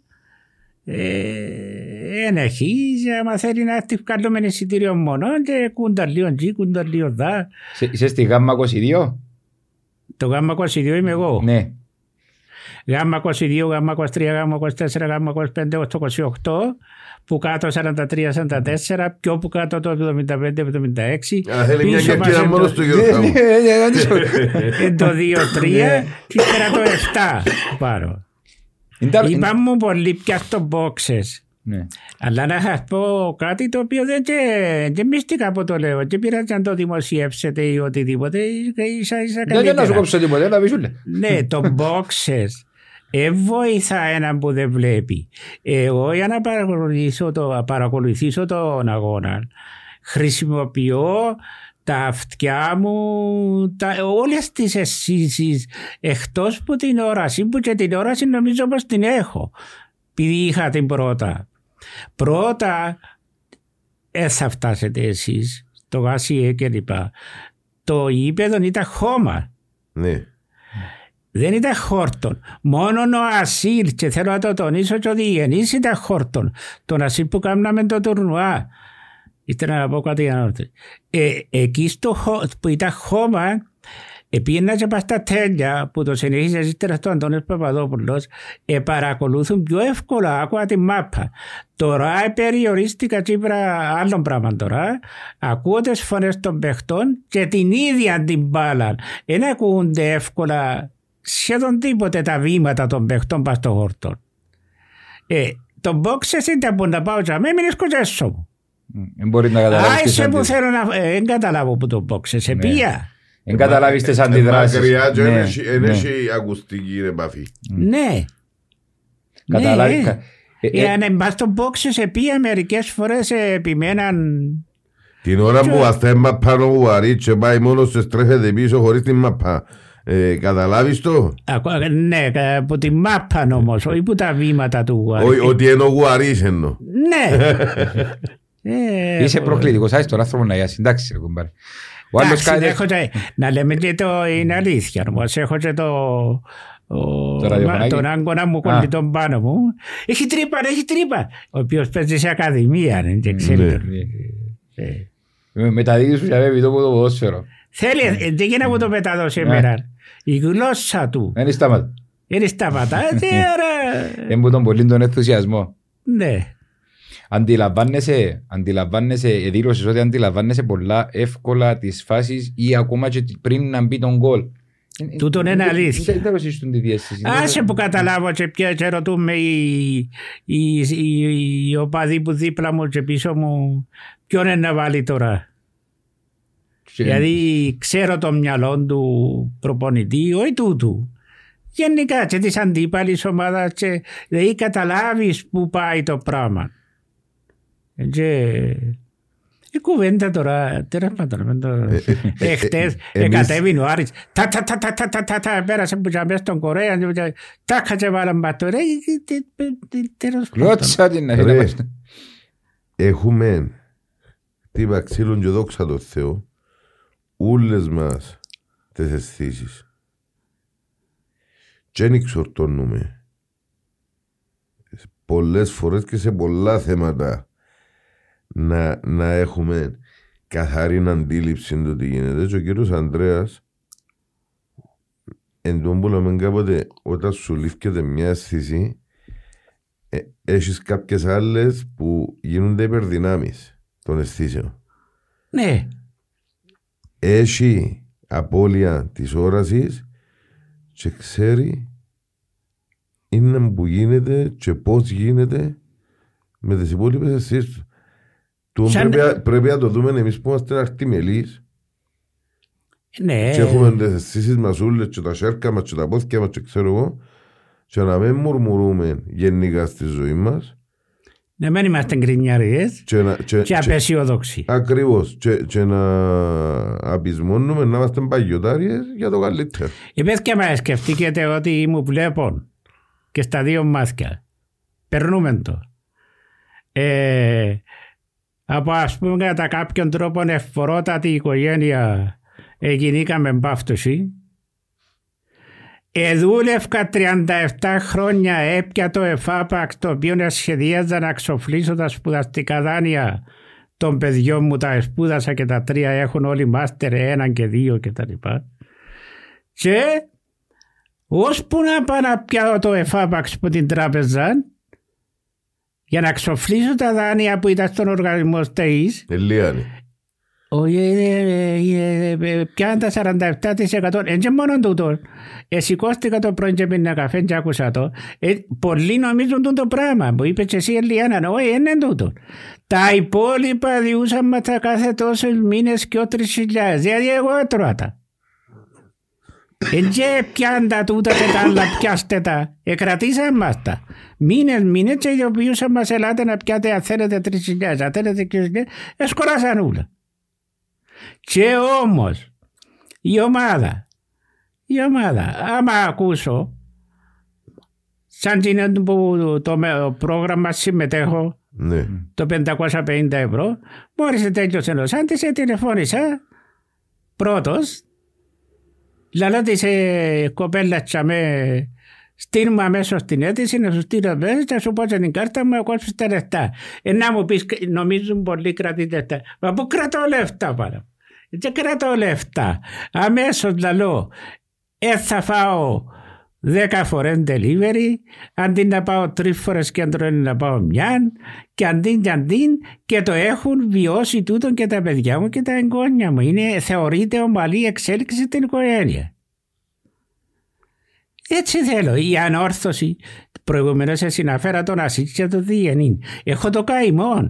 Speaker 1: δεν έχει, άμα θέλει να έρθει βγάλουμε εισιτήριο μόνο και κούντα λίγο εκεί, κούντα λίγο δά.
Speaker 3: Σε- Είσαι στη γάμμα 22.
Speaker 1: Το γάμμα 22 είμαι εγώ.
Speaker 3: Ναι.
Speaker 1: Γάμμα 22, γάμμα 23, γάμμα 24, γάμμα 25, 28, που κάτω 43-44, πιο που κάτω το 75-76.
Speaker 2: Αλλά θέλει μια
Speaker 1: Πίσω μας
Speaker 2: κερκίδα
Speaker 1: είναι
Speaker 2: μόνος
Speaker 1: το-
Speaker 2: στο Γιώργο μου.
Speaker 1: Είναι το 2-3 και ύστερα το 7 πάρω.
Speaker 3: Είναι τα-
Speaker 1: Είπα μου πολύ πια στο boxes.
Speaker 3: Ναι.
Speaker 1: Αλλά να σας πω κάτι το οποίο δεν και, και μίστηκα από το λέω. Και πειράζει αν το δημοσιεύσετε ή οτιδήποτε. Ίσα ίσα
Speaker 3: Δεν δεν να σου
Speaker 1: καλύτερα.
Speaker 3: κόψω τίποτα, έλα βίσουλε.
Speaker 1: Ναι, το boxers. Ε, βοηθά έναν που δεν βλέπει. Εγώ για να παρακολουθήσω, το, παρακολουθήσω τον αγώνα χρησιμοποιώ τα αυτιά μου, τα, όλες τις αισθήσεις εκτός που την όραση που και την όραση νομίζω πως την έχω επειδή είχα την πρώτα. Πρώτα δεν θα φτάσετε εσείς το γάσιε και λοιπά. Το ύπεδο ήταν χώμα.
Speaker 2: Ναι.
Speaker 1: Δεν ήταν χόρτον. Μόνο ο Ασίλ, και θέλω να το τονίσω και ο Διγενής ήταν χόρτον. Τον Ασίλ που κάναμε το τουρνουά. Ήθελα να πω κάτι για να ρωτήσω. ε, Εκεί στο, χω- που ήταν χώμα, Επίαινα και πας στα τέλεια που το συνεχίζει ύστερα στο Αντώνης Παπαδόπουλος ε, παρακολουθούν πιο εύκολα άκουα τη μάπα. Τώρα ε, περιορίστηκα τσίπρα άλλων πράγμα τώρα. Ακούω τις φωνές των παιχτών και την ίδια την μπάλα. Δεν ακούγονται εύκολα σχεδόν τίποτε τα βήματα των παιχτών πας στο χόρτο. Ε, το boxes ήταν που να πάω και με έμεινες κοτσέσο μου.
Speaker 3: Δεν μπορεί να καταλάβεις τις
Speaker 1: Άισε που
Speaker 3: αντιδράσεις.
Speaker 1: θέλω να... ε, Δεν καταλάβω που το boxes. Σε
Speaker 3: Ναι.
Speaker 1: πήγα.
Speaker 3: Δεν καταλάβεις τις
Speaker 2: Ε,
Speaker 3: αντιδράσεις.
Speaker 2: Μακριά και
Speaker 3: Ναι,
Speaker 2: δεν έχει- δεν
Speaker 3: ναι.
Speaker 2: έχει ακουστική επαφή.
Speaker 1: Ναι.
Speaker 3: Καταλάβει-
Speaker 1: Ναι.
Speaker 3: κα- ε, ε,
Speaker 1: Ε, αν πας στο box σε πήγα μερικές φορές ε, επιμέναν
Speaker 2: Την ώρα που βαστάει μαπά ο Γουαρί και πάει μόνος του στρέφεται πίσω χωρίς την μαπά. Ε, καταλάβεις το;
Speaker 1: ακου- ναι, ε, από τη μάπα όμως, όχι που τα βήματα του Γουάρη.
Speaker 2: Ο- Ότι είναι ο Γουαρίς εννοώ.
Speaker 1: Ναι. (laughs) Ε,
Speaker 3: Είσαι
Speaker 1: ο-
Speaker 3: προκλητικός, άσε τον άνθρωπο να γιάσει. Εντάξει ρε κουμπάρε. Ο άλλος
Speaker 1: Εντάξει,
Speaker 3: κάτι...
Speaker 1: έχω και- να λέμε και το είναι αλήθεια όμως. Έχω και το... Ο,
Speaker 3: Το ραδιοφωνάκι.
Speaker 1: τον άγκονα μου
Speaker 3: Α.
Speaker 1: κολλητόν πάνω μου. Έχει τρύπα, ρε, έχει τρύπα. Ο οποίος παίζει σε ακαδημία, ναι, δεν ξέρει.
Speaker 2: Ναι.
Speaker 1: τον. Ε.
Speaker 3: Με- Μεταδίδει σου για βέβαια το ποδόσφαιρο.
Speaker 1: Θέλει, ε, δεν γίνεται να μου το πεταδώ σήμερα. Η γλώσσα του.
Speaker 3: Δεν σταματά.
Speaker 1: Είναι σταματά, έτσι, άρα...
Speaker 3: Έμπω τον πολύ τον ενθουσιασμό.
Speaker 1: Ναι.
Speaker 3: Αντιλαμβάνεσαι, αντιλαμβάνεσαι, ε, δήλωσες ότι αντιλαμβάνεσαι πολλά εύκολα τις φάσεις ή ακόμα και πριν να μπει τον γκολ. Ε,
Speaker 1: Τούτον είναι αλήθεια.
Speaker 3: Δεν ρωσίσεις τον τη διέστηση.
Speaker 1: Άσε που καταλάβω και πια και ρωτούμε οι, οι, οι, οι οπαδοί που δίπλα μου και πίσω μου ποιον είναι να βάλει τώρα.
Speaker 3: Και-
Speaker 1: Γιατί ξέρω το μυαλό του προπονητή, όχι τούτου. Γενικά και της αντίπαλης ομάδας και δηλαδή καταλάβεις που πάει το πράγμα. Ε, Και η κουβέντα τώρα, τέλος πάντων, με το... Εχθές
Speaker 2: εμείς-
Speaker 1: εκατέβην ο Άρης, τα τα τα τα τα τα τα τα πέρασε που και μέσα στον Κορέα, και τα κάτσε βάλαν πατώ, ρε, ε, ε, ε, τέλος πάντων.
Speaker 3: Κλώτσα την να
Speaker 2: Ρε.
Speaker 3: είμαστε.
Speaker 2: Έχουμε χτύπα ξύλων και δόξα τω Θεώ ούλες μας τις αισθήσεις. Και δεν εξορτώνουμε. Πολλές φορές και σε πολλά θέματα να, να έχουμε καθαρή αντίληψη του τι γίνεται. Και ο κύριος Ανδρέας εν τω που λέμε κάποτε όταν σου λήφκεται μια αίσθηση ε, έχεις κάποιες άλλες που γίνονται υπερδυνάμεις των αισθήσεων.
Speaker 1: Ναι,
Speaker 2: Έχει απώλεια της όρασης και ξέρει είναι που γίνεται και πώς γίνεται με τις υπόλοιπες αισθήσεις του. Του
Speaker 1: Σαν-
Speaker 2: πρέπει, πρέπει να το δούμε εμείς που είμαστε αρτιμελείς
Speaker 1: ναι.
Speaker 2: και έχουμε τις αισθήσεις μας όλες και τα σέρκα μας και τα πόθηκια μας και ξέρω εγώ και να μην μουρμουρούμε γενικά στη ζωή μας
Speaker 1: Να μην είμαστε γκρινιαρίες
Speaker 2: και, να, και,
Speaker 1: και
Speaker 2: και,
Speaker 1: απεσιόδοξοι.
Speaker 2: ακριβώς και, και να απεισμώνουμε να είμαστε παγιωτάριες για το καλύτερο.
Speaker 1: Οι παιδιά μας σκεφτήκετε ότι μου βλέπουν και στα δύο μάτια. Περνούμε το. Ε, από ας πούμε κατά κάποιον τρόπο εφορότατη οικογένεια εγινήκαμε μπάφτωση. Εδούλευκα 37 χρόνια έπια το ΕΦΑΠΑΚ το οποίο σχεδίαζα να ξοφλήσω τα σπουδαστικά δάνεια των παιδιών μου τα σπούδασα και τα τρία έχουν όλοι μάστερ έναν και δύο και τα λοιπά. Και ώσπου να πάω να πιάω το εφάπαξ από την τράπεζα για να ξοφλήσω τα δάνεια που ήταν στον οργανισμό ΣΤΕΙΣ
Speaker 2: Ελίανη.
Speaker 1: Όχι, ε, ε, ε, πιάνε τα 47%. Εν και μόνο τούτο. Εσηκώστηκα το πρωί και πίνε καφέ και άκουσα το. Ε, πολλοί νομίζουν τούτο πράγμα που είπες και εσύ Ελιάνα. Όχι, είναι τούτο. Τα υπόλοιπα διούσαν μας τα κάθε τόσους μήνες και ο 3.000. Δηλαδή εγώ έτρωα τα. Εν και πιάνε τα τούτα και τα άλλα πιάστε τα. Εκρατήσαν μας τα. Μήνες, μήνες και ειδοποιούσαν μας ελάτε να πιάτε αν θέλετε 3.000, αν θέλετε 2.000. Εσκοράσαν όλα. Και όμως η ομάδα, η ομάδα, άμα ακούσω, σαν την που το πρόγραμμα συμμετέχω,
Speaker 2: Ναι.
Speaker 1: το 550 ευρώ, μόλις τέλειωσε ο Σάντης, ε, τηλεφώνησα πρώτος, λαλό της ε, κοπέλας τσαμέ, στείλουμε αμέσως την αίτηση να σου στείλω μέσα, θα σου πω την κάρτα μου, εγώ σου τα λεφτά. Ε, να μου πεις, νομίζουν πολύ κρατείτε λεφτά. Μα πού κρατώ λεφτά πάρα. Δεν κρατώ λεφτά. Αμέσως λαλό, ε, θα φάω δέκα φορές delivery, αντί να πάω τρεις φορές κέντρο είναι να πάω μια και αντί και αντί και το έχουν βιώσει τούτο και τα παιδιά μου και τα εγγόνια μου. Είναι, θεωρείται ομαλή εξέλιξη στην οικογένεια. Έτσι θέλω. Η ανόρθωση. Προηγουμένως συναφέρα τον Ασίτ και τον Διενήν. Έχω το καημό.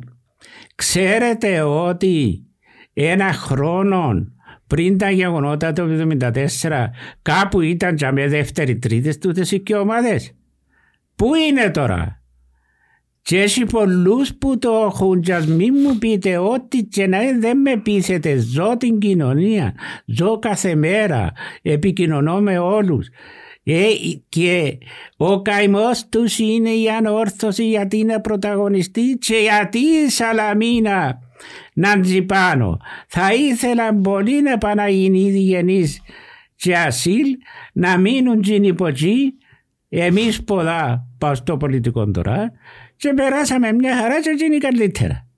Speaker 1: Ξέρετε ότι ένα χρόνο πριν τα γεγονότα το 1974 κάπου ήταν για με δεύτερη τρίτης τούτες οι και ομάδες. Πού είναι τώρα; Και έχει πολλούς που το έχουν και ας μην μου πείτε ότι και να είναι, δεν με πείσετε. Ζω την κοινωνία. Ζω κάθε μέρα. Επικοινωνώ με όλους. Ε, και ο καημός τους είναι η ανόρθωση γιατί είναι πρωταγωνιστή και γιατί η Σαλαμίνα να πάνω. Θα ήθελα πολύ να παναγίνει διγενείς και ασύλ να μείνουν την υποτζή εμείς πολλά πάω στο πολιτικό τώρα και περάσαμε μια χαρά και γίνει καλύτερα.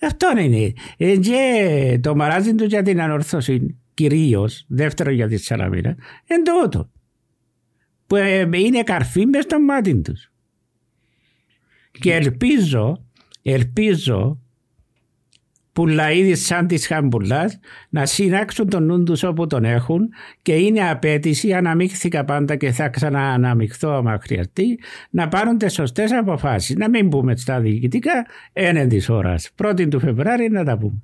Speaker 1: Αυτό είναι. Ε, και το μαράζι του για την ανορθώση κυρίως, δεύτερο για τη Σαλαμίνα, εν τούτο. Που ε, είναι καρφί μες στο μάτι τους. Και ελπίζω, ελπίζω που λαίδεις σαν της χαμπουλάς να συνάξουν τον νου τους όπου τον έχουν και είναι απέτηση, αναμίχθηκα πάντα και θα ξανααναμιχθώ άμα χρειαστεί, να πάρουν τις σωστές αποφάσεις. Να μην πούμε στα διοικητικά έναν της ώρας. Πρώτη του Φεβράρι να τα πούμε.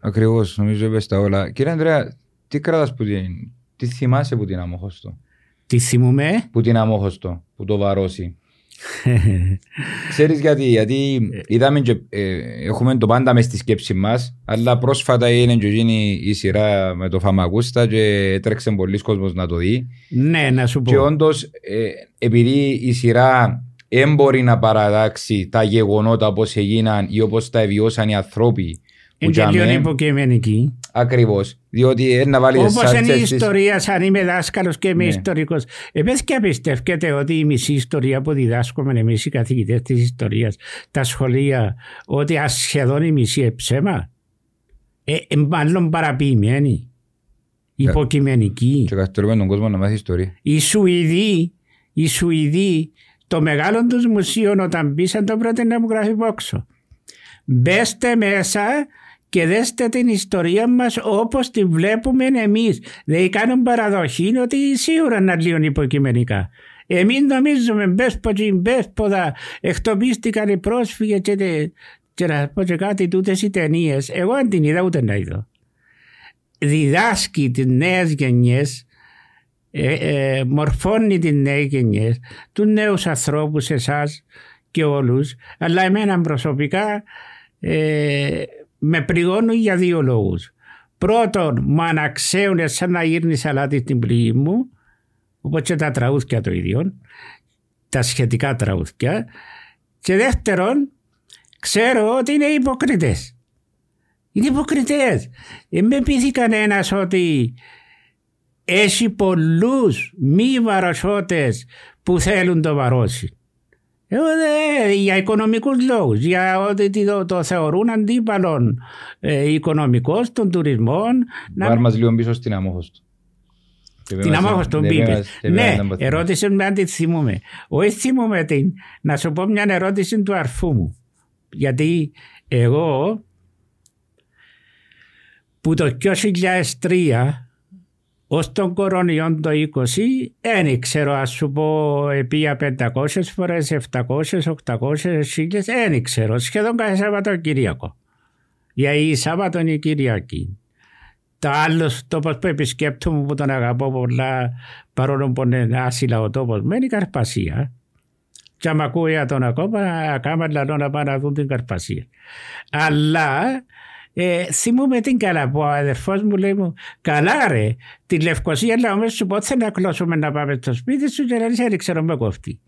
Speaker 3: Ακριβώς, νομίζω είπες τα όλα. Κύριε Ανδρέα, τι κράτας που την... Τι θυμάσαι που την αμόχωστο;
Speaker 1: Τι θυμούμε;
Speaker 3: Που την αμόχωστο, που το βαρώσει. Ξέρεις γιατί, γιατί είδαμε και, ε, έχουμε το πάντα μες στη σκέψη μας αλλά πρόσφατα είναι και γίνει η σειρά με το Φαμακούστα και έτρεξε πολλοί κόσμος να το δει
Speaker 1: ναι, να σου πω.
Speaker 3: και όντως ε, επειδή η σειρά δεν μπορεί να παραδάξει τα γεγονότα όπως έγιναν ή όπως τα βιώσαν οι ανθρώποι που
Speaker 1: Είναι και
Speaker 3: τζάμε,
Speaker 1: λίγο υποκειμενική.
Speaker 3: Ακριβώς, διότι ε, να βάλεις
Speaker 1: Όπως
Speaker 3: σαν
Speaker 1: είναι η
Speaker 3: τσες της-
Speaker 1: ιστορία, σαν είμαι δάσκαλος και είμαι
Speaker 3: Ναι.
Speaker 1: ιστορικός. Επίσης και πιστεύετε ότι η μισή ιστορία που διδάσκουμε εμείς οι καθηγητές της ιστορίας, τα σχολεία, ότι ας σχεδόν η μισή είναι ψέμα. Ε, ε, μάλλον παραποιημένη. Υποκειμενική.
Speaker 3: και καθυστερούμε τον κόσμο να μάθει ιστορία.
Speaker 1: Οι Σουηδοί, οι Σουηδοί, το μεγάλο τους μουσείο όταν μπήσαν το πρώτο να μου γράφει πόξο. Μπέστε μέσα και δέστε την ιστορία μας όπως τη βλέπουμε εμείς. Δεν κάνουν παραδοχή ότι σίγουρα είναι λίγο υποκειμενικά. Εμείς νομίζουμε μπες ποτσι μπες ποδά εκτοπίστηκαν οι πρόσφυγες και, τε- και να πω και κάτι τούτες οι ταινίες. Εγώ δεν την είδα ούτε να είδω. Διδάσκει τις νέες γενιές ε, ε, μορφώνει τις νέες γενιές, τους νέους ανθρώπους, εσάς και όλους, αλλά εμένα προσωπικά ε, με πληγώνουν για δύο λόγους. Πρώτον, μου αναξέουν σαν να γύρνεις σαλάτι στην πληγή μου, όπως και τα τραγούδια το ίδιο, τα σχετικά τραγούδια. Και δεύτερον, ξέρω ότι είναι υποκριτές. Είναι υποκριτές. Δεν με πείθει κανένας ότι έχει πολλούς μη βαροσότες που θέλουν το βαρώσει. Εγώ δε, για οικονομικούς λόγους, για ότι το, το θεωρούν αντίπαλον ε, οικονομικός των τουρισμών. να-
Speaker 3: Πάρ' μας λίγο πίσω στην αμόχωστο.
Speaker 1: την αμόχωστο
Speaker 3: Δεν
Speaker 1: μπήκε.
Speaker 3: πέμας- δεν
Speaker 1: Ναι,
Speaker 3: πέμας να παθαίνεις.
Speaker 1: ερώτηση με αν τη θυμούμε. Όχι θυμούμε την. Να σου πω μια ερώτηση του αρφού μου. Γιατί εγώ που το 2003 ως τον κορονοϊό το 20 δεν ξέρω ας σου πω επία 500 φορές, 700, 800, 1000, δεν ξέρω σχεδόν κάθε Σαββατοκύριακο. Γιατί η Σάββατο είναι η Κυριακή. Το άλλο τόπος που επισκέπτομαι που τον αγαπώ πολλά παρόλο που είναι άσυλα ο τόπος μου είναι η Καρπασία. Και άμα ακούει τον ακόμα, ακόμα λαλό να πάνε να δουν την Καρπασία. Αλλά ε, θυμούμαι την καλά που ο αδερφός μου λέει μου «Καλά ρε, τη Λευκοσία λέω μέσα σου πότε να κλώσουμε να πάμε στο σπίτι σου και να λες δεν ξέρω με κοφτεί».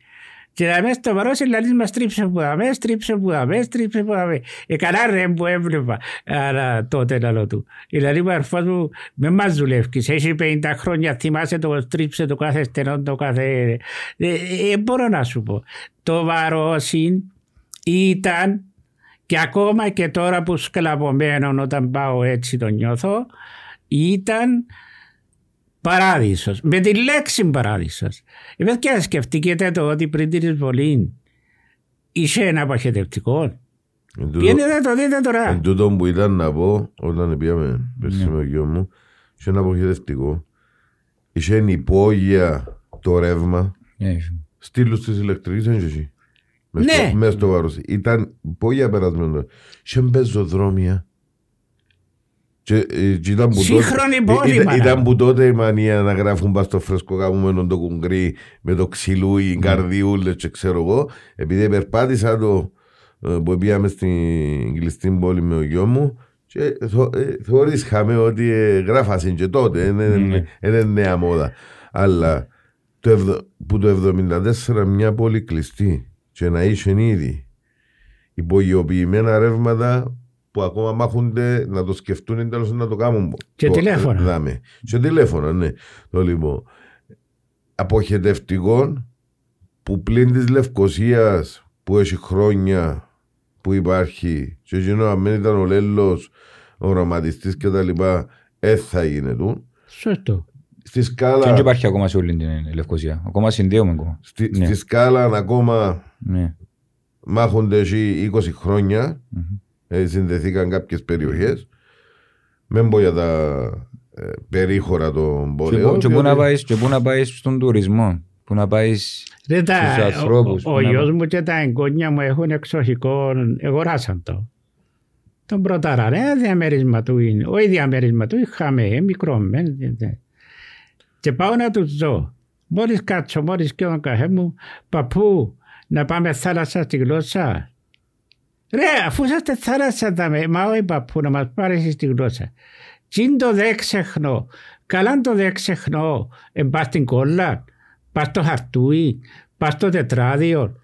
Speaker 1: Και να μέσα στο βαρός λαλείς μας τρίψε που δαμε, τρίψε που δαμε, τρίψε που δαμε. Ε, καλά ρε που έβλεπα αλλά, τότε λαλό του. Δηλαδή ο αδερφός μου με μας δουλεύκεις, έχει 50 χρόνια, θυμάσαι το τρίψε το κάθε στενό, το κάθε... Ε, ε, μπορώ να σου πω. Το βαρός ήταν και ακόμα και τώρα που σκλαβωμένο όταν πάω έτσι το νιώθω ήταν παράδεισος. Με τη λέξη παράδεισος. Επειδή και σκεφτήκετε το ότι πριν την εισβολή είσαι ένα αποχετευτικό. Πιένετε το δείτε τώρα.
Speaker 2: Εν τούτο που ήταν να πω όταν πήγαμε πέρσι ναι. με ο γιο μου είσαι ένα αποχετευτικό. Είσαι υπόγεια το ρεύμα. Ναι. Στήλους της ηλεκτρικής ένωσης. Ναι. Μέσα στο βάρος. Ήταν πολύ περασμένο. Σε πεζοδρόμια. Και, ε, και ήταν που
Speaker 1: Σύγχρονη
Speaker 2: τότε, ήταν, ήταν που τότε η μανία να γράφουν πας στο φρέσκο κάμουμε το κουγκρί με το ξυλού ή καρδιούλες και ξέρω εγώ. Επειδή περπάτησα το ε, που πήγαμε στην κλειστή πόλη με ο γιο μου και θεωρήσαμε ότι ε, γράφασαν και τότε. Είναι ναι. νέα μόδα. Αλλά το, που το 1974 μια πόλη κλειστή και να είσαι ήδη υπογειοποιημένα ρεύματα που ακόμα μάχονται να το σκεφτούν ή τέλος να το κάνουν.
Speaker 1: Και τηλέφωνα.
Speaker 2: Δάμε. Και τηλέφωνα, ναι. Το λοιπόν. Αποχετευτικών που πλην της Λευκοσίας που έχει χρόνια που υπάρχει και εκείνο αν δεν ήταν ο Λέλος, ο οραματιστής και τα λοιπά, δεν θα γίνεται.
Speaker 1: Σωστό.
Speaker 2: Στη σκάλα...
Speaker 3: Και δεν υπάρχει ακόμα σε όλη την Λευκοσία. Ακόμα συνδέουμε ακόμα.
Speaker 2: Στη, ναι. στη σκάλα ακόμα ναι. μάχονται εκεί 20 χρόνια. Mm-hmm. Ε, συνδεθήκαν κάποιες περιοχές. Με πω για τα ε, περίχωρα των πόλεων.
Speaker 3: Και, και, να πάει, και πού να πάεις στον τουρισμό. Πού να πάεις στους ανθρώπους.
Speaker 1: Ο, ο, ο γιος μου και τα εγγόνια μου έχουν εξοχικό, εγωράσαν το. Τον πρώτα ρε, διαμέρισμα του είναι. Όχι διαμέρισμα του, είχαμε μικρό. Και πάω να τους δω. Μόλις κάτσω, μόλις και ο καφέ μου, παππού, να πάμε θάλασσα στη γλώσσα; Ρε, αφού είσαστε θάλασσα τα με, μα όχι παππού, να μας πάρεις στη γλώσσα. Τι είναι το δε ξεχνώ. Καλά το δε ξεχνώ. Ε, πας στην κόλλα, πας στο χαρτούι, πας στο τετράδιο.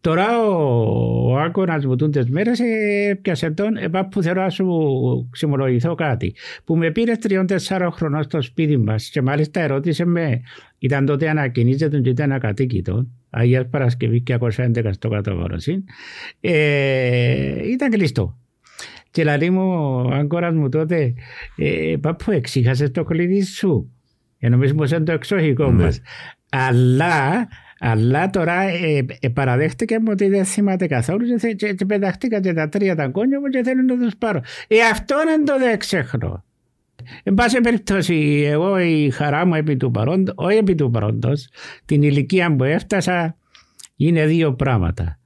Speaker 1: Τώρα ο Άκωνας μου τούντες μέρες έπιασε τον, επά που θέλω να σου ξυμολογηθώ κάτι. Που με πήρε τριών τεσσάρων χρονών στο σπίτι μας και μάλιστα ερώτησε με, ήταν τότε ανακοινίζεται και ήταν ακατοίκητος. Αγίας Παρασκευή και 211 στο καταβόρωση. Ε, ήταν κλειστό. Και λέει μου, ο Άγκορας μου τότε, ε, πάπου εξήχασες το κλειδί σου; Για νομίζουμε σαν το εξοχικό ναι. μας. Αλλά αλλά τώρα ε, ε, παραδέχτηκε μου ότι δεν θυμάται καθόλου και, και, και πεταχτήκα και τα τρία τα κόνια μου και θέλω να τους πάρω. Ε, αυτό δεν το δεν ξεχνώ. Εν πάση περιπτώσει, εγώ η χαρά μου επί του παρόντος, όχι επί του παρόντος, την ηλικία που έφτασα είναι δύο πράγματα.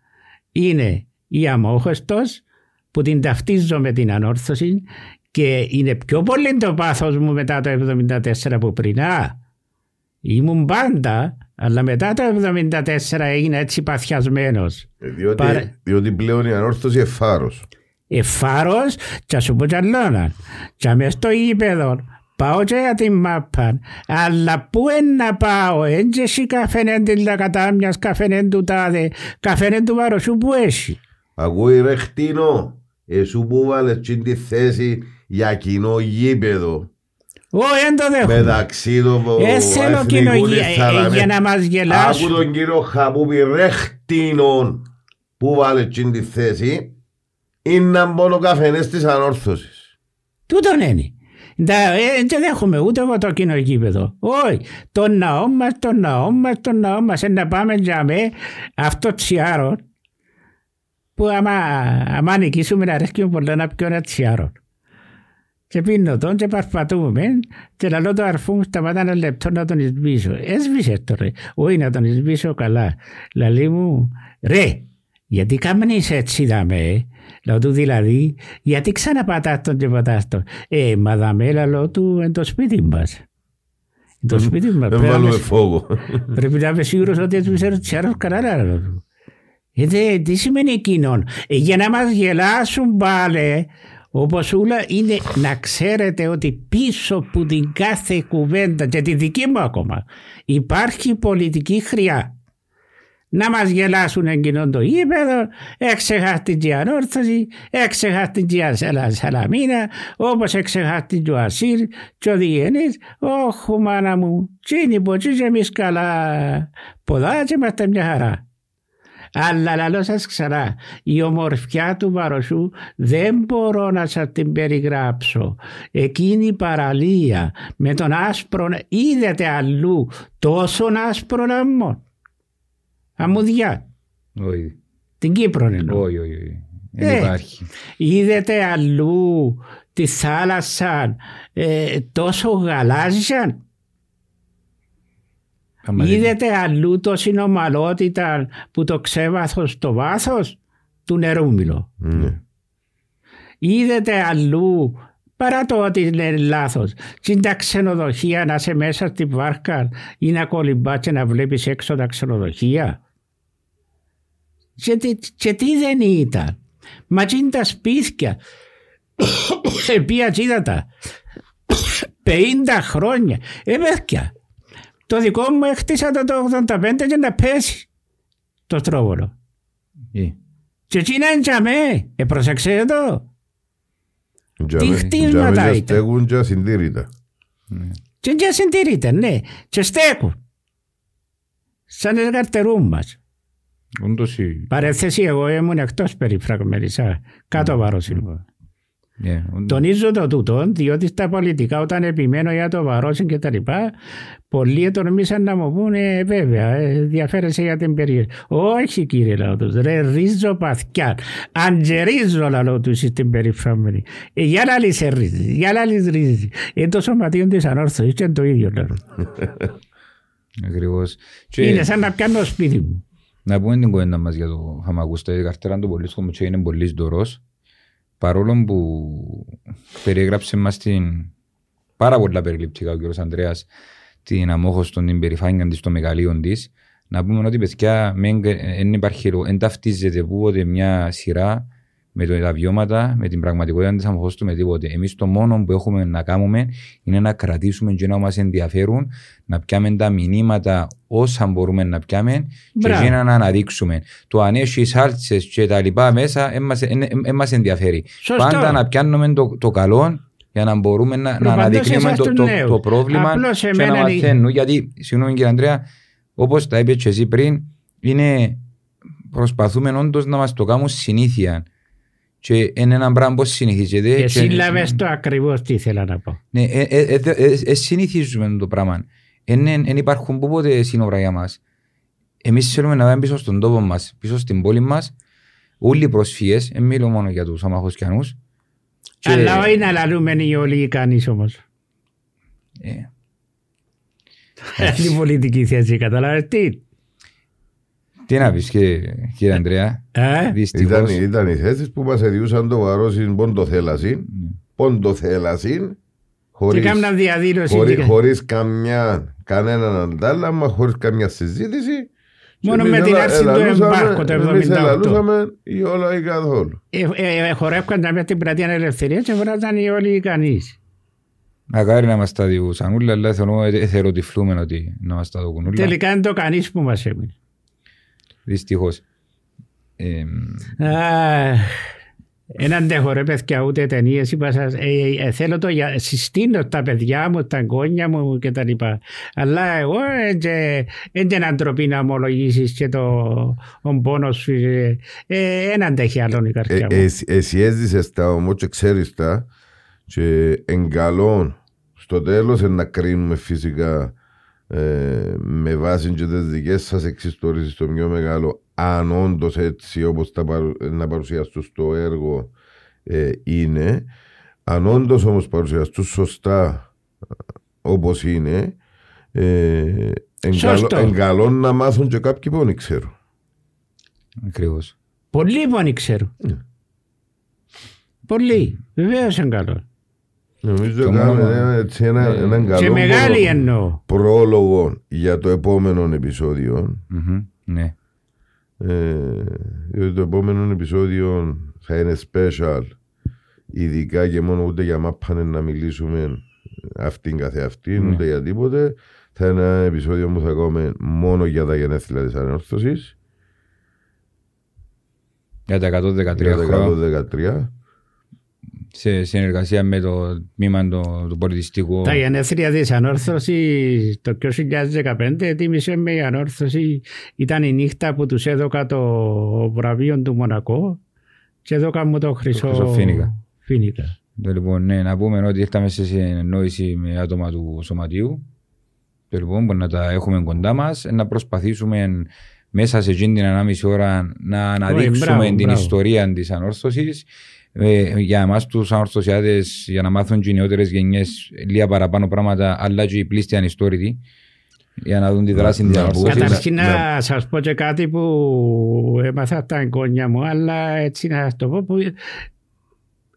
Speaker 1: Είναι η αμόχωστος που την ταυτίζω με την ανόρθωση και είναι πιο πολύ το πάθος μου μετά το 1974 που πριν. Α, ήμουν πάντα αλλά μετά το 1974 έγινε έτσι παθιασμένος.
Speaker 2: Ε, διότι, Παρα... διότι πλέον η ανόρθωση εφάρο.
Speaker 1: Εφάρο, και σου πω κι άλλο Και μες στο γήπεδο πάω και για την μάπα. Αλλά πού είναι να πάω, έτσι εσύ καφένεν την λακατάμιας, καφένεν του τάδε, καφένεν του βαροσού που έχει.
Speaker 2: Ακούει ρε χτίνο, εσύ που βάλες τη θέση για κοινό γήπεδο.
Speaker 1: Όχι, δεν το δέχομαι.
Speaker 2: Μεταξύ του
Speaker 1: ε, θέλω κοινογία ε, για να μας γελάσουν.
Speaker 2: Άκου τον κύριο Χαπούπη ρεχτίνον που βάλε την θέση είναι να μπω καφενές της ανόρθωσης.
Speaker 1: Τούτον είναι. Δεν δέχομαι ούτε εγώ το κοινό γήπεδο. Όχι. Το ναό μας, το ναό μας, το ναό μας. Να πάμε για με αυτό τσιάρο που άμα, άμα νικήσουμε να αρέσκει πολύ να πιω ένα τσιάρο. Και πίνω τον και παρπατούμε και λαλώ το αρφού μου σταματά ένα λεπτό να τον εισβήσω. Έσβησε το ρε. Όχι να τον εισβήσω καλά. Λαλεί μου ρε γιατί κάμνεις έτσι δαμε. Λέω του δηλαδή γιατί ξαναπατάς τον και πατάς τον. Ε μα δαμε λαλώ του εν το σπίτι μας. Το σπίτι μας.
Speaker 2: Δεν
Speaker 1: πρέπει να
Speaker 2: βάλουμε
Speaker 1: είμαι-
Speaker 2: φόβο.
Speaker 1: Πρέπει να είμαι σίγουρος ότι έσβησε ο τσιάρος κανένα λαλώ του. Ε, δε, τι σημαίνει εκείνον; Ε, για να μας γελάσουν πάλι όπως όλα είναι να ξέρετε ότι πίσω από την κάθε κουβέντα και τη δική μου ακόμα υπάρχει πολιτική χρειά. Να μας γελάσουν εκείνον το γήπεδο, έξεχα την και ανόρθωση, έξεχα την και ασαλα- σαλαμίνα, όπως έξεχα την και ο Ασύρ και ο Διενής. όχου μάνα μου, τσίνη που τσι και εμείς καλά, ποδά και είμαστε μια χαρά. Αλλά λαλό σας ξανά, η ομορφιά του Βαροσού δεν μπορώ να σας την περιγράψω. Εκείνη η παραλία με τον άσπρο, είδατε αλλού τόσο άσπρο αμμό. Αμμουδιά,
Speaker 3: Όχι,
Speaker 1: την Κύπρο εννοώ.
Speaker 3: όχι, όχι. όχι.
Speaker 1: Ε.
Speaker 3: Δεν υπάρχει.
Speaker 1: Είδατε αλλού τη θάλασσα ε, τόσο γαλάζια.
Speaker 3: Άμα δεν-
Speaker 1: Είδατε αλλού το συνομαλότητα που το ξέβαθος στο βάθος του νερού μιλώ.
Speaker 2: Ναι.
Speaker 1: Είδατε αλλού παρά το ότι είναι λάθος. Στην τα ξενοδοχεία να είσαι μέσα στη βάρκα ή να κολυμπάς και να βλέπεις έξω τα ξενοδοχεία. Και, τι- και τι δεν ήταν. Μα τι είναι τα σπίτια. (coughs) Επία είδα τα. 50 χρόνια. Ε, παιδιά, το δικό μου έχτισα το, το 85 και να πέσει το στρόβολο.
Speaker 3: Ε,
Speaker 1: Και εκεί είναι τζαμέ. Ε, προσεξέ το.
Speaker 2: Τζάμε-
Speaker 1: χτίσματα
Speaker 2: τζάμε και
Speaker 1: ήταν.
Speaker 2: στέκουν και ασυντήρητα.
Speaker 3: ναι.
Speaker 1: Και δεν συντηρείται, ναι. Και στέκουν. Σαν τις καρτερούν μας.
Speaker 3: Όντως, ε,
Speaker 1: Παρέθεση, εγώ ήμουν εκτός περιφραγμενισά. Κάτω βάρος ήμουν.
Speaker 3: ε, όντως.
Speaker 1: Τονίζω το τούτο, διότι στα πολιτικά όταν επιμένω για το βαρόσιν και τα λοιπά, πολλοί τολμήσαν να μου πούνε, «Ε, βέβαια, ε, ενδιαφέρεσαι για την περιοχή. Όχι κύριε λαό τους, ρε ρίζο παθιά, αντζερίζω λαό τους στην περιφράμενη. Ε, για να λύσει ρίζει, για να λύσει ρίζει. Ε, το σωματείο της ανόρθωσης και είναι το ίδιο λαό. (laughs)
Speaker 3: Ακριβώς. Και
Speaker 1: Είναι σαν να πιάνω σπίτι μου.
Speaker 3: Να πούμε την κουβέντα μας για το Χαμακούστα. Η καρτέρα του πολύ μου και είναι πολύ δωρός. Παρόλο που περιέγραψε μας την πάρα πολλά περιληπτικά ο κ. Ανδρέας την αμόχωστον, την περηφάνεια της, το μεγαλείο της, να πούμε ότι παιδιά δεν υπάρχει, δεν ταυτίζεται πούποτε μια σειρά με το, τα βιώματα, με την πραγματικότητα της αμοχώστου, με τίποτε. Εμείς το μόνο που έχουμε να κάνουμε είναι να κρατήσουμε και να μας ενδιαφέρουν, να πιάμε τα μηνύματα όσα μπορούμε να πιάμε και
Speaker 1: Μπράβο.
Speaker 3: εκείνα να αναδείξουμε. Το αν έχεις σάλτσες και τα λοιπά μέσα, δεν μας ενδιαφέρει.
Speaker 1: Σωστό.
Speaker 3: Πάντα να πιάνουμε το, το καλό για να μπορούμε να, να
Speaker 1: Προπαντός
Speaker 3: αναδεικνύουμε
Speaker 1: εσάς
Speaker 3: το,
Speaker 1: τους
Speaker 3: το,
Speaker 1: νέους.
Speaker 3: το πρόβλημα
Speaker 1: Απλώς
Speaker 3: και
Speaker 1: εμένα
Speaker 3: να
Speaker 1: είναι-
Speaker 3: μαθαίνουν. Γιατί, συγγνώμη κύριε Ανδρέα, όπως τα είπες και εσύ πριν, είναι, προσπαθούμε όντως να μας το κάνουν συνήθεια. Και είναι ένα πράγμα που συνηθίζεται.
Speaker 1: Και
Speaker 3: και-
Speaker 1: σύλλαβες το ακριβώς τι ήθελα να πω.
Speaker 3: ναι, ε, ε, ε, ε, ε, συνηθίζουμε το πράγμα. Δεν υπάρχουν πούποτε σύνορα για μας. Εμείς θέλουμε να πάμε πίσω στον τόπο μας, πίσω στην πόλη μας. Όλοι οι προσφύγες, δεν μιλώ μόνο για τους αμαχοσκιανούς. Και-
Speaker 1: Αλλά όχι να λαλούμε οι όλοι ικανείς όμως.
Speaker 3: ε,
Speaker 1: Είναι η πολιτική θέση, καταλάβες τι;
Speaker 3: Τι να πεις κύριε, κύριε Ανδρέα,
Speaker 1: Ε;
Speaker 2: Ήταν,
Speaker 3: δυστυχώς.
Speaker 2: ήταν οι θέσεις που μας εδιούσαν το βαρόσιν ποντοθέλασιν, ποντοθέλασιν,
Speaker 1: Και
Speaker 2: χωρίς,
Speaker 1: κάμνα διαδήλωση.
Speaker 2: χωρί,
Speaker 1: και-
Speaker 2: χωρίς καμιά, κανέναν αντάλλαγμα, χωρίς καμιά συζήτηση. Και
Speaker 1: Μόνο
Speaker 2: εμείς
Speaker 1: με την
Speaker 2: ελα-
Speaker 1: άρση του
Speaker 2: ελαλούσαμε-
Speaker 1: εμπάρκου το
Speaker 2: εμείς
Speaker 1: 78.
Speaker 2: ελαλούσαμε ή όλα ή καθόλου.
Speaker 1: Ε, ε, ε, χορεύκαν τα μέσα στην πλατεία ελευθερίας και βράζαν οι όλοι ικανείς.
Speaker 3: Μακάρι να μας τα διούσαν όλα, αλλά θεωρώ ε, εθεροτυφλούμε ότι να μας τα δοκούν όλα.
Speaker 1: Τελικά είναι το κανείς που μας έμεινε.
Speaker 3: Δυστυχώς. Ε,
Speaker 1: Αχ, Εν αντέχω ρε παιδιά ούτε ταινίες είπα σας, ε, ε, ε, θέλω το για, συστήνω τα παιδιά μου, τα εγγόνια μου και τα λοιπά. Αλλά εγώ δεν την αντροπή να ομολογήσεις και το ο πόνος σου. ε, ε, Εν αντέχει άλλον η
Speaker 2: Ε,
Speaker 1: καρδιά μου.
Speaker 2: εσύ- Εσύ έζησες τα όμως και ξέρεις τα και εν καλό στο τέλος να κρίνουμε φυσικά ε, με βάση και τις δικές σας εξιστορήσεις το πιο μεγάλο αν όντως έτσι όπως τα παρου- να παρουσιαστούν στο έργο ε, είναι Αν όντως όμως παρουσιαστούν σωστά όπως είναι, ε, εν
Speaker 1: Σωστό.
Speaker 2: καλό- εν καλό να μάθουν και κάποιοι που δεν ξέρουν.
Speaker 3: Ακριβώς.
Speaker 1: Πολλοί που αν ξέρουν.
Speaker 2: Ναι.
Speaker 1: Πολλοί. Βεβαίως είναι καλό.
Speaker 2: Νομίζω
Speaker 3: Το
Speaker 2: κάνουμε
Speaker 3: μόνο-
Speaker 2: ένα, έτσι ένα,
Speaker 3: Ναι.
Speaker 2: έναν καλό
Speaker 1: Και μεγάλη
Speaker 2: προ-
Speaker 1: εννοώ.
Speaker 2: πρόλογο για το επόμενο επεισόδιο.
Speaker 3: Μμμ, Ναι.
Speaker 2: Ε, διότι το επόμενο επεισόδιο θα είναι special ειδικά και μόνο ούτε για μάπανε να μιλήσουμε αυτήν καθεαυτήν
Speaker 3: Ναι.
Speaker 2: ούτε για τίποτε θα είναι ένα επεισόδιο που θα κάνουμε μόνο για τα γενέθλια της ανόρθωσης
Speaker 3: Για τα 113
Speaker 2: για τα
Speaker 3: χρόνια
Speaker 2: 113
Speaker 3: σε συνεργασία με το τμήμα του, του πολιτιστικού.
Speaker 1: Τα γενέθλια της ανόρθωσης το 2015 τίμησε με η ανόρθωση ήταν η νύχτα που τους έδωκα το βραβείο του Μονακό και έδωκα μου το χρυσό,
Speaker 3: χρυσό φοίνικα.
Speaker 1: φοίνικα.
Speaker 3: Το, λοιπόν, ναι, να πούμε ότι ήρθαμε σε συνεννόηση με άτομα του σωματείου. Το, λοιπόν, που να τα έχουμε κοντά μας, να προσπαθήσουμε μέσα σε εκείνη την ανάμιση ώρα να αναδείξουμε
Speaker 1: μπράβο,
Speaker 3: την
Speaker 1: μπράβο.
Speaker 3: ιστορία της ανόρθωσης. Ε, για εμάς τους ανορθωσιάτες, για να μάθουν και οι νεότερες γενιές λίγα παραπάνω πράγματα, αλλά και οι πλήστοι ανιστόρητοι, για να δουν τη δράση
Speaker 2: Να-
Speaker 3: της
Speaker 2: να πω-
Speaker 3: ανόρθωση.
Speaker 1: Καταρχήν
Speaker 2: να-
Speaker 1: να σας πω και κάτι που έμαθα από τα εγγόνια μου, αλλά έτσι να σας το πω που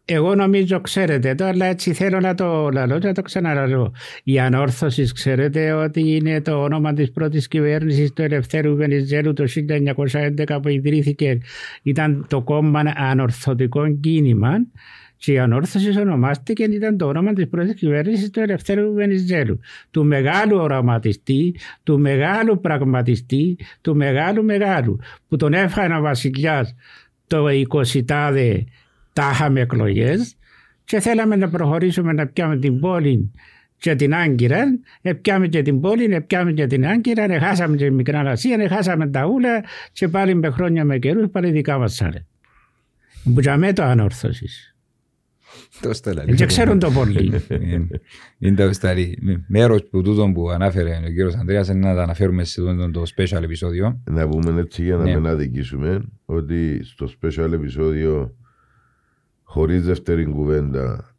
Speaker 1: εγώ νομίζω ξέρετε το, αλλά έτσι θέλω να το λαλώ και να το ξαναλαλώ. Η ανόρθωση ξέρετε ότι είναι το όνομα της πρώτης κυβέρνησης του Ελευθέρου Βενιζέλου το 1911 που ιδρύθηκε. Ήταν το κόμμα ανορθωτικό κίνημα και η ανόρθωση ονομάστηκε ήταν το όνομα της πρώτης κυβέρνησης του Ελευθέρου Βενιζέλου. Του μεγάλου οραματιστή, του μεγάλου πραγματιστή, του μεγάλου μεγάλου που τον έφαγε ο βασιλιάς το 20 τάδε τα είχαμε εκλογές και θέλαμε να προχωρήσουμε να πιάμε την πόλη και την Άγκυρα, πιάμε και την πόλη, πιάμε και την Άγκυρα, χάσαμε και την Μικρά Ασία, χάσαμε τα ούλα και πάλι με χρόνια με καιρούς πάλι δικά μας σάρε. Που για μέ το ανόρθωσης.
Speaker 3: Το στέλνει.
Speaker 1: Και ξέρουν το πολύ.
Speaker 3: Είναι- (laughs) Είναι το σταλί. Μέρος που τούτο που ανάφερε ο κύριος Ανδρέας είναι να τα αναφέρουμε σε τούτο το special επεισόδιο.
Speaker 2: να πούμε έτσι για να
Speaker 3: Ναι.
Speaker 2: μην αδικήσουμε ότι στο special επεισόδιο χωρίς δεύτερη κουβέντα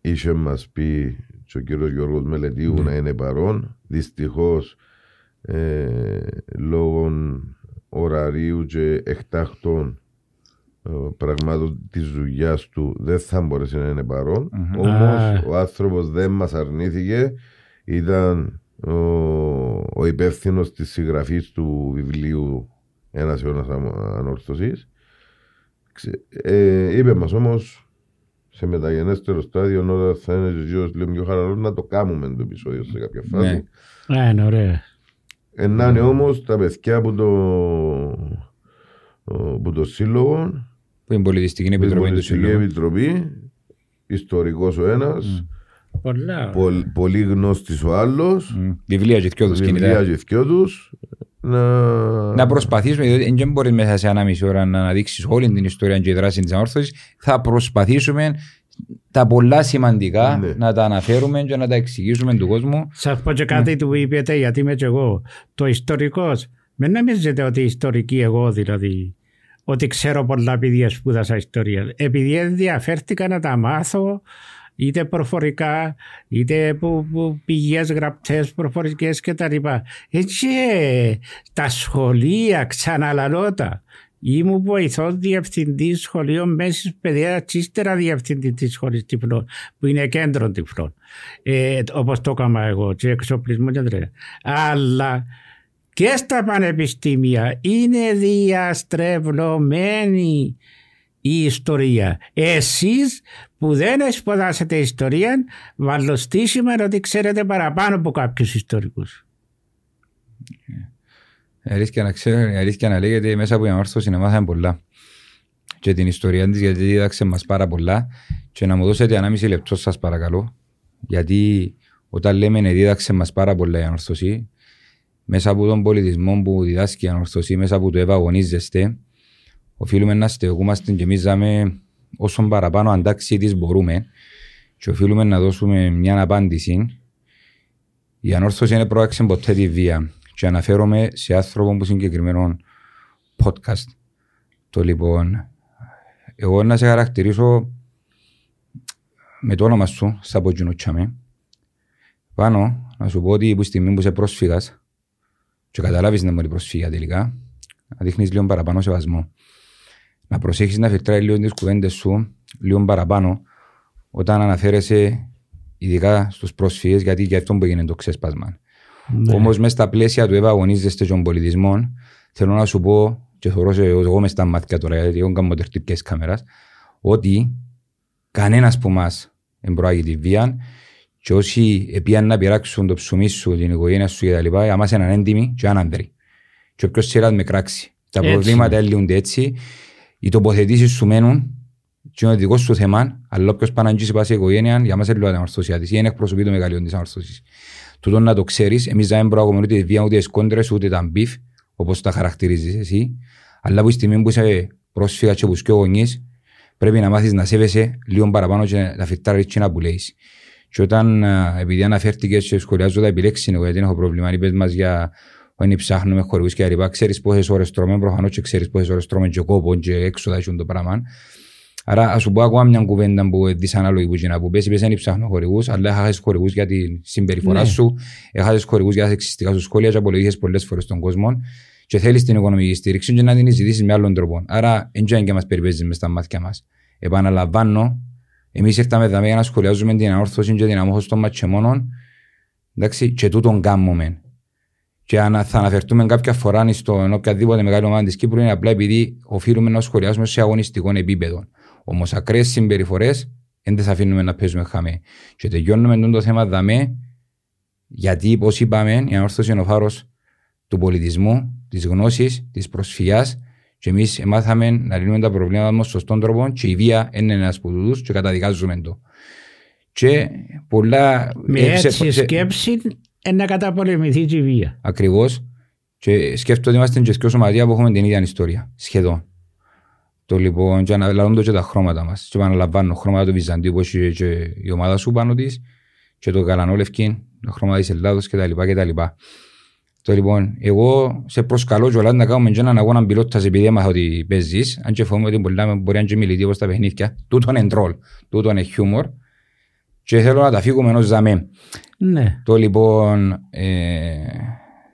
Speaker 2: είχε μας πει και ο κύριος Γιώργος Μελετίου
Speaker 3: Ναι.
Speaker 2: να είναι παρόν δυστυχώς ε, λόγω ωραρίου και εκτάχτων ε, πραγμάτων της δουλειάς του δεν θα μπορέσει να είναι παρόν
Speaker 3: Μμμ.
Speaker 2: όμως
Speaker 1: Α.
Speaker 2: ο άνθρωπος δεν μας αρνήθηκε ήταν ο, ο υπεύθυνος της συγγραφής του βιβλίου Ένας αιώνας ανόρθωσης. Ε, είπε μας όμως σε μεταγενέστερο στάδιο, όταν θα είναι ζυγό λίγο πιο χαλαρό, να το κάνουμε το επεισόδιο σε κάποια φάση.
Speaker 3: Ναι.
Speaker 1: Α, είναι ωραία.
Speaker 2: Ε, να είναι όμως τα παιδιά από το, που το σύλλογο,
Speaker 3: Που είναι πολιτιστική
Speaker 2: την
Speaker 3: επιτροπή του
Speaker 2: Πολιτιστική
Speaker 3: Συλλόγου.
Speaker 2: Επιτροπή, ιστορικός ο ένας,
Speaker 1: Πολλά.
Speaker 2: πολύ γνώστης ο άλλος,
Speaker 3: Μμ. Βιβλία και δυο τους
Speaker 2: βιβλία
Speaker 3: κινητά.
Speaker 2: και δυο τους, να,
Speaker 3: Να προσπαθήσουμε, διότι δεν μπορεί μέσα σε ένα μισή ώρα να αναδείξεις όλη την ιστορία και η δράση της ανόρθωσης. Θα προσπαθήσουμε τα πολλά σημαντικά
Speaker 2: Ναι.
Speaker 3: να τα αναφέρουμε και να τα εξηγήσουμε του κόσμου.
Speaker 1: Σας πω και κάτι του είπετε γιατί είμαι και εγώ. Το ιστορικός. Μην νομίζετε ότι ιστορική εγώ δηλαδή. Ότι ξέρω πολλά επειδή σπούδασα ιστορία. Επειδή ενδιαφέρθηκα να τα μάθω είτε προφορικά είτε που, που πηγές γραπτές προφορικές και τα λοιπά. Έτσι τα σχολεία ξαναλαλώτα. Ήμουν βοηθός διευθυντής σχολείων μέσης παιδείας και ύστερα διευθυντή της σχολής τυφλών, που είναι κέντρο τυφλών. Ε, Όπως το έκανα εγώ, και εξοπλισμό και τρέχα. Αλλά και στα πανεπιστήμια είναι διαστρεβλωμένη η ιστορία. Εσείς που δεν σπουδάσετε ιστορία, βαλωστήσιμα ότι ξέρετε παραπάνω από κάποιους ιστορικούς.
Speaker 3: Η αλήθεια να, ξέρω, η αλήθεια να λέγεται μέσα από την ανόρθωση να μάθαμε πολλά. Και την ιστορία της, γιατί δίδαξε μας πάρα πολλά. Και να μου δώσετε ένα μισή λεπτό, σας παρακαλώ. Γιατί όταν λέμε να δίδαξε μας πάρα πολλά η ανόρθωση, μέσα από τον πολιτισμό που διδάσκει η ανόρθωση, μέσα από το ευαγωνίζεστε, οφείλουμε να στεγούμαστε και εμεί δάμε όσο παραπάνω αντάξει της μπορούμε και οφείλουμε να δώσουμε μια απάντηση. Η ανόρθωση δεν προάξε ποτέ τη βία και αναφέρομαι σε άνθρωπο που συγκεκριμένο podcast. Το λοιπόν, εγώ να σε χαρακτηρίσω με το όνομα σου, στα Ποτζινοτσάμε, πάνω να σου πω ότι που στιγμή που είσαι πρόσφυγας και καταλάβεις να μπορεί προσφύγια τελικά, να δείχνεις λίγο παραπάνω σεβασμό. Να προσέχεις να φιλτράει λίγο τις κουβέντες σου, λίγο παραπάνω, όταν αναφέρεσαι ειδικά στους πρόσφυγες, γιατί για αυτό που έγινε το ξέσπασμα. Ναι. Όμως μέσα στα πλαίσια του ευαγωνίζεστε των πολιτισμών, θέλω να σου πω, και θεωρώ σε εγώ μες στα μάτια τώρα, γιατί εγώ κάνω τερτυπικές κάμερας, ότι κανένας από εμάς δεν προάγει βία και όσοι επίαν να πειράξουν το ψωμί σου, την οικογένεια σου κτλ. Για μας είναι έντιμοι και άνανδροι. Και όποιος σειράς με κράξει. Τα έτσι. προβλήματα έλυονται έτσι. Οι τοποθετήσεις σου μένουν και είναι δικός σου θέμα, αλλά όποιος πάνε να πάει σε οικογένεια, για μας έλειπε αμορφωσία της ή είναι εκπροσωπεί το μεγαλείο της αμορφωσίας. Τούτο να το ξέρεις, εμείς δεν προάγουμε ούτε βία, ούτε σκόντρες, ούτε τα μπιφ, όπως τα χαρακτηρίζεις εσύ. Αλλά που η στιγμή που είσαι πρόσφυγα και που και γονείς, πρέπει να μάθεις να σέβεσαι λίγο παραπάνω και να φυτάρεις και να πουλέεις. Και όταν, επειδή αναφέρθηκες και σχολιάζω τα επιλέξεις, εγώ γιατί έχω πρόβλημα, είπες μας για όταν ψάχνουμε χορηγούς και αρυπά, ξέρεις πόσες ώρες τρώμε, προφανώς και ξέρεις πόσες ώρες τρώμε και κόπο και έξοδα έχουν το πράγμα. Άρα ας σου πω ακόμα μια κουβέντα που δυσανάλογη που γίνα που πες, είπες δεν ψάχνω χορηγούς, αλλά έχασες χορηγούς για τη συμπεριφορά ναι. σου, έχασες χορηγούς για τα σεξιστικά σου σχόλια και απολογίες πολλές φορές στον κόσμο και θέλεις την οικονομική στήριξη και να την ζητήσεις με άλλον τρόπο. Άρα δεν και μας περιπέζεις μες στα μάτια μας. Επαναλαμβάνω, εμείς ήρθαμε εδώ για να σχολιάζουμε την αόρθωση και την αμόχωση των ματσεμόνων εντάξει, και τούτον κάνουμε. Και αν θα αναφερθούμε κάποια φορά στον οποιαδήποτε μεγάλη ομάδα της Κύπρου είναι απλά επειδή οφείλουμε να σχολιάζουμε σε αγωνιστικό επίπεδο. Όμως ακραίες συμπεριφορές δεν τι αφήνουμε να παίζουμε χαμέ. Και τελειώνουμε το θέμα δαμέ, γιατί όπω είπαμε, η ανόρθωση είναι ο φάρος του πολιτισμού, της γνώσης, της προσφυγιάς και εμείς μάθαμε να λύνουμε τα προβλήματα μας σωστόν τρόπο και η βία είναι ένας από του και καταδικάζουμε το. Και πολλά.
Speaker 1: Με έτσι σκέψη να καταπολεμηθεί η βία.
Speaker 3: Ακριβώς. Και σκέφτομαι ότι είμαστε και σκέφτομαι σωματεία που έχουμε την ίδια ιστορία. Σχεδόν. Το λοιπόν, και αναλαμβάνω και τα χρώματα μας. Και επαναλαμβάνω χρώματα του Βυζαντίου που έχει και η ομάδα σου πάνω της, και το καλανόλευκι, τα χρώματα της Ελλάδος κτλ. Το λοιπόν, εγώ σε προσκαλώ κιόλας να κάνουμε και έναν αγώνα πιλότας επειδή έμαθα ότι παίζεις, αν και φοβούμαι ότι μπορεί να μπορεί να και μιλητή όπως τα παιχνίδια. Τούτο είναι τρόλ, τούτο είναι χιούμορ και θέλω να τα φύγουμε ενός ζαμέ.
Speaker 1: Ναι.
Speaker 3: Το λοιπόν, ε,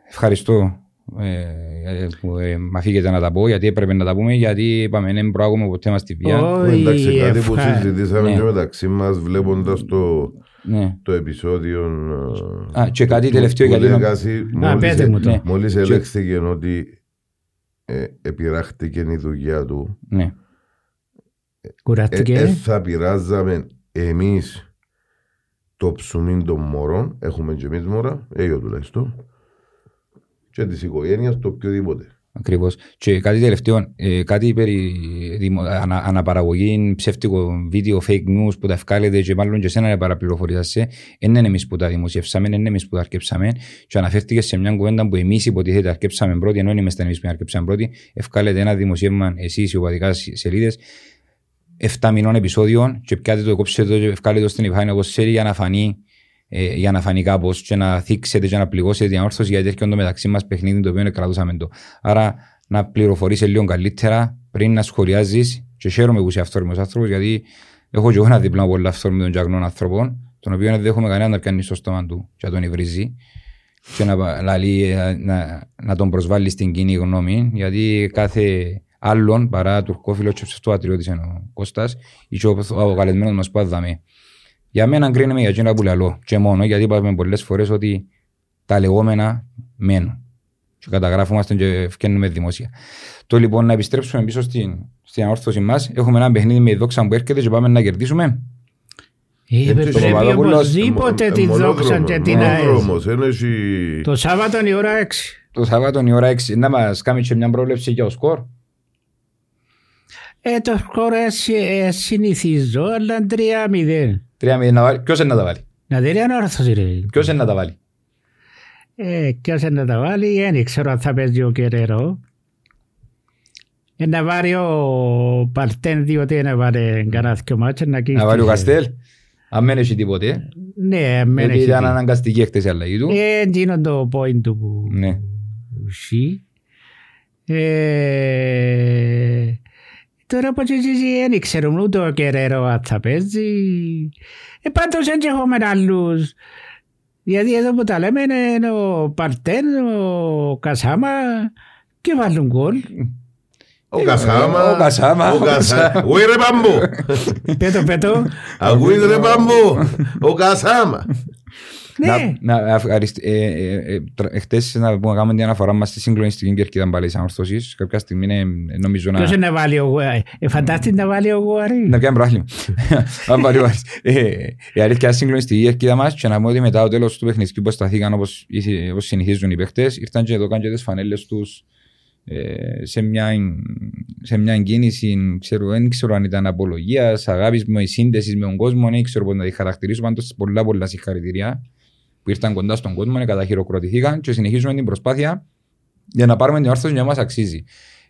Speaker 3: ευχαριστώ ε, που ε, μ' αφήγετε να τα πω γιατί έπρεπε να τα πούμε γιατί είπαμε δεν προάγουμε ποτέ μας τη βία.
Speaker 2: Εντάξει, κάτι που συζητήσαμε ναι. και μεταξύ μας βλέποντας το ναι. το επεισόδιο.
Speaker 3: Α, και κάτι τελευταίο γιατί.
Speaker 2: Μόλις μόλις ελέγχθηκε ότι ε, επιράχτηκε η δουλειά του.
Speaker 3: Ναι.
Speaker 1: Κουράστηκε;
Speaker 2: Ε, ε, θα πειράζαμε εμείς το ψουμί των μωρών. Έχουμε και εμείς μωρά, εγώ τουλάχιστον. Και της οικογένειας το οποιοδήποτε.
Speaker 3: Ακριβώς. Και κάτι τελευταίο, ε, κάτι περί ανα, αναπαραγωγή ψεύτικο βίντεο, fake news που τα ευκάλετε και μάλλον και εσένα να παραπληροφορήσασαι, δεν είναι εμείς που τα δημοσιεύσαμε, δεν είναι εμείς που τα αρκέψαμε. Και αναφέρθηκες σε μια κουβέντα που εμείς υποτίθεται αρκέψαμε πρώτη, ενώ είμαστε εμείς που αρκέψαμε πρώτη. Ευκάλετε ένα δημοσίευμα εσείς οι οπαδικά σελίδες 7 μηνών επεισόδιων και πιάτε το κόψετε το και ευκάλετε το στην επιφάνεια όπως θέλει για να φανεί ε, για να φανεί κάπως και να θίξετε και να πληγώσετε την όρθωση γιατί έρχεται το μεταξύ μας παιχνίδι το οποίο κρατούσαμε το. Άρα να πληροφορήσει λίγο καλύτερα πριν να σχολιάζεις και χαίρομαι που είσαι αυθόρμητος άνθρωπος γιατί έχω και εγώ ένα διπλό πολύ αυθόρμητων και αγνών ανθρώπων τον οποίο δεν δέχομαι κανένα να πιάνει στο στόμα του και να τον υβρίζει και να, λαλεί, να, να τον προσβάλλει στην κοινή γνώμη γιατί κάθε άλλον παρά τουρκόφιλο και ψευτοατριώτης είναι ο Κώστας ή και ο, ο καλεσμένος μας που άδαμε. Για μένα κρίνουμε για εκείνα που λέω και μόνο γιατί είπαμε πολλές φορές ότι τα λεγόμενα μένουν και καταγράφουμε και φτιάχνουμε δημόσια. Το λοιπόν να επιστρέψουμε πίσω στην, στην αόρθωση μας έχουμε ένα παιχνίδι με δόξα που έρχεται και πάμε να κερδίσουμε.
Speaker 1: Ε, πρέπει οπωσδήποτε τη δόξα και την ΑΕΣ. Το Σάββατο η ώρα 6.
Speaker 3: Το Σάββατο η ώρα 6. Να μας κάνεις και μια πρόβλεψη για το σκορ.
Speaker 1: Ε, το σκορ ε, συνηθίζω, αλλά 3-0.
Speaker 3: Τρία μηδέν να βάλει. Ποιος είναι να τα βάλει;
Speaker 1: Να δεν είναι όρθος ρε.
Speaker 3: Ποιος είναι να τα βάλει;
Speaker 1: Ε, ποιος είναι να τα βάλει, δεν ξέρω αν θα παίζει ο Κεραίρο. Ε, να βάλει ο Παλτέν διότι να βάλει κανένα δυο μάτσες να
Speaker 3: Να βάλει ο Καστέλ. Αν δεν έχει τίποτε.
Speaker 1: Ναι, αν δεν
Speaker 3: έχει τίποτε. ήταν αναγκαστική εκτές η αλλαγή του.
Speaker 1: Ε, είναι το point του που
Speaker 3: ναι.
Speaker 1: ουσί. Ε, Τώρα πως εσύ δεν ξέρουμε ούτε ο Κεραίρο αν θα παίζει. Ε, πάντως έτσι έχουμε άλλους. Γιατί εδώ που τα λέμε είναι ο Παρτέν, ο Κασάμα και βάλουν γκολ.
Speaker 2: Ο Κασάμα.
Speaker 3: Ο Κασάμα.
Speaker 2: Ο Κασάμα. Ουί ρε παμπού.
Speaker 1: Πέτω, πέτω.
Speaker 2: Ακούεις ρε παμπού. Ο Κασάμα.
Speaker 1: Ναι,
Speaker 3: Να, να ευχαριστ... ε, ε, ε, τρα- Εχθές να πούμε, κάνουμε την αναφορά μας στη συγκλονιστική κερκίδα πάλι της ανορθώσης. Κάποια στιγμή είναι, νομίζω να...
Speaker 1: ποιος είναι να βάλει ο Γουάρη. Ε, φαντάστηκε να βάλει ο Γουάρη. (laughs)
Speaker 3: Να πιάνει πρόχλημα. Αν πάρει ο Άρης. Ε, Η αλήθεια είναι συγκλονιστική η κερκίδα μας και να πούμε ότι μετά το τέλος του παιχνιδιού που σταθήκαν όπως, ήθι- όπως συνηθίζουν οι παίχτες ήρθαν και εδώ κάνουν και τις φανέλες τους ε, σε μια, σε μια κίνηση, ξέρω, δεν ξέρω αν ήταν απολογίας, αγάπης με σύνδεσης με τον κόσμο, δεν ξέρω πώς να τη χαρακτηρίσω. Πάντως πολλά πολλά συγχαρητήρια που ήρθαν κοντά στον κόσμο, καταχειροκροτηθήκαν και συνεχίζουμε την προσπάθεια για να πάρουμε την όρθωση που μας αξίζει.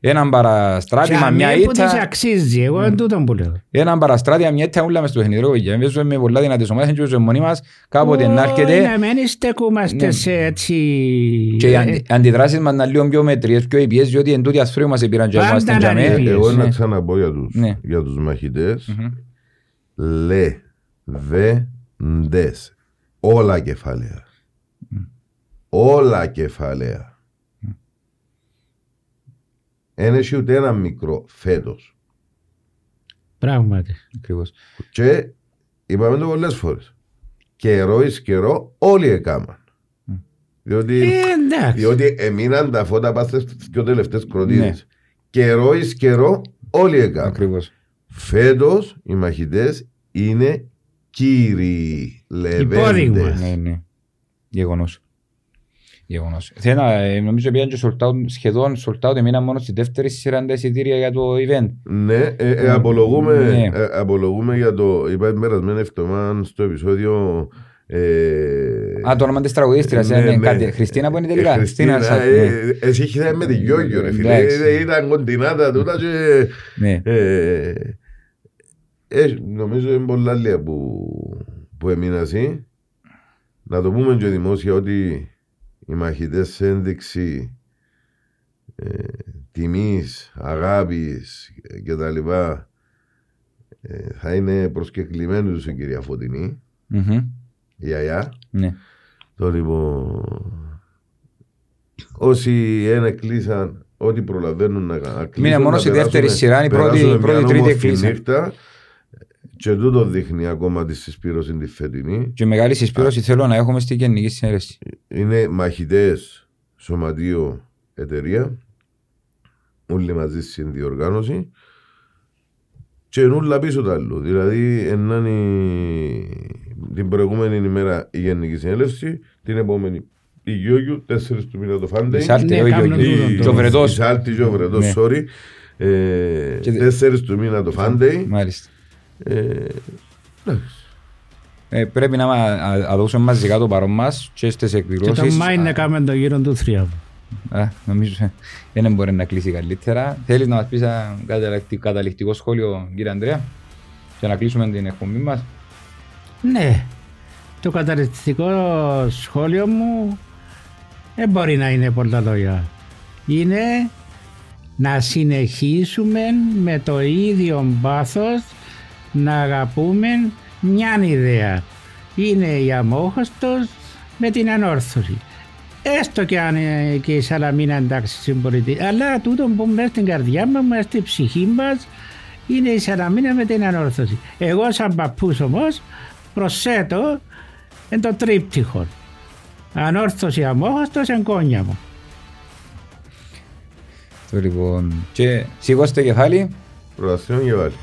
Speaker 3: Έναν παραστράτημα, μια
Speaker 1: που της
Speaker 3: ήττα,
Speaker 1: αξίζει, εγώ
Speaker 3: Ναι.
Speaker 1: είναι τούτο που λέω.
Speaker 3: έναν παραστράτημα, μια ήττα όλα μες στο παιχνιδρό. παιδιά. Παίζουμε με πολλά δυνατές ομάδες, δεν παίζουμε μόνοι μας, κάποτε να
Speaker 1: Όχι,
Speaker 3: έρχεται
Speaker 1: Να μην στεκούμαστε
Speaker 3: Ναι.
Speaker 1: σε έτσι...
Speaker 3: και οι
Speaker 1: ε,
Speaker 3: αντι- αντιδράσεις μας να λίγο πιο μετριές, πιο υπιές, διότι εν τούτοι ασφροί μας επήραν και
Speaker 1: Πάντα
Speaker 3: εμάς στην
Speaker 1: να
Speaker 3: τζαμέ.
Speaker 1: είναι
Speaker 2: Εγώ
Speaker 3: Ναι.
Speaker 2: να ξαναπώ για τους,
Speaker 3: Ναι.
Speaker 2: για τους μαχητές.
Speaker 3: Μμμ.
Speaker 2: Λε, δε, ντες. Όλα κεφάλαια. Όλα κεφάλαια. Εν έχει ούτε ένα μικρό φέτος.
Speaker 1: Πράγματι.
Speaker 3: Ακριβώς.
Speaker 2: Και είπαμε το πολλές φορές. Καιρό εις καιρό όλοι έκαναν. Διότι,
Speaker 1: Ε, εντάξει.
Speaker 2: διότι εμείναν τα φώτα πας στις πιο τελευταίες κροτίδες.
Speaker 3: Ναι.
Speaker 2: Καιρό εις καιρό όλοι έκαναν.
Speaker 3: Ακριβώς.
Speaker 2: Φέτος οι μαχητές είναι κύριοι
Speaker 1: Υπόδειγμα.
Speaker 2: λεβέντες.
Speaker 3: Ναι, ναι. Γεγονός. Γεγονός. Θέλω να, ε, νομίζω πήγαν και sold out, σχεδόν sold out, έμειναν μόνο στη δεύτερη σειρά τα εισιτήρια για το event.
Speaker 2: Ναι, ε, ε, απολογούμε,
Speaker 3: Ναι.
Speaker 2: ε, απολογούμε για το. Είπα την περασμένη εβδομάδα στο επεισόδιο. Ε,
Speaker 3: Α, το όνομα της τραγουδίστριας,
Speaker 2: ναι,
Speaker 3: είναι
Speaker 2: ναι.
Speaker 3: κάτι. Χριστίνα που είναι τελικά.
Speaker 2: Ε, Χριστίνα,
Speaker 3: Σαν-
Speaker 2: ε,
Speaker 3: ναι.
Speaker 2: εσύ είχες με τη Γιώργιο ρε φίλε.
Speaker 3: Εντάξει.
Speaker 2: Ε, Ήταν κοντινάτα τούτα και...
Speaker 3: Ναι.
Speaker 2: ε, ε, νομίζω είναι πολλά λίγα που, που έμεινα εσύ. Να το πούμε και δημόσια ότι οι μαχητές σε ένδειξη ε, τιμής, αγάπης και τα λοιπά ε, θα είναι προσκεκλημένοι τους η κυρία Φωτεινή,
Speaker 3: Μμμ.
Speaker 2: η Αγιά.
Speaker 3: Ναι.
Speaker 2: Το λοιπόν, όσοι ένα κλείσαν, ό,τι προλαβαίνουν να κλείσουν.
Speaker 3: Μείνε μόνος
Speaker 2: να
Speaker 3: στη δεύτερη
Speaker 2: περάσουμε-
Speaker 3: σειρά, η πρώτη-
Speaker 2: περάσουμε
Speaker 3: η πρώτη,
Speaker 2: μια
Speaker 3: τρίτη
Speaker 2: όμορφη
Speaker 3: εκλείσαν.
Speaker 2: νύχτα. Και τούτο δείχνει ακόμα τη συσπήρωση τη φετινή.
Speaker 3: Και μεγάλη συσπήρωση θέλω να έχουμε στη γενική συνέλευση.
Speaker 2: Είναι μαχητές, σωματείο, εταιρεία. Όλοι μαζί στην διοργάνωση. Και νουλα πίσω το άλλο. Δηλαδή, ενάν την προηγούμενη ημέρα η Γενική Συνέλευση, την επόμενη η Γιώργιου, 4 του μήνα το Φάντε.
Speaker 3: Η Σάλτη,
Speaker 1: Ναι,
Speaker 3: ο
Speaker 1: κάνουν
Speaker 3: Γιώργος.
Speaker 1: τούτον
Speaker 3: Και
Speaker 1: το.
Speaker 3: ο Βρετός.
Speaker 2: Η Σάλτη και ο Βρετός,
Speaker 3: Ναι.
Speaker 2: sorry. Ε,
Speaker 3: Και δε-
Speaker 2: 4 του μήνα το Φάντε.
Speaker 3: Μάλιστα.
Speaker 2: Ε,
Speaker 3: Ε, πρέπει να, μα- να, να δώσουμε μαζικά το παρόν μας και στις
Speaker 1: Και το
Speaker 3: εκδηλώσεις.
Speaker 1: Μάη να κάνουμε το γύρο του θριάβου.
Speaker 3: Α, νομίζω ε, (laughs) δεν μπορεί να κλείσει καλύτερα. Θέλεις να μας πεις ένα καταληκτικό- καταληκτικό σχόλιο, κύριε Ανδρέα, για να κλείσουμε την εκπομπή μας;
Speaker 1: Ναι, το καταληκτικό σχόλιο μου δεν μπορεί να είναι πολλά λόγια. Είναι να συνεχίσουμε με το ίδιο πάθος να αγαπούμε μια ιδέα. Είναι η αμόχωστος με την ανόρθωση. Έστω και αν ε, και η Σαλαμίνα εντάξει συμπολιτή, αλλά τούτο που μέσα στην καρδιά μας, μέσα στην ψυχή μας, είναι η Σαλαμίνα με την ανόρθωση. Εγώ σαν παππούς όμως προσθέτω εν το τρίπτυχο. Ανόρθωση αμόχωστος εν κόνια μου.
Speaker 3: Το λοιπόν, και σηκώστε κεφάλι.
Speaker 2: Πρωταθλήμα και βάλει.